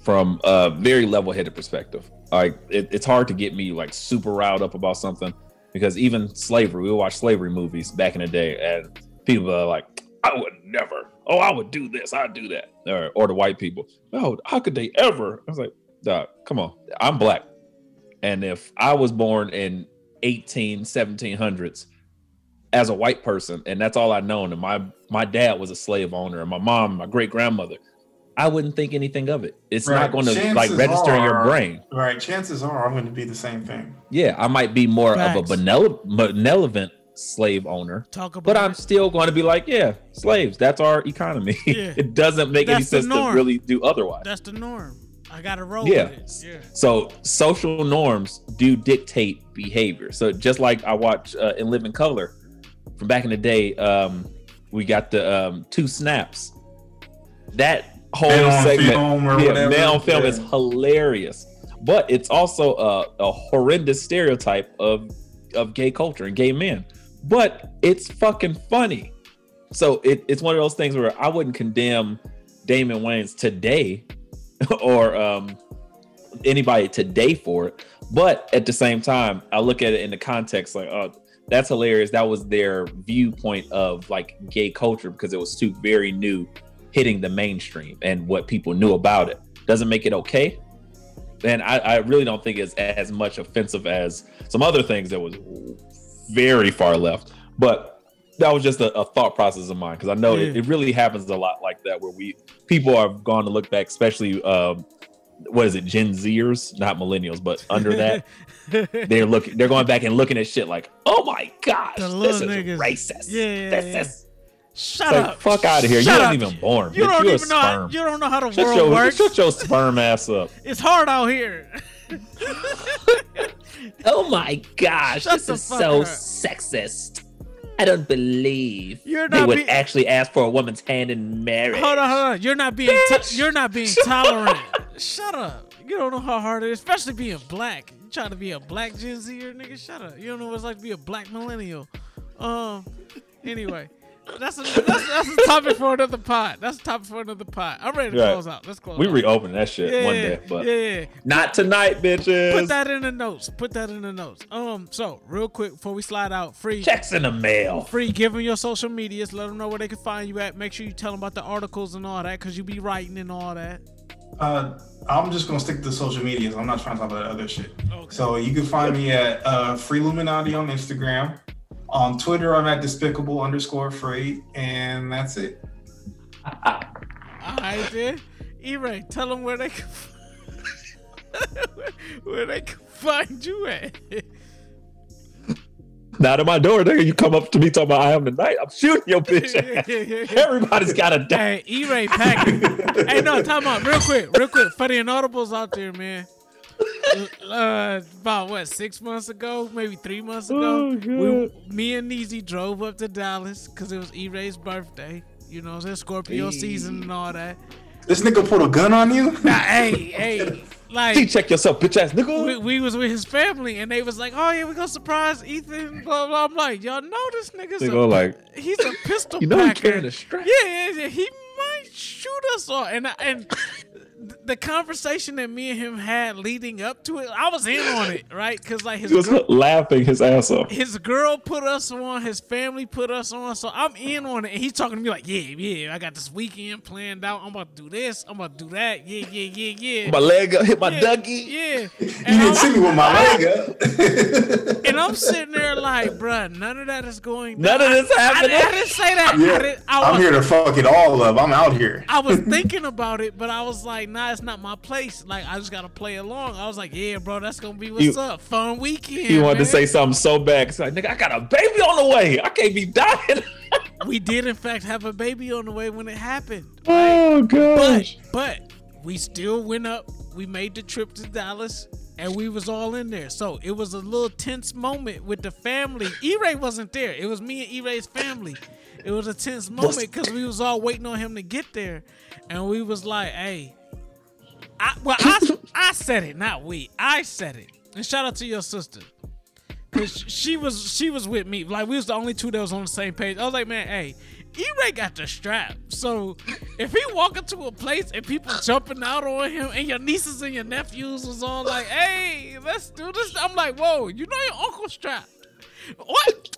from a very level-headed perspective. Like it, it's hard to get me like super riled up about something because even slavery, we watch slavery movies back in the day, and people are like, "I would never." Oh, I would do this. I'd do that. Or, or the white people. Oh, how could they ever? I was like, Dog, come on. I'm black. And if I was born in 18, 1700s as a white person, and that's all I known, and my my dad was a slave owner, and my mom, my great grandmother, I wouldn't think anything of it. It's not going to like Chances register in your brain. Right. Chances are I'm going to be the same thing. Yeah, I might be more of a Facts. benevolent, benevolent slave owner, Talk about but I'm still going to be like, yeah, slaves. That's our economy. *laughs* Yeah. it doesn't make any That's the sense to really do otherwise. That's the norm. I gotta roll Yeah. with it. Yeah. So social norms do dictate behavior. So just like I watch uh, in Living Color from back in the day, um, we got the um, two snaps. That whole segment, yeah, on film Yeah. is hilarious, but it's also a, a horrendous stereotype of of gay culture and gay men. But it's fucking funny. So it, it's one of those things where I wouldn't condemn Damon Wayans today *laughs* or um, anybody today for it. But at the same time, I look at it in the context like, oh, that's hilarious. That was their viewpoint of like gay culture because it was too very new, hitting the mainstream and what people knew about it. Doesn't make it okay. And I, I really don't think it's as much offensive as some other things that was very far left. But that was just a, a thought process of mine because I know it, Yeah. it really happens a lot like that where we people are going to look back, especially um, what is it, Gen Zers, not millennials, but under that, *laughs* they're looking, they're going back and looking at shit like, oh my gosh, this is racist. Yeah, yeah, this yeah. is Shut like, up. fuck out of here. Shut you up. ain't even born. You bitch. don't You're even know. How, sperm. you don't know how the Shut world your, works. shut your sperm ass up. *laughs* It's hard out here. *laughs* Oh my gosh, Shut this is so up. sexist. I don't believe You're they would be- actually ask for a woman's hand in marriage. Hold on, hold on. You're not being to- you're not being *laughs* tolerant. Shut up. You don't know how hard it is, especially being black. You trying to be a black Gen Zer, nigga? Shut up. You don't know what it's like to be a black millennial. Um. Anyway, that's a that's, that's a topic for another pot. That's a topic for another pot. I'm ready to Right. close out. Let's close. We out. reopen that shit Yeah, one day, but yeah, yeah. not tonight, bitches. Put that in the notes. Put that in the notes. Um. So real quick before we slide out, free Checks in the mail. Free. Give them your social medias. Let them know where they can find you at. Make sure you tell them about the articles and all that, cause you be writing and all that. Uh, I'm just gonna stick to social medias. I'm not trying to talk about other shit. Okay. So you can find me at uh, Free Luminati on Instagram. On Twitter, I'm at despicable underscore free, and that's it. All right, then. E-Ray, tell them where they can *laughs* where they can find you at. *laughs* Not at my door, nigga. You come up to me talking about I am the night. I'm shooting your bitch *laughs* ass. Everybody's got a Hey, E-Ray packing. hey, no, time out, real quick, real quick. For the inaudibles out there, man. Uh, about what six months ago, maybe three months ago, we, me and Neezy drove up to Dallas because it was E-Ray's birthday. You know, what I'm Scorpio Hey. season and all that. This nigga put a gun on you? Nah, hey, hey, *laughs* like G check yourself, bitch ass nigga. we, we was with his family and they was like, "Oh yeah, we gonna surprise Ethan." Blah blah. I'm like, y'all know this nigga's They a, like, he's a *laughs* pistol You know he packer. carrying a strap. Yeah, yeah, yeah. He might shoot us all. And I- and the conversation that me and him had leading up to it, I was in on it, right? Because like his He was girl- *laughs* laughing his ass off. his girl put us on, his family put us on, so I'm in on it. And he's talking to me like, yeah, yeah, I got this weekend planned out. I'm about to do this. I'm about to do that. Yeah, yeah, yeah, yeah. My leg up, hit my yeah, Dougie. Yeah. *laughs* You didn't see me with my *laughs* leg up. And I'm sitting there like, bruh, none of that is going. None of this I- I- happening? I, didn't say that. I, Yeah, didn't, I I'm was, here to fuck it all up. I'm out here. I was thinking about it, but I was like, nah, it's not my place. Like, I just gotta play along. I was like, yeah, bro, that's gonna be what's You- up. Fun weekend. He wanted to say something so bad. It's like, nigga, I got a baby on the way. I can't be dying. *laughs* we did in fact have a baby on the way when it happened. Oh gosh. But but we still went up. We made the trip to Dallas and we was all in there. So it was a little tense moment with the family. E-Ray wasn't there. It was me and E-Ray's family. It was a tense moment because we was all waiting on him to get there. And we was like, hey. I, well, I, I said it, not we. I said it. And shout out to your sister. Cause she was she was with me. Like we was the only two that was on the same page. I was like, man, hey, E-Ray got the strap. So if he walk into a place and people jumping out on him and your nieces and your nephews was all like, hey, let's do this. I'm like, whoa, you know your uncle strapped. What?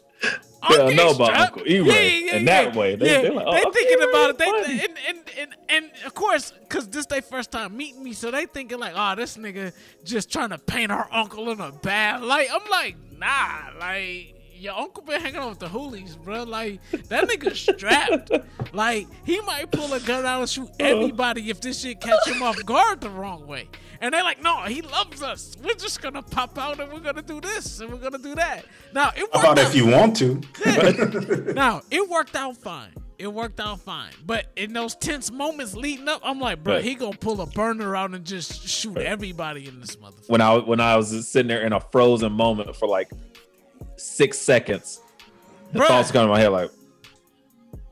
They don't know about? Uncle E-Ray in that way. They- yeah. they're like, oh, they thinking about it. They, and, and, and, and of course, because this their first time meeting me, so they thinking like, oh, this nigga just trying to paint our uncle in a bad light. I'm like, nah, like your uncle been hanging out with the hoolies, bro. Like that nigga strapped. like he might pull a gun out and shoot uh. everybody if this shit catch him off guard the wrong way. And they're like, no, he loves us. We're just gonna pop out and we're gonna do this and we're gonna do that. Now it worked about out. if you want to? *laughs* now it worked out fine. It worked out fine. But in those tense moments leading up, I'm like, bro, Right. he gonna pull a burner out and just shoot everybody in this motherfucker. when I when I was sitting there in a frozen moment for like six seconds, the Bruh. thoughts going in my head like,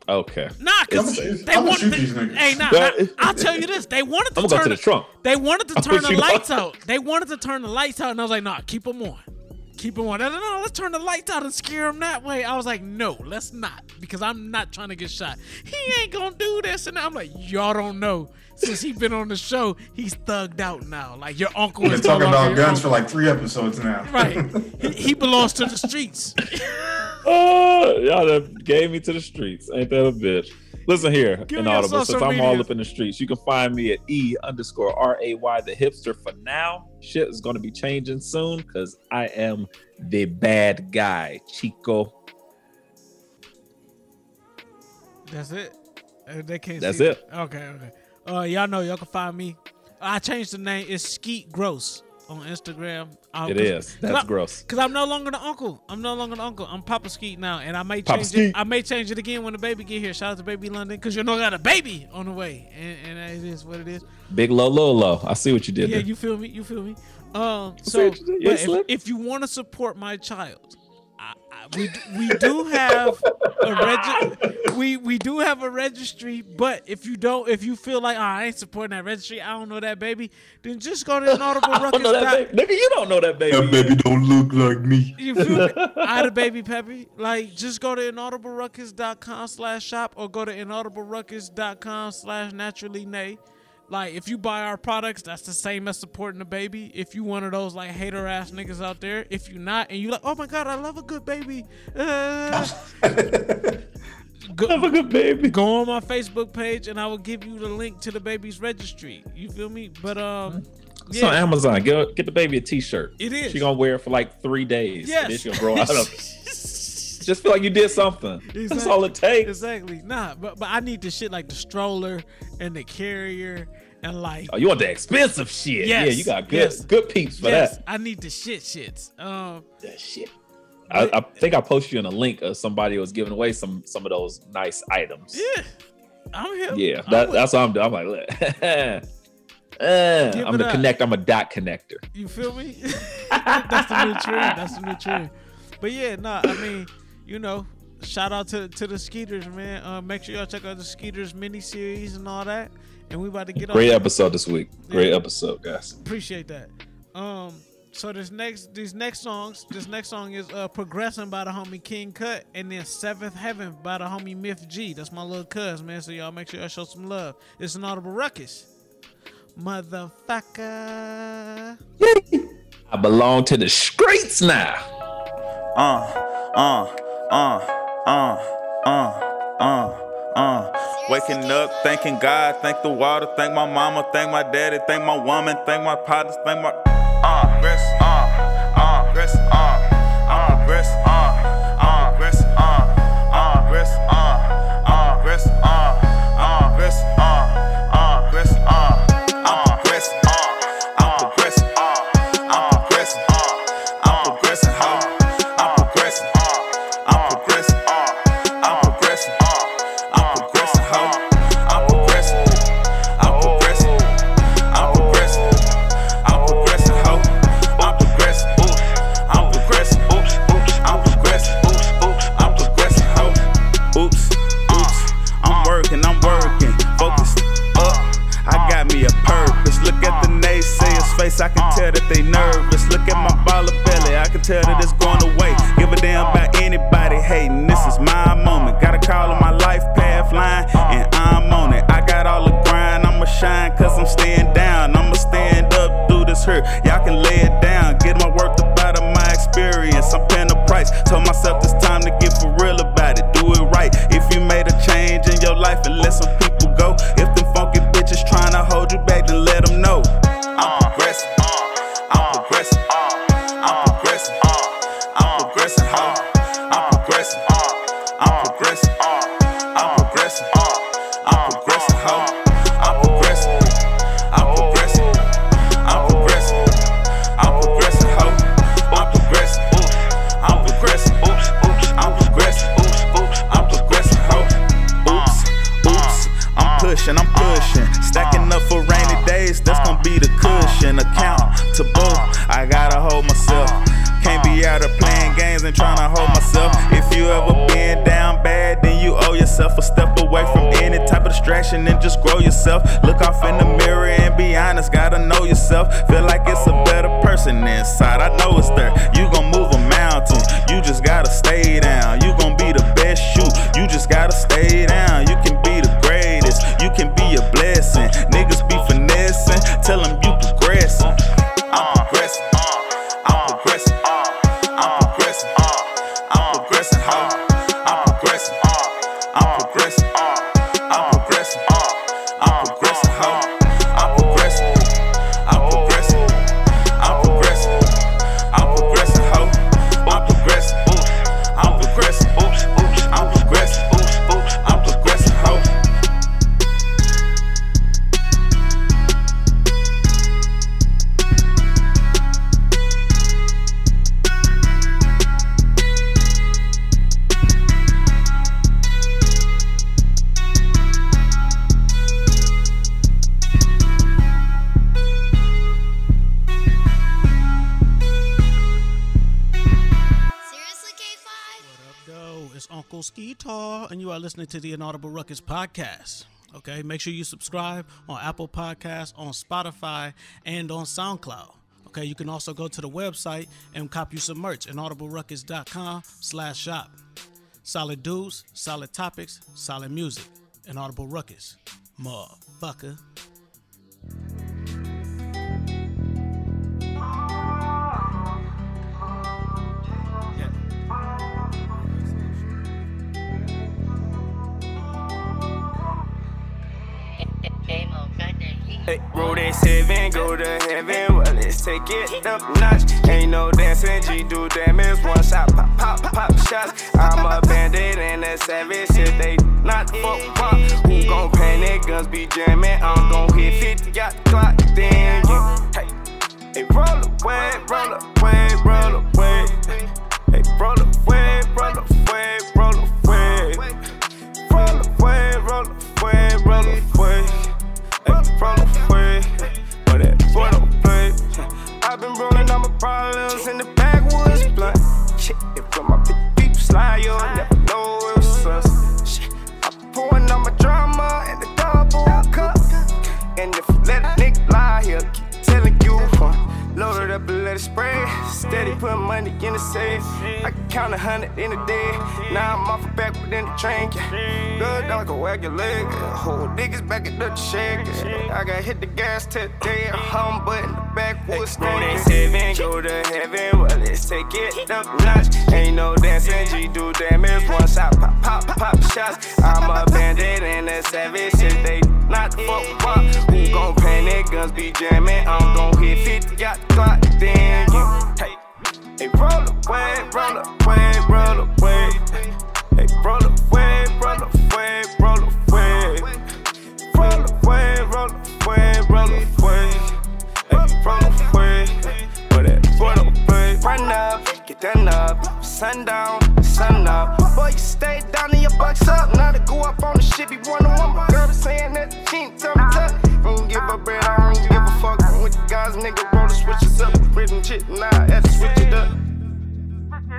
okay, Nah, cause safe. they I'ma wanted. shoot they- these hey, nah, nah, I'll tell you this. They wanted to I'm turn go to the trunk. They wanted to *laughs* turn the lights on. out. They wanted to turn the lights out, and I was like, nah, keep them on. Keep them on. No, no, no, let's turn the lights out and scare him that way. I was like, no, let's not, because I'm not trying to get shot. He ain't gonna do this, and I'm like, y'all don't know. Since he been on the show, he's thugged out now. Like your uncle We've is been talking about your guns for like three episodes now. Right. *laughs* He, he belongs to the streets. oh, *laughs* y'all done gave me to the streets. Ain't that a bitch? Listen here, Give Inaudible. Since I'm all up in the streets, you can find me at E underscore R A Y the hipster for now. Shit is gonna be changing soon because I am the bad guy, Chico. That's it. Uh, They can't. That's see it. Okay, okay. Uh, y'all know y'all can find me. I changed the name. It's Skeet Gross on Instagram. Uh, It is. That's gross. Cause I'm no longer the uncle. I'm no longer the uncle. I'm Papa Skeet now, and I may Papa change Skeet. it. I may change it again when the baby get here. Shout out to Baby London, cause you know I got a baby on the way, and, and it is what it is. Big low, low, low. I see what you did Yeah, there. you feel me? You feel me? Um, so you. But if, if you want to support my child, we we do have a regi- we we do have a registry. But if you don't, if you feel like oh, I ain't supporting that registry, I don't know that baby, then just go to inaudible *laughs* I don't know that baby. Nigga, you don't know that baby. That baby don't look like me. You feel me? I the baby peppy. Like just go to inaudibleruckus.com slash shop or go to inaudibleruckus.com slash naturally nay. Like if you buy our products, that's the same as supporting the baby. If you one of those like hater ass niggas out there, if you're not and you like, oh my god, I love a good baby. Uh, *laughs* go, Have a good baby. Go on my Facebook page and I will give you the link to the baby's registry. You feel me? But um It's on Amazon. Get, get the baby a t-shirt. It is. She gonna wear it for like three days. And then Yes. she'll grow out of it. *laughs* Just feel like you did something. That's all it takes. Exactly. Nah, but but I need the shit like the stroller and the carrier and like Oh, you want the expensive shit? Yes, Yeah, you got good yes. good peeps for yes, that. I need the shit shits. Um that shit. I, I think I posted you in a link of somebody was giving away some some of those nice items. Yeah. I'm here. Yeah, I'm that's what I'm doing. I'm like, *laughs* look. Uh, I'm the up. connect. I'm a dot connector. You feel me? *laughs* *laughs* That's the new trend. That's the new trend. But yeah, nah, I mean, you know, shout out to to the Skeeters, man. Uh, make sure y'all check out the Skeeters mini series and all that. And we about to get Great on. episode this week. Great episode, guys. Appreciate that. Um, so this next these next songs, this next song is uh progressing by the homie King Cut, and then Seventh Heaven by the homie Myth G. That's my little cuz, man. So y'all make sure y'all show some love. It's Inaudible Ruckus. Motherfucker. I belong to the streets now. Uh, uh, uh, uh, uh, uh, uh. Waking up, thanking God, thank the water, thank my mama, thank my daddy, thank my woman, thank my partners, thank my. Uh, progress, podcast. Okay, make sure you subscribe on Apple Podcasts, on Spotify, and on SoundCloud. Okay, you can also go to the website and cop you some merch, inaudibleruckus.com slash shop. Solid dudes, solid topics, solid music. and Inaudible Ruckus. Motherfucker. It up notch. Ain't no dancing, G do damage. One shot, pop, pop, pop shots. I'm a bandit and a savage. If they not fuck pop, who gon' panic? Guns be jamming. I'm gon' hit 50, got the clock. Then you, hey, hey, roll away, roll away, roll away. Hey, roll away, roll away, roll away. Roll away, roll away, roll away. Hey, roll away. I've been rolling all my problems in the backwoods blunt. Shit, if put my bitch deep slide, you'll never know it was us. Shit, I'm pouring all my drama in the double cup. And if you let it it up and let it spray. Steady putting money in the safe. I can count a hundred in a day. Now I'm off the back within the train. Yeah. Good dog can wag your leg. Hold niggas back it the shake. I got hit the gas today. A hum button, the backwood stand. Seven, go to heaven. Well, let's take it up notch. Ain't no dancing, G do damage. Once I pop, pop, pop shots. I'm a bandit and a savage. If they not fuck, fuck. Who gon' panic? Guns be jamming. I'm gon' hit 50, got the clock, then yeah. Hey, hey, roll away, roll away, roll away. Hey, roll away, roll away, roll away. Roll away, roll away, roll away. Hey, roll away. Put it, roll away. Run up, get done up. Sundown, sun up. Boy, you stay down in your bucks up. Now to go up on the shit, be one on one. My girl is saying that she ain't tell tough. Don't give a bread, I don't give a fuck. With the guys, nigga, roll the switches up. Written shit, nah, I had to switch it up.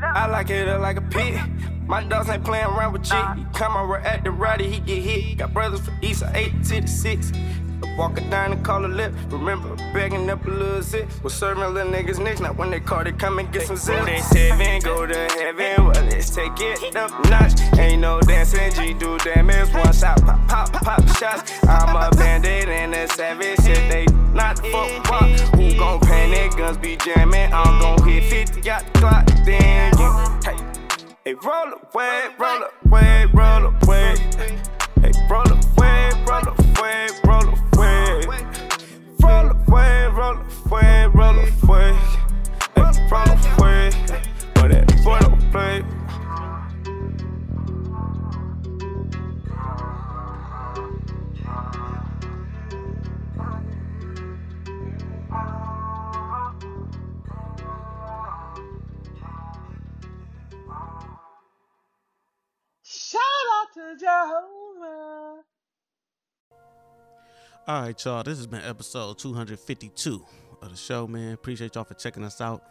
I like it up like a pit. My dogs ain't playing around with shit. He come over at the rowdy, he get hit. Got brothers from East, I 8 to the 6. Walking down and call a lip. Remember begging up a little zip. Was serving little niggas nicks. Now when they call, they come and get some zip. They seven, go to heaven. Well, let's take it up notch. Ain't no dancing, G do damage. One shot, pop, pop, pop shots. I'm a bandit and a savage. If they not fuck, fuck. Who gon' panic? Guns be jamming. I'm gon' hit 50, got the clock, then you, Hey, hey, roll away, roll away, roll away. Hey, roll away, roll away, roll away. Roll away, roll away, roll away. Hey, roll away. But that roll away. Shout to Jehovah. All right, y'all. This has been episode 252 of the show, man. Appreciate y'all for checking us out.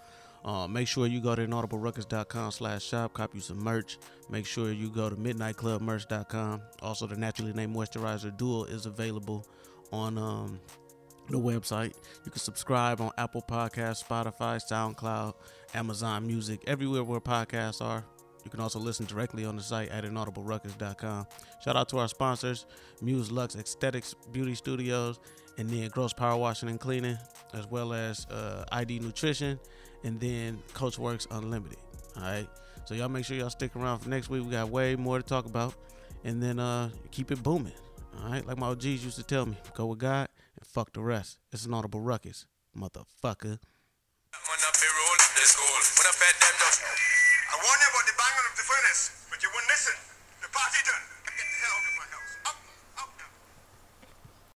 Uh, make sure you go to inaudibleruckus.com slash shop, copy some merch. Make sure you go to midnightclubmerch.com. Also, the Naturally Nay Moisturizer Dual is available on um, the website. You can subscribe on Apple Podcasts, Spotify, SoundCloud, Amazon Music, everywhere where podcasts are. You can also listen directly on the site at inaudibleruckus.com. Shout out to our sponsors, Muse Lux Aesthetics Beauty Studios, and then Gross Power Washing and Cleaning, as well as uh, ID Nutrition, and then Coachworks Unlimited. All right. So y'all make sure y'all stick around for next week. We got way more to talk about, and then uh, keep it booming. All right. Like my OGs used to tell me, go with God and fuck the rest. It's Inaudible Ruckus, motherfucker.